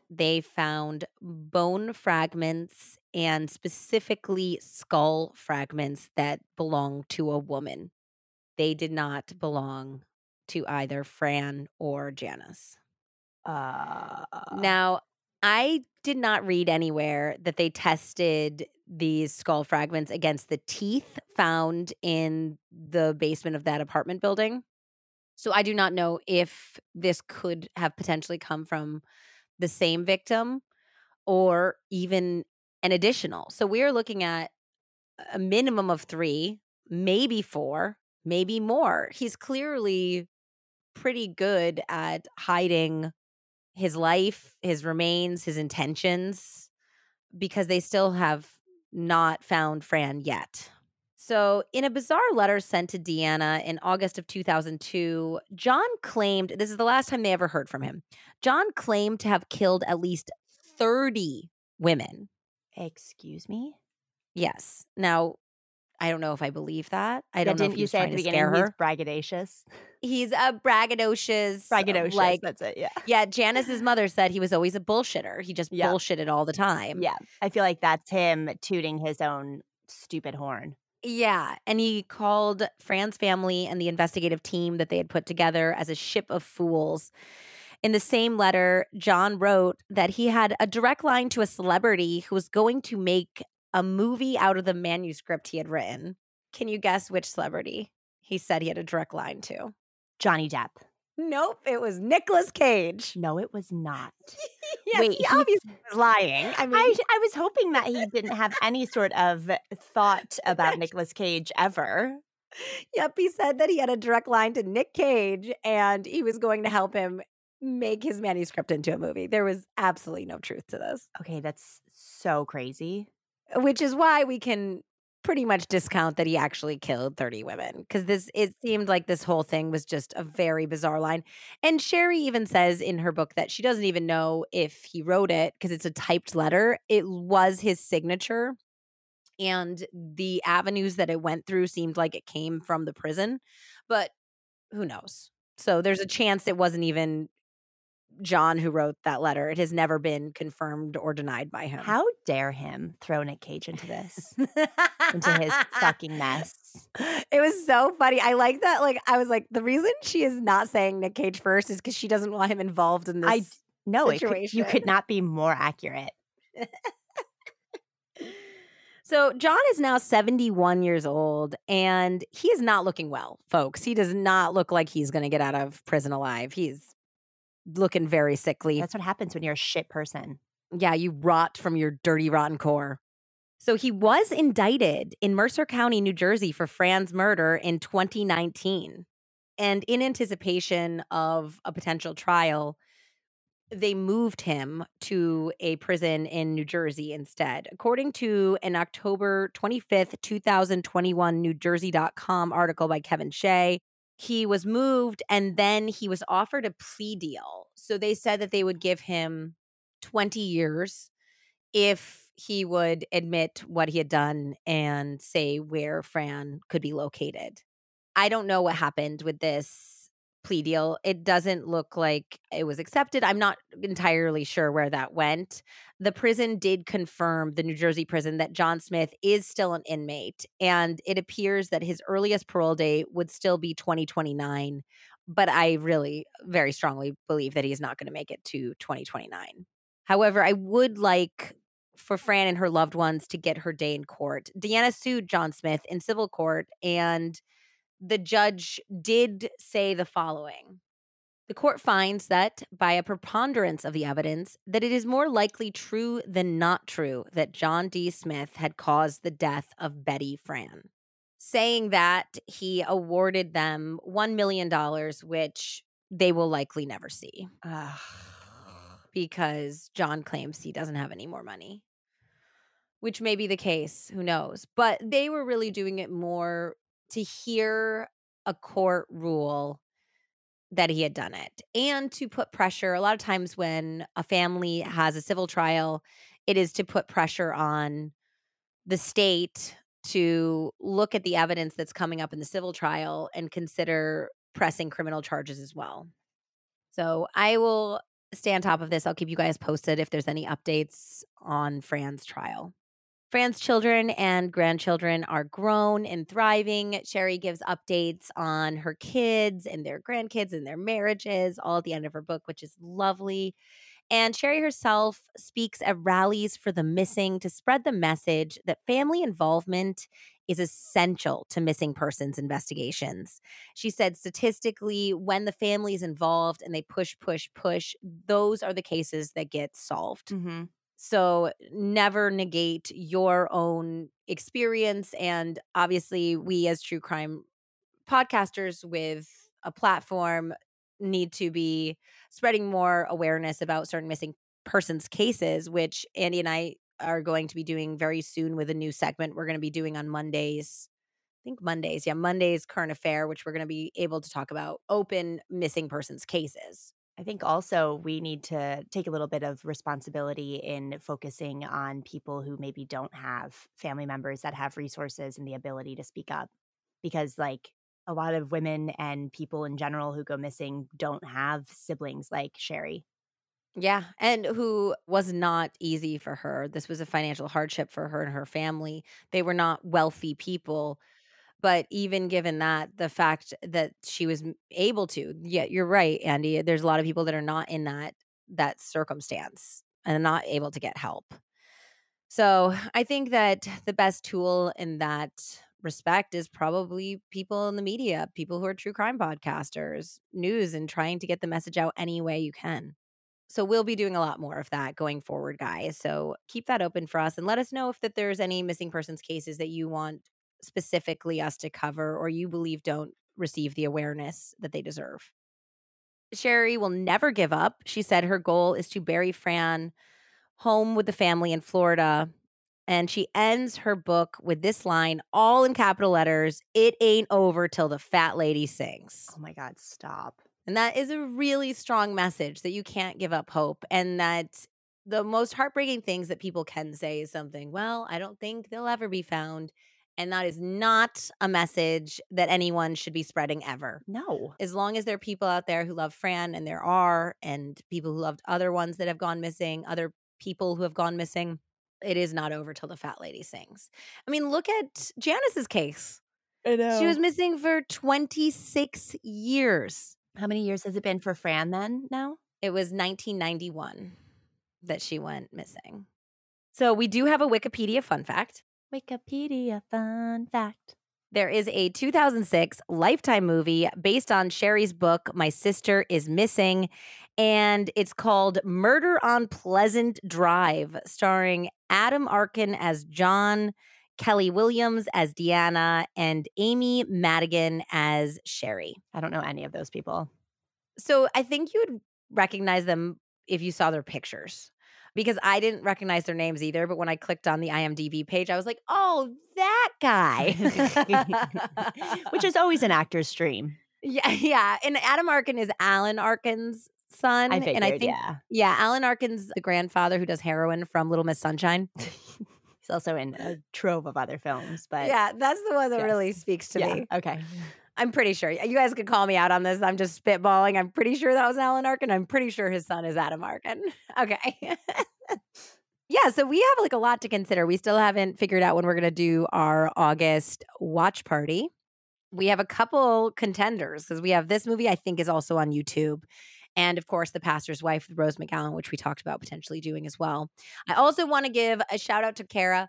They found bone fragments and specifically skull fragments that belonged to a woman. They did not belong to either Fran or Janice. Uh, Now, I did not read anywhere that they tested these skull fragments against the teeth found in the basement of that apartment building. So I do not know if this could have potentially come from the same victim or even an additional. So we are looking at a minimum of three, maybe four, maybe more. He's clearly pretty good at hiding his life, his remains, his intentions, because they still have not found Fran yet. So, in a bizarre letter sent to Deanna in August of 2002, John claimed this is the last time they ever heard from him. John claimed to have killed at least 30 women. excuse me? Yes. Now, I don't know if I believe that. I Yeah, don't know didn't if you say at the beginning he's braggadocious? He's a braggadocious, uh, Braggadocious. like that's it. Yeah. yeah. Janice's mother said he was always a bullshitter. He just Yeah. bullshitted all the time. Yeah. I feel like that's him tooting his own stupid horn. Yeah. And he called Fran's family and the investigative team that they had put together as a ship of fools. In the same letter, John wrote that he had a direct line to a celebrity who was going to make a movie out of the manuscript he had written. Can you guess which celebrity he said he had a direct line to? Johnny Depp. Nope, it was Nicolas Cage. No, it was not. [LAUGHS] yes, Wait, he obviously was lying. I mean, I, I was hoping that he didn't have any sort of thought about [LAUGHS] Nicolas Cage ever. Yep, he said that he had a direct line to Nick Cage and he was going to help him make his manuscript into a movie. There was absolutely no truth to this, Okay, that's so crazy. Which is why we can pretty much discount that he actually killed 30 women because this it seemed like this whole thing was just a very bizarre line. And Sherrie even says in her book that she doesn't even know if he wrote it because it's a typed letter. It was his signature and the avenues that it went through seemed like it came from the prison, but who knows? So there's a chance it wasn't even John who wrote that letter. It has never been confirmed or denied by him. How dare him throw Nick Cage into this, into his fucking mess? [LAUGHS] It was so funny. I like that. Like, I was like, the reason she is not saying Nick Cage first is because she doesn't want him involved in this. I no, could, you could not be more accurate. [LAUGHS] So John is now 71 years old and he is not looking well, folks. He does not look like he's going to get out of prison alive. He's looking very sickly. That's what happens when you're a shit person. Yeah, you rot from your dirty, rotten core. So he was indicted in Mercer County, New Jersey for Fran's murder in 2019. And in anticipation of a potential trial, they moved him to a prison in New Jersey instead. According to an October 25th, 2021 NewJersey.com article by Kevin Shea, he was moved and then he was offered a plea deal. So they said that they would give him 20 years if he would admit what he had done and say where Fran could be located. I don't know what happened with this plea deal. It doesn't look like it was accepted. I'm not entirely sure where that went. The prison did confirm, the New Jersey prison, that John Smith is still an inmate. And it appears that his earliest parole date would still be 2029. But I really very strongly believe that he is not going to make it to 2029. However, I would like for Fran and her loved ones to get her day in court. Deanna sued John Smith in civil court, and the judge did say the following. The court finds that by a preponderance of the evidence that it is more likely true than not true that John D. Smith had caused the death of Betty Fran. Saying that he awarded them $1 million, which they will likely never see Ugh. because John claims he doesn't have any more money, which may be the case. Who knows? But they were really doing it more to hear a court rule that he had done it and to put pressure. A lot of times, when a family has a civil trial, it is to put pressure on the state to look at the evidence that's coming up in the civil trial and consider pressing criminal charges as well. So I will stay on top of this. I'll keep you guys posted if there's any updates on Fran's trial. Fran's children and grandchildren are grown and thriving. Sherrie gives updates on her kids and their grandkids and their marriages, all at the end of her book, which is lovely. And Sherrie herself speaks at rallies for the missing to spread the message that family involvement is essential to missing persons investigations. She said statistically, when the family is involved and they push, push, push, those are the cases that get solved. Mm-hmm. So never negate your own experience. And obviously, we as true crime podcasters with a platform need to be spreading more awareness about certain missing persons cases, which Andie and I are going to be doing very soon with a new segment we're going to be doing on Mondays. I think Mondays. Yeah, Mondays current affair, which we're going to be able to talk about open missing persons cases. I think also we need to take a little bit of responsibility in focusing on people who maybe don't have family members that have resources and the ability to speak up. Because, like, a lot of women and people in general who go missing don't have siblings like Sherrie. Yeah, and who was not easy for her. This was a financial hardship for her and her family. They were not wealthy people. But even given that, the fact that she was able to, yeah, you're right, Andie. Eh, there's a lot of people that are not in that that circumstance and not able to get help. So I think that the best tool in that respect is probably people in the media, people who are true crime podcasters, news, and trying to get the message out any way you can. So we'll be doing a lot more of that going forward, guys. So keep that open for us and let us know if that there's any missing persons cases that you want specifically us to cover or you believe don't receive the awareness that they deserve. Sherrie will never give up. She said her goal is to bury Fran home with the family in Florida. And she ends her book with this line, all in capital letters It ain't over till the fat lady sings. Oh my God, stop. And that is a really strong message that you can't give up hope. And that the most heartbreaking things that people can say is something, well, I don't think they'll ever be found. And that is not a message that anyone should be spreading ever. No. As long as there are people out there who love Fran, and there are, and people who loved other ones that have gone missing, other people who have gone missing, it is not over till the fat lady sings. I mean, look at Janice's case. I know. She was missing for 26 years. How many years has it been for Fran then now? It was 1991 that she went missing. So we do have a Wikipedia fun fact. Wikipedia fun fact. There is a 2006 Lifetime movie based on Sherrie's book, My Sister is Missing, and it's called Murder on Pleasant Drive, starring Adam Arkin as John, Kelli Williams as Deanna, and Amy Madigan as Sherrie. I don't know any of those people. So I think you would recognize them if you saw their pictures because I didn't recognize their names either. But when I clicked on the IMDb page, I was like, oh, that guy. [LAUGHS] Which is always an actor's dream. yeah, [LAUGHS] yeah. And Adam Arkin is Alan Arkin's son. I figured, and I think, yeah. yeah, Alan Arkin's the grandfather who does heroin from Little Miss Sunshine. [LAUGHS] He's also in a trove of other films, but yeah, that's the one that really speaks to yeah, me. okay. I'm pretty sure. You guys could call me out on this. I'm just spitballing. I'm pretty sure that was Alan Arkin. I'm pretty sure his son is Adam Arkin. [LAUGHS] Okay. [LAUGHS] yeah, so we have like a lot to consider. We still haven't figured out when we're going to do our August watch party. We have a couple contenders because we have this movie, I think, is also on YouTube. And of course, The Pastor's Wife Rose McGowan, which we talked about potentially doing as well. I also want to give a shout out to Kara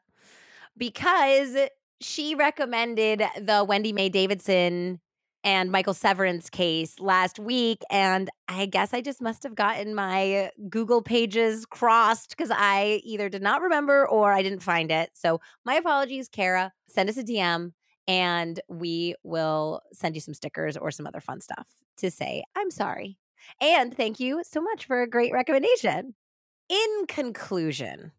because she recommended the Wendy Mae Davidson and Michael Severance case last week. And I guess I just must have gotten my Google pages crossed because I either did not remember or I didn't find it. So my apologies, Kara. Send us a DM and we will send you some stickers or some other fun stuff to say, I'm sorry. And thank you so much for a great recommendation. In conclusion,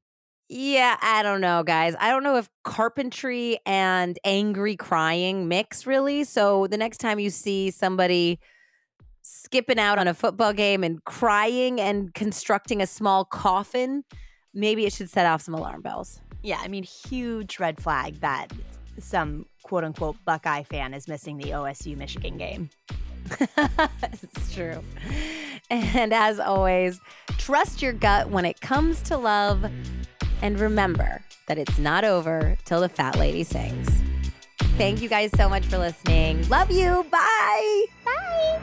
yeah, I don't know, guys. I don't know if carpentry and angry crying mix really. So the next time you see somebody skipping out on a football game and crying and constructing a small coffin, maybe it should set off some alarm bells. Yeah, I mean, huge red flag that some quote unquote Buckeye fan is missing the OSU Michigan game. [LAUGHS] it's true. And as always, trust your gut when it comes to love. And remember that it's not over till the fat lady sings. Thank you guys so much for listening. Love you. Bye. Bye.